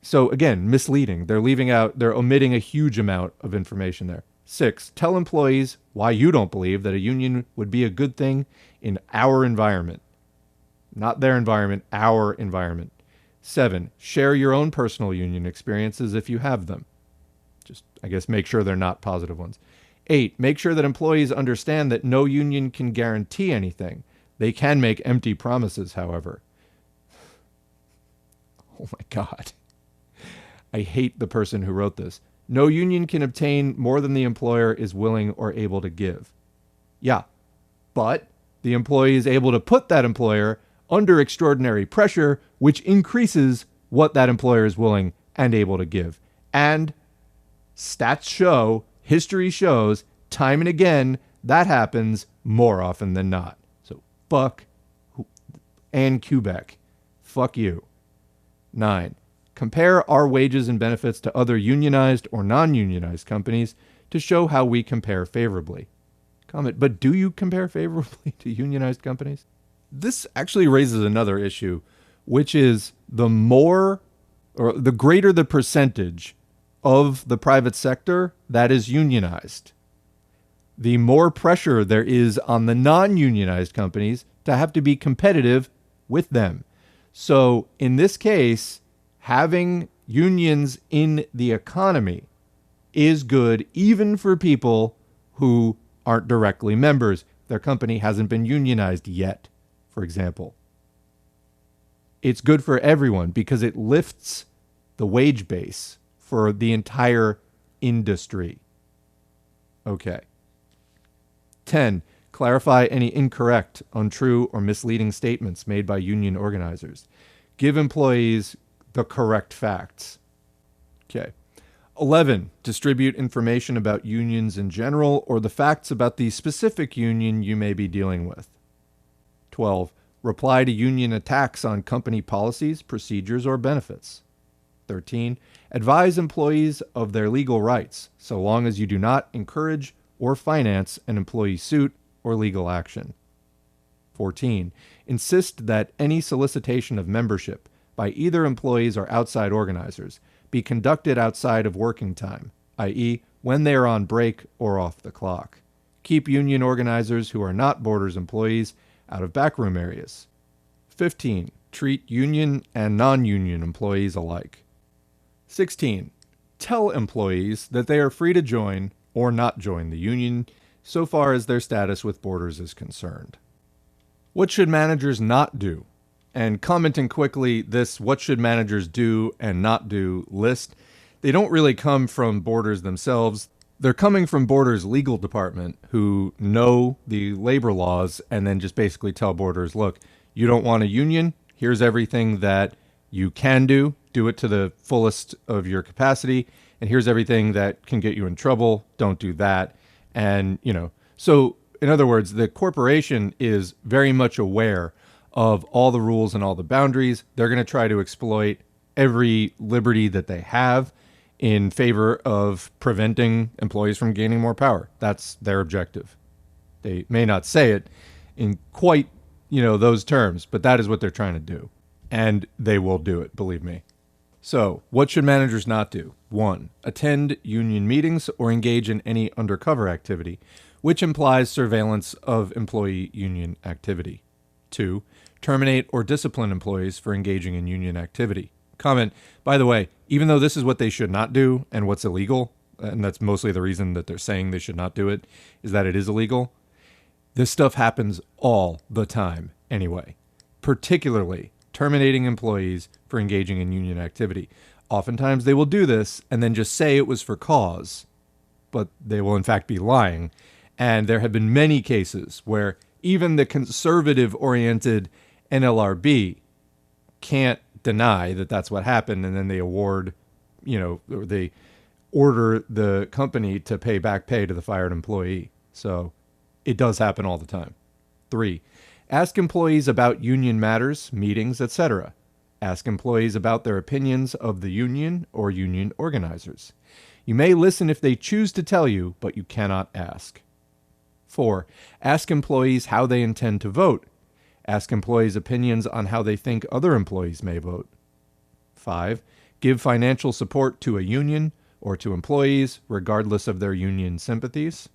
So again, misleading. They're leaving out, they're omitting a huge amount of information there. Six, tell employees why you don't believe that a union would be a good thing in our environment. Not their environment, our environment. Seven, share your own personal union experiences if you have them. Just, I guess, make sure they're not positive ones. Eight, make sure that employees understand that no union can guarantee anything. They can make empty promises, however. Oh my God. I hate the person who wrote this. No union can obtain more than the employer is willing or able to give. Yeah, but the employee is able to put that employer under extraordinary pressure, which increases what that employer is willing and able to give. And stats show, history shows, time and again, that happens more often than not. So fuck Ann Kubek. Fuck you. Nine. Compare our wages and benefits to other unionized or non unionized companies to show how we compare favorably. Comment, but do you compare favorably to unionized companies? This actually raises another issue, which is the more or the greater the percentage of the private sector that is unionized, the more pressure there is on the non unionized companies to have to be competitive with them. So in this case, having unions in the economy is good even for people who aren't directly members. Their company hasn't been unionized yet, for example. It's good for everyone because it lifts the wage base for the entire industry. Okay. 10. Clarify any incorrect, untrue, or misleading statements made by union organizers. Give employees the correct facts. Okay. 11. Distribute information about unions in general or the facts about the specific union you may be dealing with. 12. Reply to union attacks on company policies, procedures, or benefits. 13. Advise employees of their legal rights, so long as you do not encourage or finance an employee suit or legal action. 14. Insist that any solicitation of membership by either employees or outside organizers be conducted outside of working time, i.e., when they are on break or off the clock. Keep union organizers who are not Borders employees out of backroom areas. 15. Treat union and non union employees alike. 16. tell employees that they are free to join or not join the union so far as their status with Borders is concerned. What should managers not do? And commenting quickly, this what should managers do and not do list, they don't really come from Borders themselves. They're coming from Borders legal department who know the labor laws and then just basically tell Borders, look, you don't want a union, here's everything that you can do, do it to the fullest of your capacity, and here's everything that can get you in trouble, don't do that. And, you know, so in other words, the corporation is very much aware of all the rules and all the boundaries. They're going to try to exploit every liberty that they have in favor of preventing employees from gaining more power. That's their objective. They may not say it in quite, you know, those terms, but that is what they're trying to do. And they will do it, believe me. So, what should managers not do? One, attend union meetings or engage in any undercover activity, which implies surveillance of employee union activity. Two, terminate or discipline employees for engaging in union activity. Comment, by the way, even though this is what they should not do and what's illegal, and that's mostly the reason that they're saying they should not do it, is that it is illegal. This stuff happens all the time anyway, particularly terminating employees for engaging in union activity. Oftentimes they will do this and then just say it was for cause, but they will in fact be lying. And there have been many cases where even the conservative oriented NLRB can't deny that that's what happened. And then they award, you know, or they order the company to pay back pay to the fired employee. So it does happen all the time. Three, Ask employees about union matters, meetings, etc. Ask employees about their opinions of the union or union organizers. You may listen if they choose to tell you, but you cannot ask. 4. Ask employees how they intend to vote. Ask employees opinions on how they think other employees may vote. 5. Give financial support to a union or to employees, regardless of their union sympathies.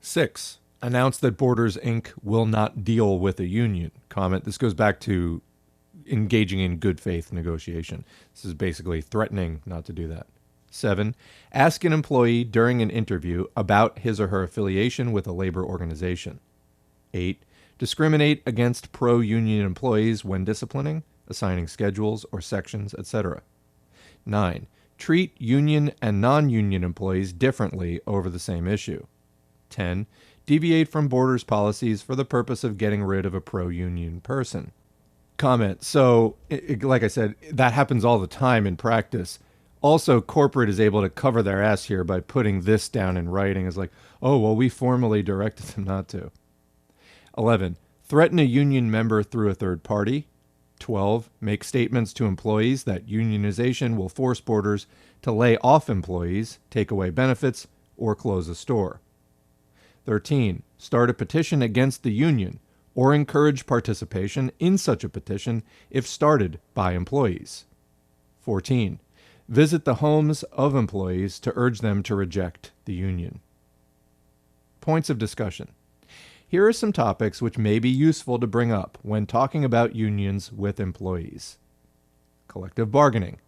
6 announced that Borders Inc. will not deal with a union. Comment. This goes back to engaging in good faith negotiation. This is basically threatening not to do that. Seven, ask an employee during an interview about his or her affiliation with a labor organization. Eight, discriminate against pro union employees when disciplining, assigning schedules or sections, etc. Nine, treat union and non union employees differently over the same issue. 10 deviate from borders policies for the purpose of getting rid of a pro union person. Comment. So, it, like I said, that happens all the time in practice. Also, corporate is able to cover their ass here by putting this down in writing as like, oh, well, we formally directed them not to. 11. Threaten a union member through a third party. 12. Make statements to employees that unionization will force borders to lay off employees, take away benefits, or close a store. 13. Start a petition against the union or encourage participation in such a petition if started by employees. 14. Visit the homes of employees to urge them to reject the union. Points of discussion. Here are some topics which may be useful to bring up when talking about unions with employees. Collective bargaining.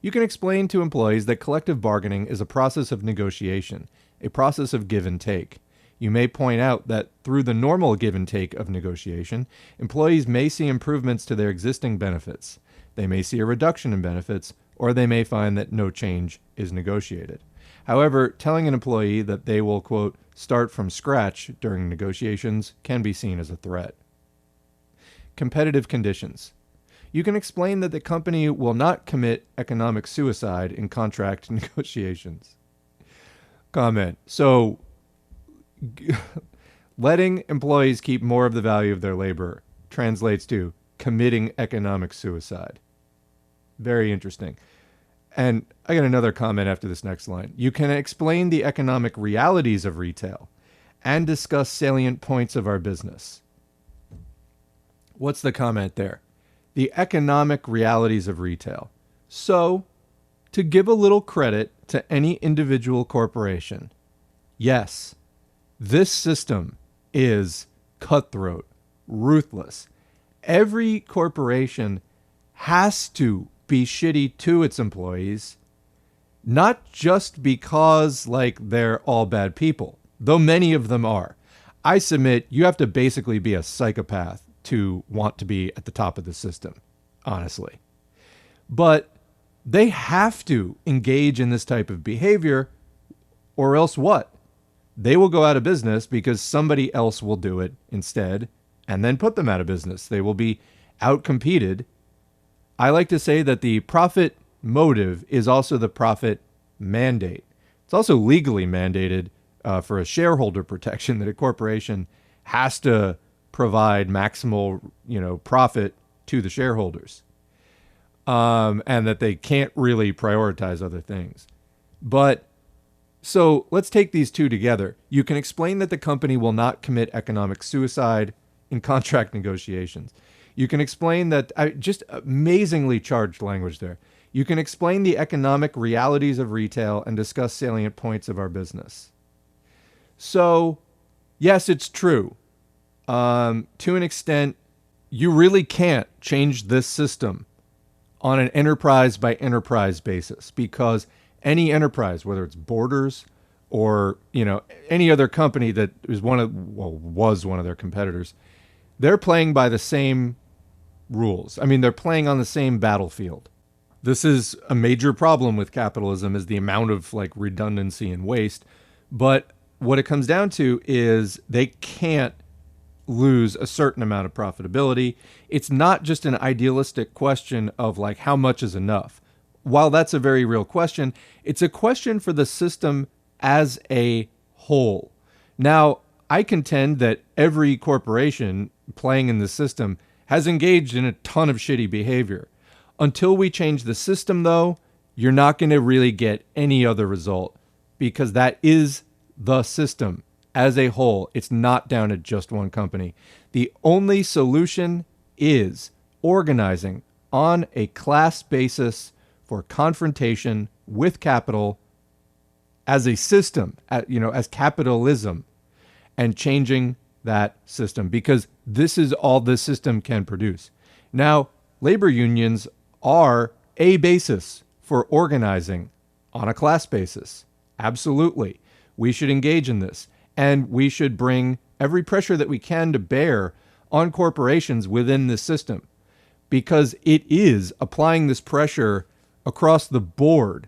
You can explain to employees that collective bargaining is a process of negotiation, a process of give and take. You may point out that through the normal give and take of negotiation, employees may see improvements to their existing benefits. They may see a reduction in benefits, or they may find that no change is negotiated. However, telling an employee that they will, quote, start from scratch during negotiations can be seen as a threat. Competitive conditions. You can explain that the company will not commit economic suicide in contract negotiations. Comment. So, letting employees keep more of the value of their labor translates to committing economic suicide. Very interesting. And I got another comment after this next line. You can explain the economic realities of retail and discuss salient points of our business. What's the comment there? The economic realities of retail. So, to give a little credit to any individual corporation, yes, this system is cutthroat, ruthless. Every corporation has to be shitty to its employees not just because like they're all bad people, though many of them are. I submit you have to basically be a psychopath to want to be at the top of the system, honestly. But they have to engage in this type of behavior, or else what? They will go out of business because somebody else will do it instead and then put them out of business. They will be outcompeted. I like to say that the profit motive is also the profit mandate. It's also legally mandated uh, for a shareholder protection that a corporation has to provide maximal, you know, profit to the shareholders, um, and that they can't really prioritize other things. But so let's take these two together. You can explain that the company will not commit economic suicide in contract negotiations. You can explain that I, just amazingly charged language there. You can explain the economic realities of retail and discuss salient points of our business. So, yes, it's true. Um, to an extent, you really can't change this system on an enterprise by enterprise basis because any enterprise, whether it's Borders or you know any other company that is one of well was one of their competitors, they're playing by the same rules. I mean, they're playing on the same battlefield. This is a major problem with capitalism is the amount of like redundancy and waste. But what it comes down to is they can't lose a certain amount of profitability. It's not just an idealistic question of like how much is enough. While that's a very real question, it's a question for the system as a whole. Now, I contend that every corporation playing in the system has engaged in a ton of shitty behavior. Until we change the system, though, you're not going to really get any other result because that is the system as a whole. It's not down to just one company. The only solution is organizing on a class basis for confrontation with capital as a system, you know, as capitalism, and changing that system because this is all this system can produce. Now, labor unions are a basis for organizing on a class basis. Absolutely. We should engage in this and we should bring every pressure that we can to bear on corporations within this system because it is applying this pressure across the board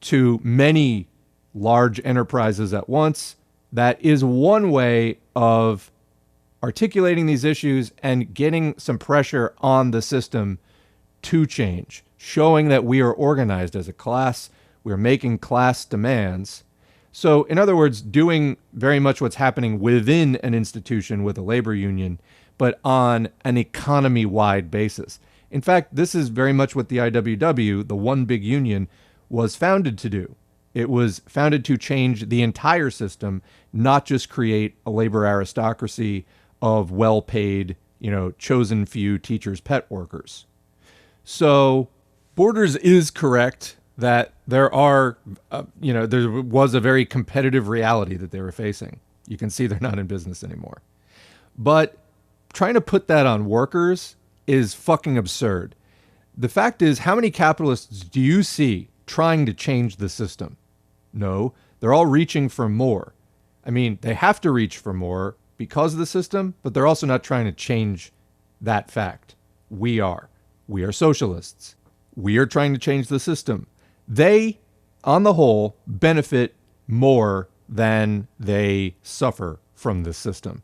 to many large enterprises at once that is one way of articulating these issues and getting some pressure on the system to change, showing that we are organized as a class, we're making class demands. So, in other words, doing very much what's happening within an institution with a labor union, but on an economy wide basis. In fact, this is very much what the IWW, the one big union, was founded to do. It was founded to change the entire system, not just create a labor aristocracy of well paid, you know, chosen few teachers' pet workers. So, Borders is correct that there are, uh, you know, there was a very competitive reality that they were facing. You can see they're not in business anymore. But trying to put that on workers is fucking absurd. The fact is, how many capitalists do you see trying to change the system? No, they're all reaching for more. I mean, they have to reach for more because of the system, but they're also not trying to change that fact. We are. We are socialists. We are trying to change the system. They, on the whole, benefit more than they suffer from the system.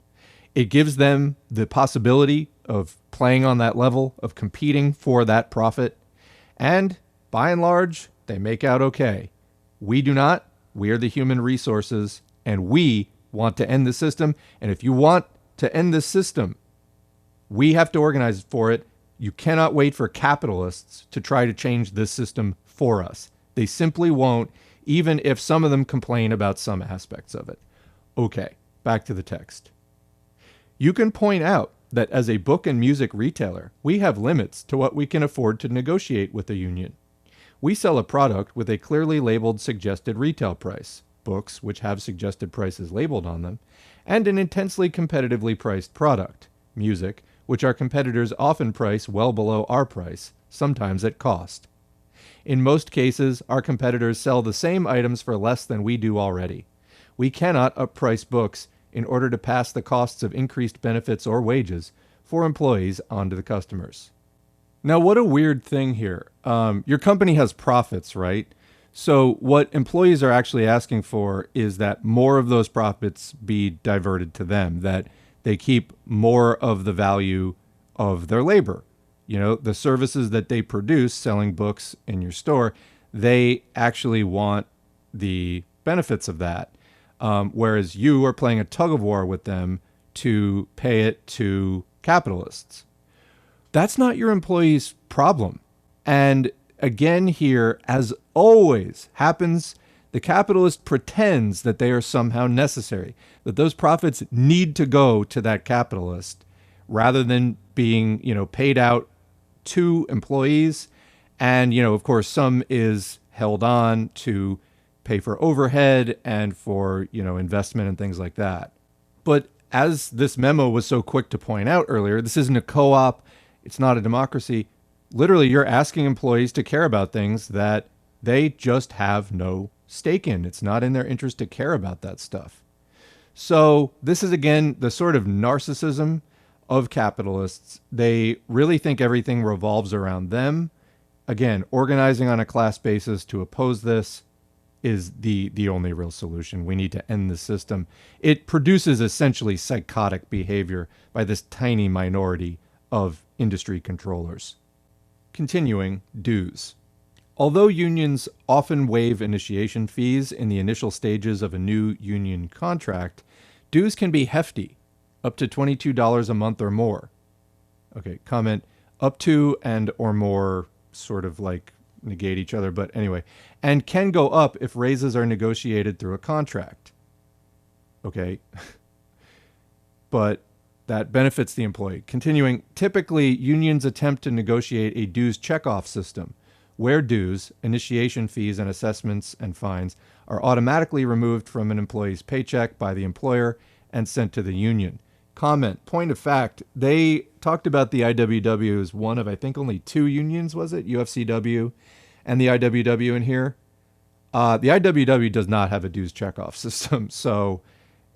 It gives them the possibility of playing on that level, of competing for that profit, and by and large, they make out okay. We do not. We are the human resources, and we want to end the system. And if you want to end the system, we have to organize for it. You cannot wait for capitalists to try to change this system for us. They simply won't, even if some of them complain about some aspects of it. Okay, back to the text. You can point out that as a book and music retailer, we have limits to what we can afford to negotiate with the union. We sell a product with a clearly labeled suggested retail price, books which have suggested prices labeled on them, and an intensely competitively priced product, music, which our competitors often price well below our price, sometimes at cost. In most cases, our competitors sell the same items for less than we do already. We cannot upprice books in order to pass the costs of increased benefits or wages for employees onto the customers. Now, what a weird thing here. Um, your company has profits, right? So, what employees are actually asking for is that more of those profits be diverted to them, that they keep more of the value of their labor. You know, the services that they produce selling books in your store, they actually want the benefits of that. Um, whereas you are playing a tug of war with them to pay it to capitalists. That's not your employee's problem. And again, here, as always happens, the capitalist pretends that they are somehow necessary, that those profits need to go to that capitalist rather than being, you know, paid out to employees. And, you know, of course, some is held on to pay for overhead and for, you know, investment and things like that. But as this memo was so quick to point out earlier, this isn't a co op, it's not a democracy. Literally, you're asking employees to care about things that they just have no stake in. It's not in their interest to care about that stuff. So, this is again the sort of narcissism of capitalists. They really think everything revolves around them. Again, organizing on a class basis to oppose this is the the only real solution. We need to end the system. It produces essentially psychotic behavior by this tiny minority of industry controllers. Continuing, dues. Although unions often waive initiation fees in the initial stages of a new union contract, dues can be hefty, up to $22 a month or more. Okay, comment up to and or more sort of like negate each other, but anyway, and can go up if raises are negotiated through a contract. Okay. but that benefits the employee. Continuing, typically unions attempt to negotiate a dues checkoff system where dues, initiation fees, and assessments and fines are automatically removed from an employee's paycheck by the employer and sent to the union. Comment, point of fact, they talked about the IWW as one of, I think, only two unions, was it? UFCW and the IWW in here. Uh, the IWW does not have a dues checkoff system. So,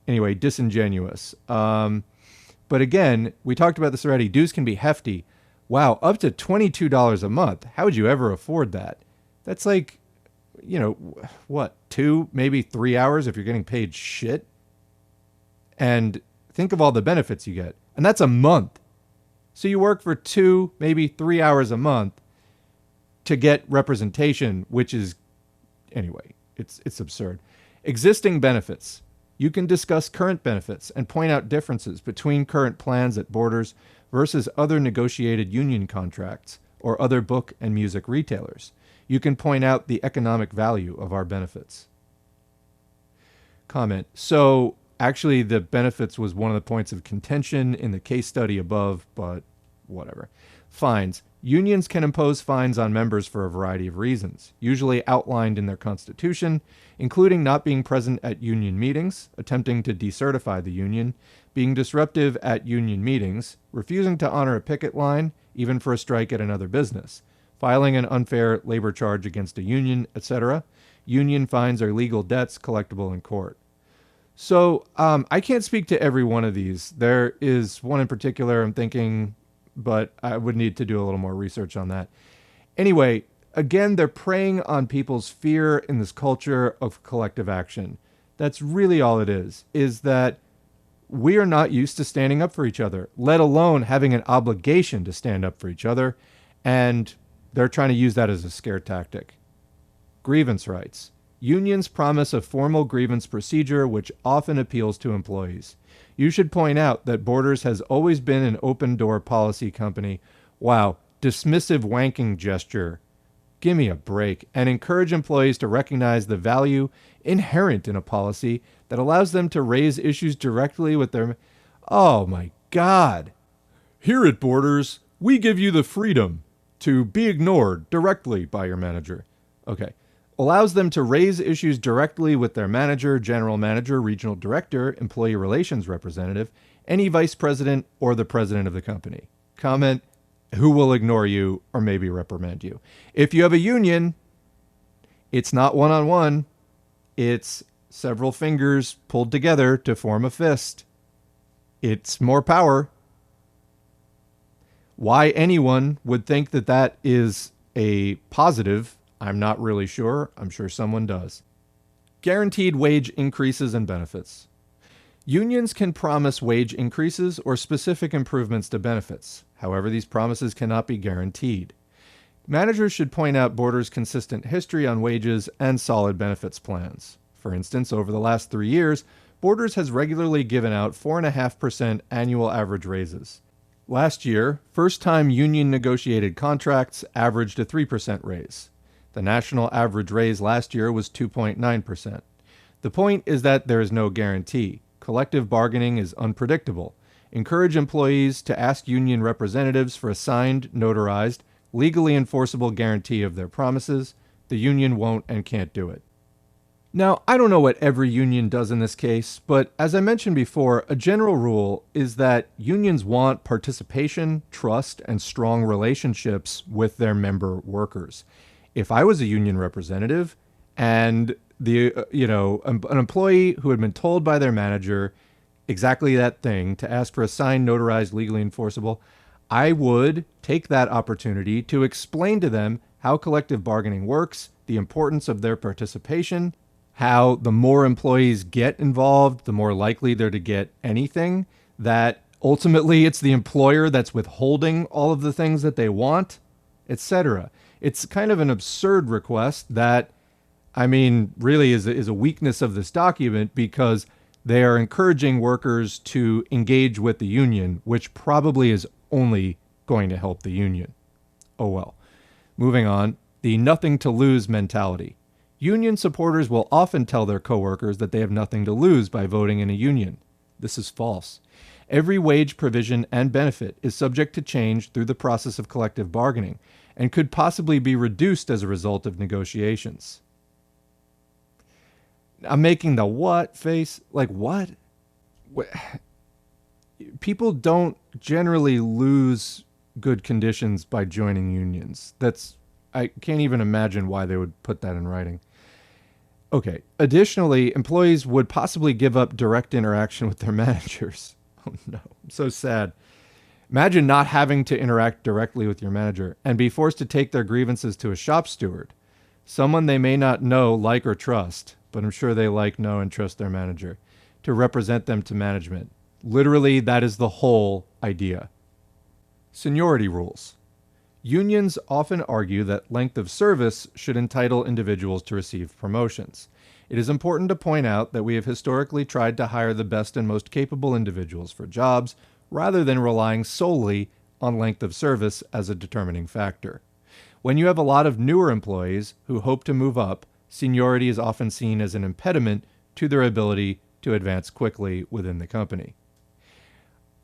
anyway, disingenuous. Um, but again, we talked about this already. Dues can be hefty wow, up to $22 a month. How would you ever afford that? That's like, you know, what, two, maybe three hours if you're getting paid shit? And think of all the benefits you get. And that's a month. So you work for two, maybe three hours a month to get representation, which is, anyway, it's, it's absurd. Existing benefits. You can discuss current benefits and point out differences between current plans at Borders versus other negotiated union contracts or other book and music retailers. You can point out the economic value of our benefits. Comment. So, actually, the benefits was one of the points of contention in the case study above, but whatever. Fines. Unions can impose fines on members for a variety of reasons, usually outlined in their constitution, including not being present at union meetings, attempting to decertify the union, being disruptive at union meetings, refusing to honor a picket line, even for a strike at another business, filing an unfair labor charge against a union, etc. Union fines are legal debts collectible in court. So um, I can't speak to every one of these. There is one in particular I'm thinking, but I would need to do a little more research on that. Anyway, again, they're preying on people's fear in this culture of collective action. That's really all it is, is that we are not used to standing up for each other, let alone having an obligation to stand up for each other. And they're trying to use that as a scare tactic. Grievance rights. Unions promise a formal grievance procedure which often appeals to employees. You should point out that Borders has always been an open door policy company. Wow, dismissive wanking gesture. Give me a break and encourage employees to recognize the value inherent in a policy that allows them to raise issues directly with their. Oh my God. Here at Borders, we give you the freedom to be ignored directly by your manager. Okay. Allows them to raise issues directly with their manager, general manager, regional director, employee relations representative, any vice president, or the president of the company. Comment who will ignore you or maybe reprimand you. If you have a union, it's not one on one, it's several fingers pulled together to form a fist. It's more power. Why anyone would think that that is a positive, I'm not really sure. I'm sure someone does. Guaranteed wage increases and benefits. Unions can promise wage increases or specific improvements to benefits. However, these promises cannot be guaranteed. Managers should point out Borders' consistent history on wages and solid benefits plans. For instance, over the last three years, Borders has regularly given out 4.5% annual average raises. Last year, first time union negotiated contracts averaged a 3% raise. The national average raise last year was 2.9%. The point is that there is no guarantee. Collective bargaining is unpredictable. Encourage employees to ask union representatives for a signed, notarized, legally enforceable guarantee of their promises. The union won't and can't do it. Now, I don't know what every union does in this case, but as I mentioned before, a general rule is that unions want participation, trust, and strong relationships with their member workers. If I was a union representative and the uh, you know an employee who had been told by their manager exactly that thing to ask for a signed notarized legally enforceable i would take that opportunity to explain to them how collective bargaining works the importance of their participation how the more employees get involved the more likely they're to get anything that ultimately it's the employer that's withholding all of the things that they want etc it's kind of an absurd request that I mean, really is a, is a weakness of this document because they are encouraging workers to engage with the union, which probably is only going to help the union. Oh well. Moving on, the nothing to lose mentality. Union supporters will often tell their coworkers that they have nothing to lose by voting in a union. This is false. Every wage provision and benefit is subject to change through the process of collective bargaining and could possibly be reduced as a result of negotiations. I'm making the what face. Like what? People don't generally lose good conditions by joining unions. That's I can't even imagine why they would put that in writing. Okay. Additionally, employees would possibly give up direct interaction with their managers. Oh no, I'm so sad. Imagine not having to interact directly with your manager and be forced to take their grievances to a shop steward, someone they may not know, like, or trust but I'm sure they like, know, and trust their manager to represent them to management. Literally, that is the whole idea. Seniority rules. Unions often argue that length of service should entitle individuals to receive promotions. It is important to point out that we have historically tried to hire the best and most capable individuals for jobs rather than relying solely on length of service as a determining factor. When you have a lot of newer employees who hope to move up, seniority is often seen as an impediment to their ability to advance quickly within the company.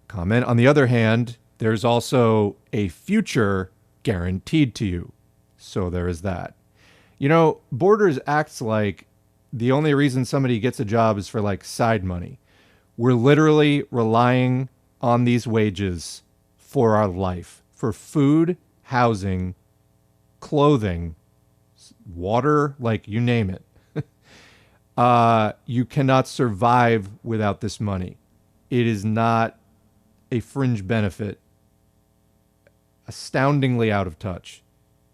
Comment on the other hand, there's also a future guaranteed to you. So there is that. You know, Borders acts like the only reason somebody gets a job is for like side money. We're literally relying on these wages for our life, for food, housing, clothing, water, like you name it. uh, you cannot survive without this money. It is not a fringe benefit. Astoundingly out of touch.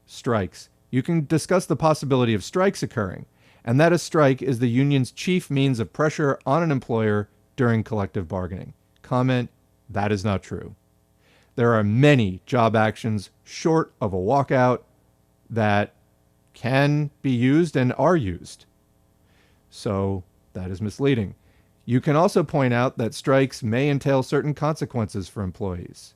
Strikes. You can discuss the possibility of strikes occurring, and that a strike is the union's chief means of pressure on an employer during collective bargaining. Comment that is not true. There are many job actions short of a walkout that can be used and are used. So that is misleading. You can also point out that strikes may entail certain consequences for employees.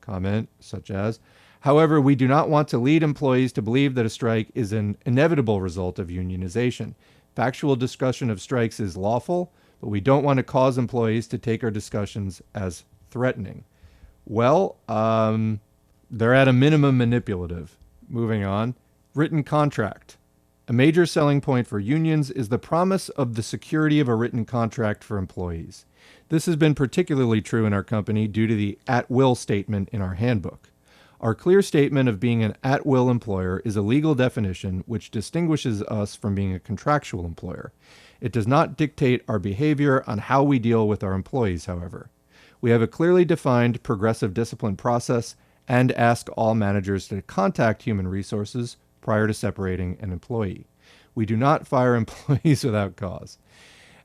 Comment such as, however, we do not want to lead employees to believe that a strike is an inevitable result of unionization. Factual discussion of strikes is lawful, but we don't want to cause employees to take our discussions as threatening. Well, um, they're at a minimum manipulative. Moving on written contract. A major selling point for unions is the promise of the security of a written contract for employees. This has been particularly true in our company due to the at will statement in our handbook. Our clear statement of being an at will employer is a legal definition which distinguishes us from being a contractual employer. It does not dictate our behavior on how we deal with our employees, however. We have a clearly defined progressive discipline process and ask all managers to contact human resources prior to separating an employee. We do not fire employees without cause.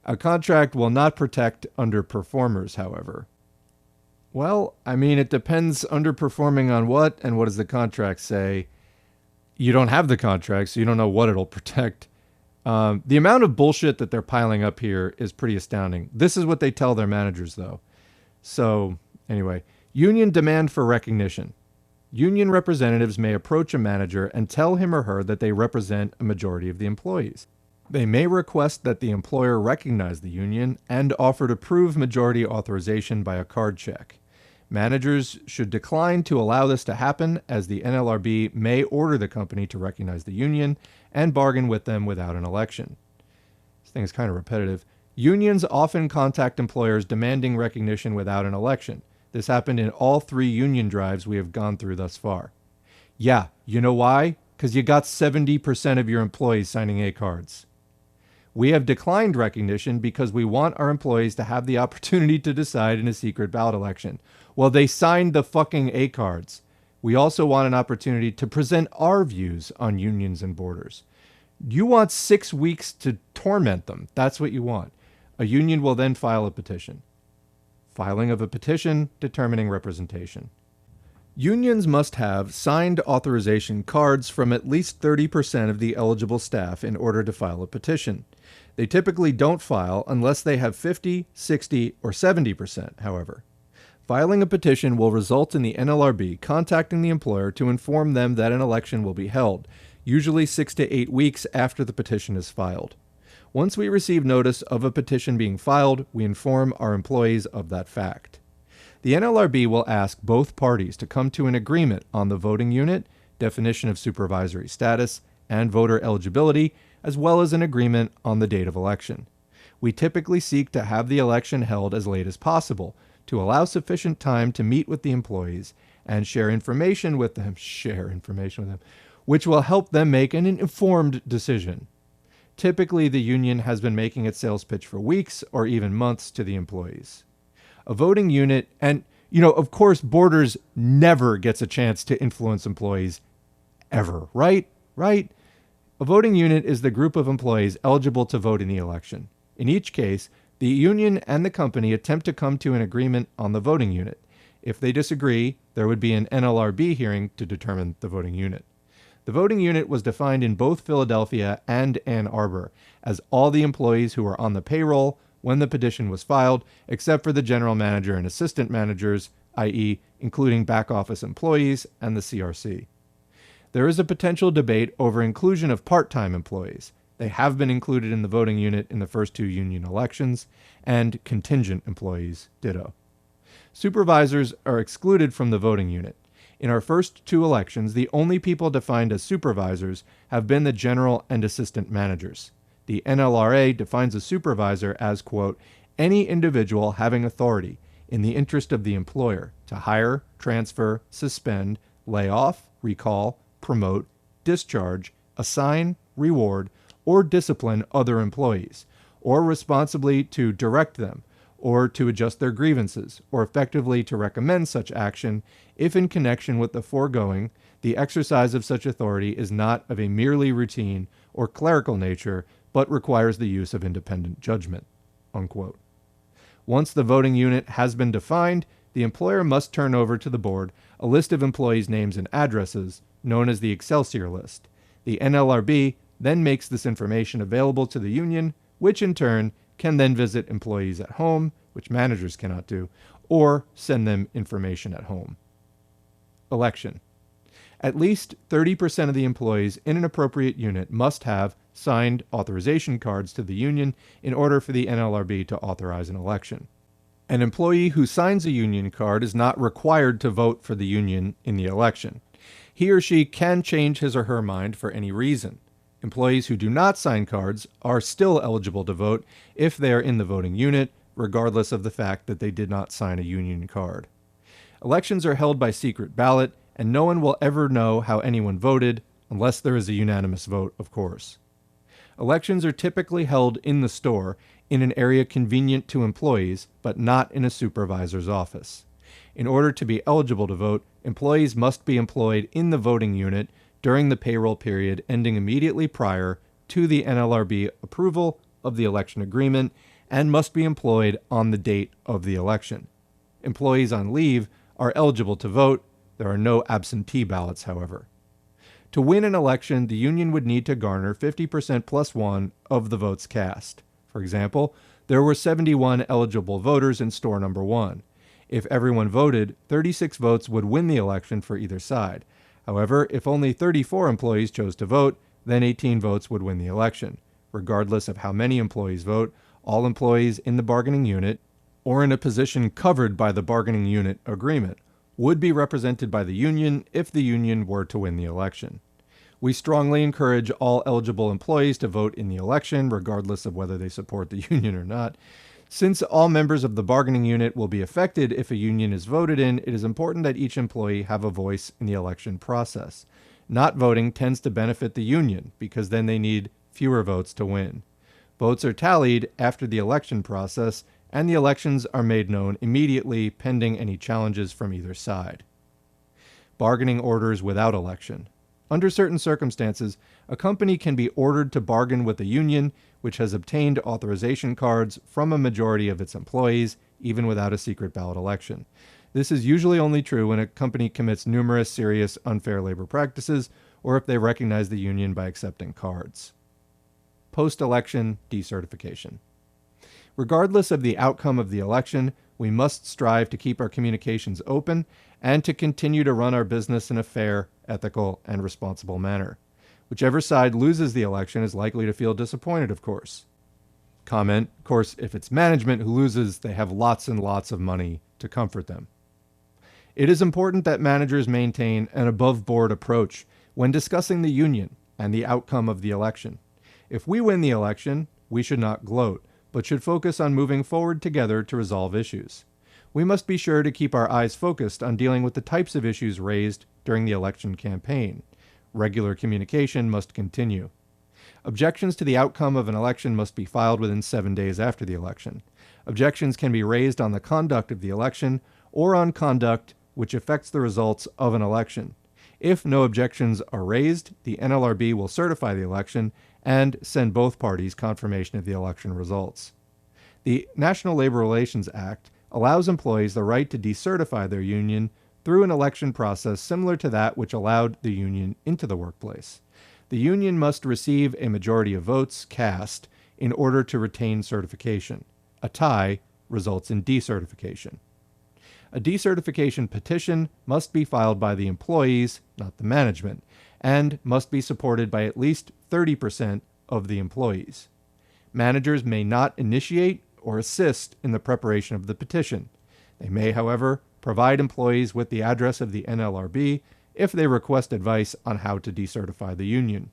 A contract will not protect underperformers, however. Well, I mean, it depends underperforming on what and what does the contract say. You don't have the contract, so you don't know what it'll protect. Um, the amount of bullshit that they're piling up here is pretty astounding. This is what they tell their managers, though. So, anyway, union demand for recognition. Union representatives may approach a manager and tell him or her that they represent a majority of the employees. They may request that the employer recognize the union and offer to prove majority authorization by a card check. Managers should decline to allow this to happen as the NLRB may order the company to recognize the union and bargain with them without an election. This thing is kind of repetitive. Unions often contact employers demanding recognition without an election. This happened in all three union drives we have gone through thus far. Yeah, you know why? Because you got 70% of your employees signing A cards. We have declined recognition because we want our employees to have the opportunity to decide in a secret ballot election. Well, they signed the fucking A cards. We also want an opportunity to present our views on unions and borders. You want six weeks to torment them. That's what you want. A union will then file a petition filing of a petition determining representation. Unions must have signed authorization cards from at least 30% of the eligible staff in order to file a petition. They typically don't file unless they have 50, 60, or 70%, however. Filing a petition will result in the NLRB contacting the employer to inform them that an election will be held, usually six to eight weeks after the petition is filed. Once we receive notice of a petition being filed, we inform our employees of that fact. The NLRB will ask both parties to come to an agreement on the voting unit, definition of supervisory status, and voter eligibility, as well as an agreement on the date of election. We typically seek to have the election held as late as possible to allow sufficient time to meet with the employees and share information with them, share information with them, which will help them make an informed decision. Typically, the union has been making its sales pitch for weeks or even months to the employees. A voting unit, and you know, of course, Borders never gets a chance to influence employees ever, right? Right? A voting unit is the group of employees eligible to vote in the election. In each case, the union and the company attempt to come to an agreement on the voting unit. If they disagree, there would be an NLRB hearing to determine the voting unit. The voting unit was defined in both Philadelphia and Ann Arbor as all the employees who were on the payroll when the petition was filed, except for the general manager and assistant managers, i.e., including back office employees and the CRC. There is a potential debate over inclusion of part time employees. They have been included in the voting unit in the first two union elections, and contingent employees, ditto. Supervisors are excluded from the voting unit. In our first two elections, the only people defined as supervisors have been the general and assistant managers. The NLRA defines a supervisor as, quote, any individual having authority in the interest of the employer to hire, transfer, suspend, lay off, recall, promote, discharge, assign, reward, or discipline other employees, or responsibly to direct them or to adjust their grievances, or effectively to recommend such action if in connection with the foregoing the exercise of such authority is not of a merely routine or clerical nature, but requires the use of independent judgment. Unquote. Once the voting unit has been defined, the employer must turn over to the board a list of employees' names and addresses, known as the Excelsior list. The NLRB then makes this information available to the union, which in turn can then visit employees at home, which managers cannot do, or send them information at home. Election. At least 30% of the employees in an appropriate unit must have signed authorization cards to the union in order for the NLRB to authorize an election. An employee who signs a union card is not required to vote for the union in the election. He or she can change his or her mind for any reason. Employees who do not sign cards are still eligible to vote if they are in the voting unit, regardless of the fact that they did not sign a union card. Elections are held by secret ballot, and no one will ever know how anyone voted, unless there is a unanimous vote, of course. Elections are typically held in the store in an area convenient to employees, but not in a supervisor's office. In order to be eligible to vote, employees must be employed in the voting unit during the payroll period ending immediately prior to the NLRB approval of the election agreement and must be employed on the date of the election. Employees on leave are eligible to vote. There are no absentee ballots, however. To win an election, the union would need to garner 50% plus one of the votes cast. For example, there were 71 eligible voters in store number one. If everyone voted, 36 votes would win the election for either side. However, if only 34 employees chose to vote, then 18 votes would win the election. Regardless of how many employees vote, all employees in the bargaining unit or in a position covered by the bargaining unit agreement would be represented by the union if the union were to win the election. We strongly encourage all eligible employees to vote in the election, regardless of whether they support the union or not. Since all members of the bargaining unit will be affected if a union is voted in, it is important that each employee have a voice in the election process. Not voting tends to benefit the union because then they need fewer votes to win. Votes are tallied after the election process, and the elections are made known immediately pending any challenges from either side. Bargaining orders without election. Under certain circumstances, a company can be ordered to bargain with a union which has obtained authorization cards from a majority of its employees, even without a secret ballot election. This is usually only true when a company commits numerous serious unfair labor practices or if they recognize the union by accepting cards. Post election decertification. Regardless of the outcome of the election, we must strive to keep our communications open and to continue to run our business in a fair, ethical, and responsible manner. Whichever side loses the election is likely to feel disappointed, of course. Comment, of course, if it's management who loses, they have lots and lots of money to comfort them. It is important that managers maintain an above board approach when discussing the union and the outcome of the election. If we win the election, we should not gloat, but should focus on moving forward together to resolve issues. We must be sure to keep our eyes focused on dealing with the types of issues raised during the election campaign. Regular communication must continue. Objections to the outcome of an election must be filed within seven days after the election. Objections can be raised on the conduct of the election or on conduct which affects the results of an election. If no objections are raised, the NLRB will certify the election and send both parties confirmation of the election results. The National Labor Relations Act allows employees the right to decertify their union through an election process similar to that which allowed the union into the workplace. The union must receive a majority of votes cast in order to retain certification. A tie results in decertification. A decertification petition must be filed by the employees, not the management, and must be supported by at least 30% of the employees. Managers may not initiate or assist in the preparation of the petition. They may, however, provide employees with the address of the NLRB if they request advice on how to decertify the union.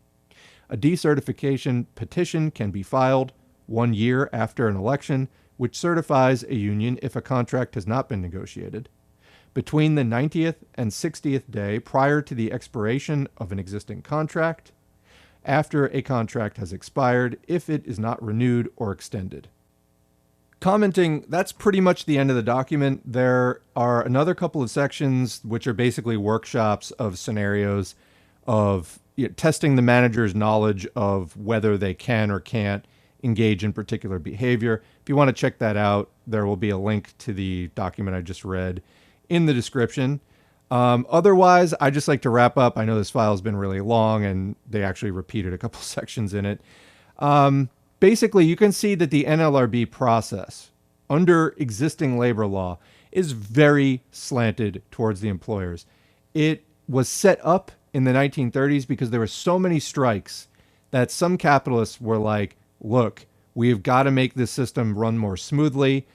A decertification petition can be filed one year after an election, which certifies a union if a contract has not been negotiated between the 90th and 60th day prior to the expiration of an existing contract, after a contract has expired if it is not renewed or extended. Commenting, that's pretty much the end of the document. There are another couple of sections which are basically workshops of scenarios of you know, testing the manager's knowledge of whether they can or can't engage in particular behavior. If you want to check that out, there will be a link to the document I just read in the description. Um, otherwise, I just like to wrap up. I know this file has been really long and they actually repeated a couple sections in it. Um, basically, you can see that the NLRB process under existing labor law is very slanted towards the employers. It was set up in the 1930s because there were so many strikes that some capitalists were like, look, we've got to make this system run more smoothly.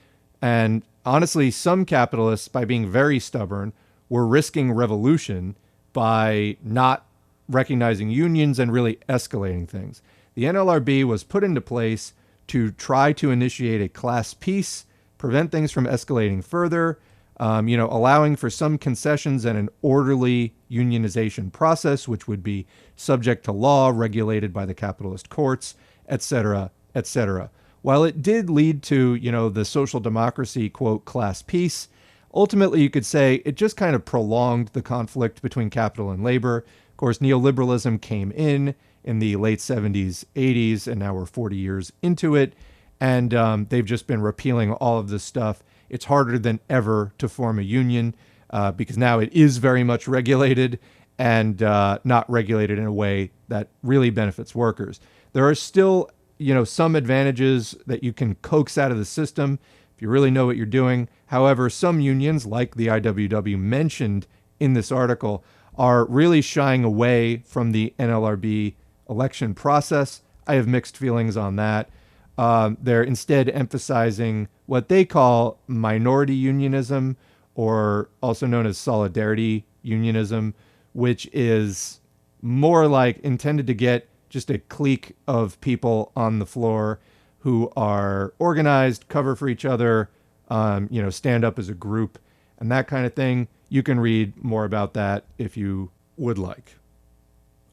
And honestly, some capitalists, by being very stubborn, were risking revolution by not recognizing unions and really escalating things. The NLRB was put into place to try to initiate a class peace, prevent things from escalating further, um, you know, allowing for some concessions and an orderly unionization process, which would be subject to law, regulated by the capitalist courts, etc., etc. While it did lead to, you know, the social democracy quote class peace, ultimately you could say it just kind of prolonged the conflict between capital and labor. Of course, neoliberalism came in in the late 70s, 80s, and now we're 40 years into it. And um, they've just been repealing all of this stuff. It's harder than ever to form a union uh, because now it is very much regulated and uh, not regulated in a way that really benefits workers. There are still, you know, some advantages that you can coax out of the system if you really know what you're doing. However, some unions, like the IWW mentioned in this article, are really shying away from the NLRB election process. I have mixed feelings on that. Um, they're instead emphasizing what they call minority unionism, or also known as solidarity unionism, which is more like intended to get just a clique of people on the floor who are organized, cover for each other, um, you know, stand up as a group, and that kind of thing. You can read more about that if you would like.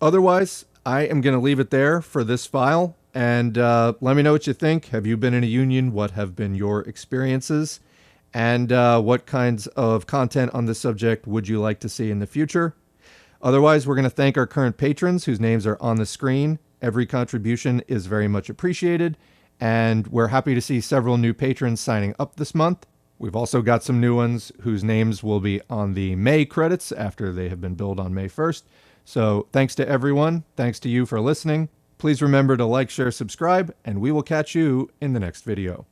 Otherwise, I am going to leave it there for this file. And uh, let me know what you think. Have you been in a union? What have been your experiences? And uh, what kinds of content on this subject would you like to see in the future? Otherwise, we're going to thank our current patrons whose names are on the screen. Every contribution is very much appreciated. And we're happy to see several new patrons signing up this month. We've also got some new ones whose names will be on the May credits after they have been billed on May 1st. So thanks to everyone. Thanks to you for listening. Please remember to like, share, subscribe, and we will catch you in the next video.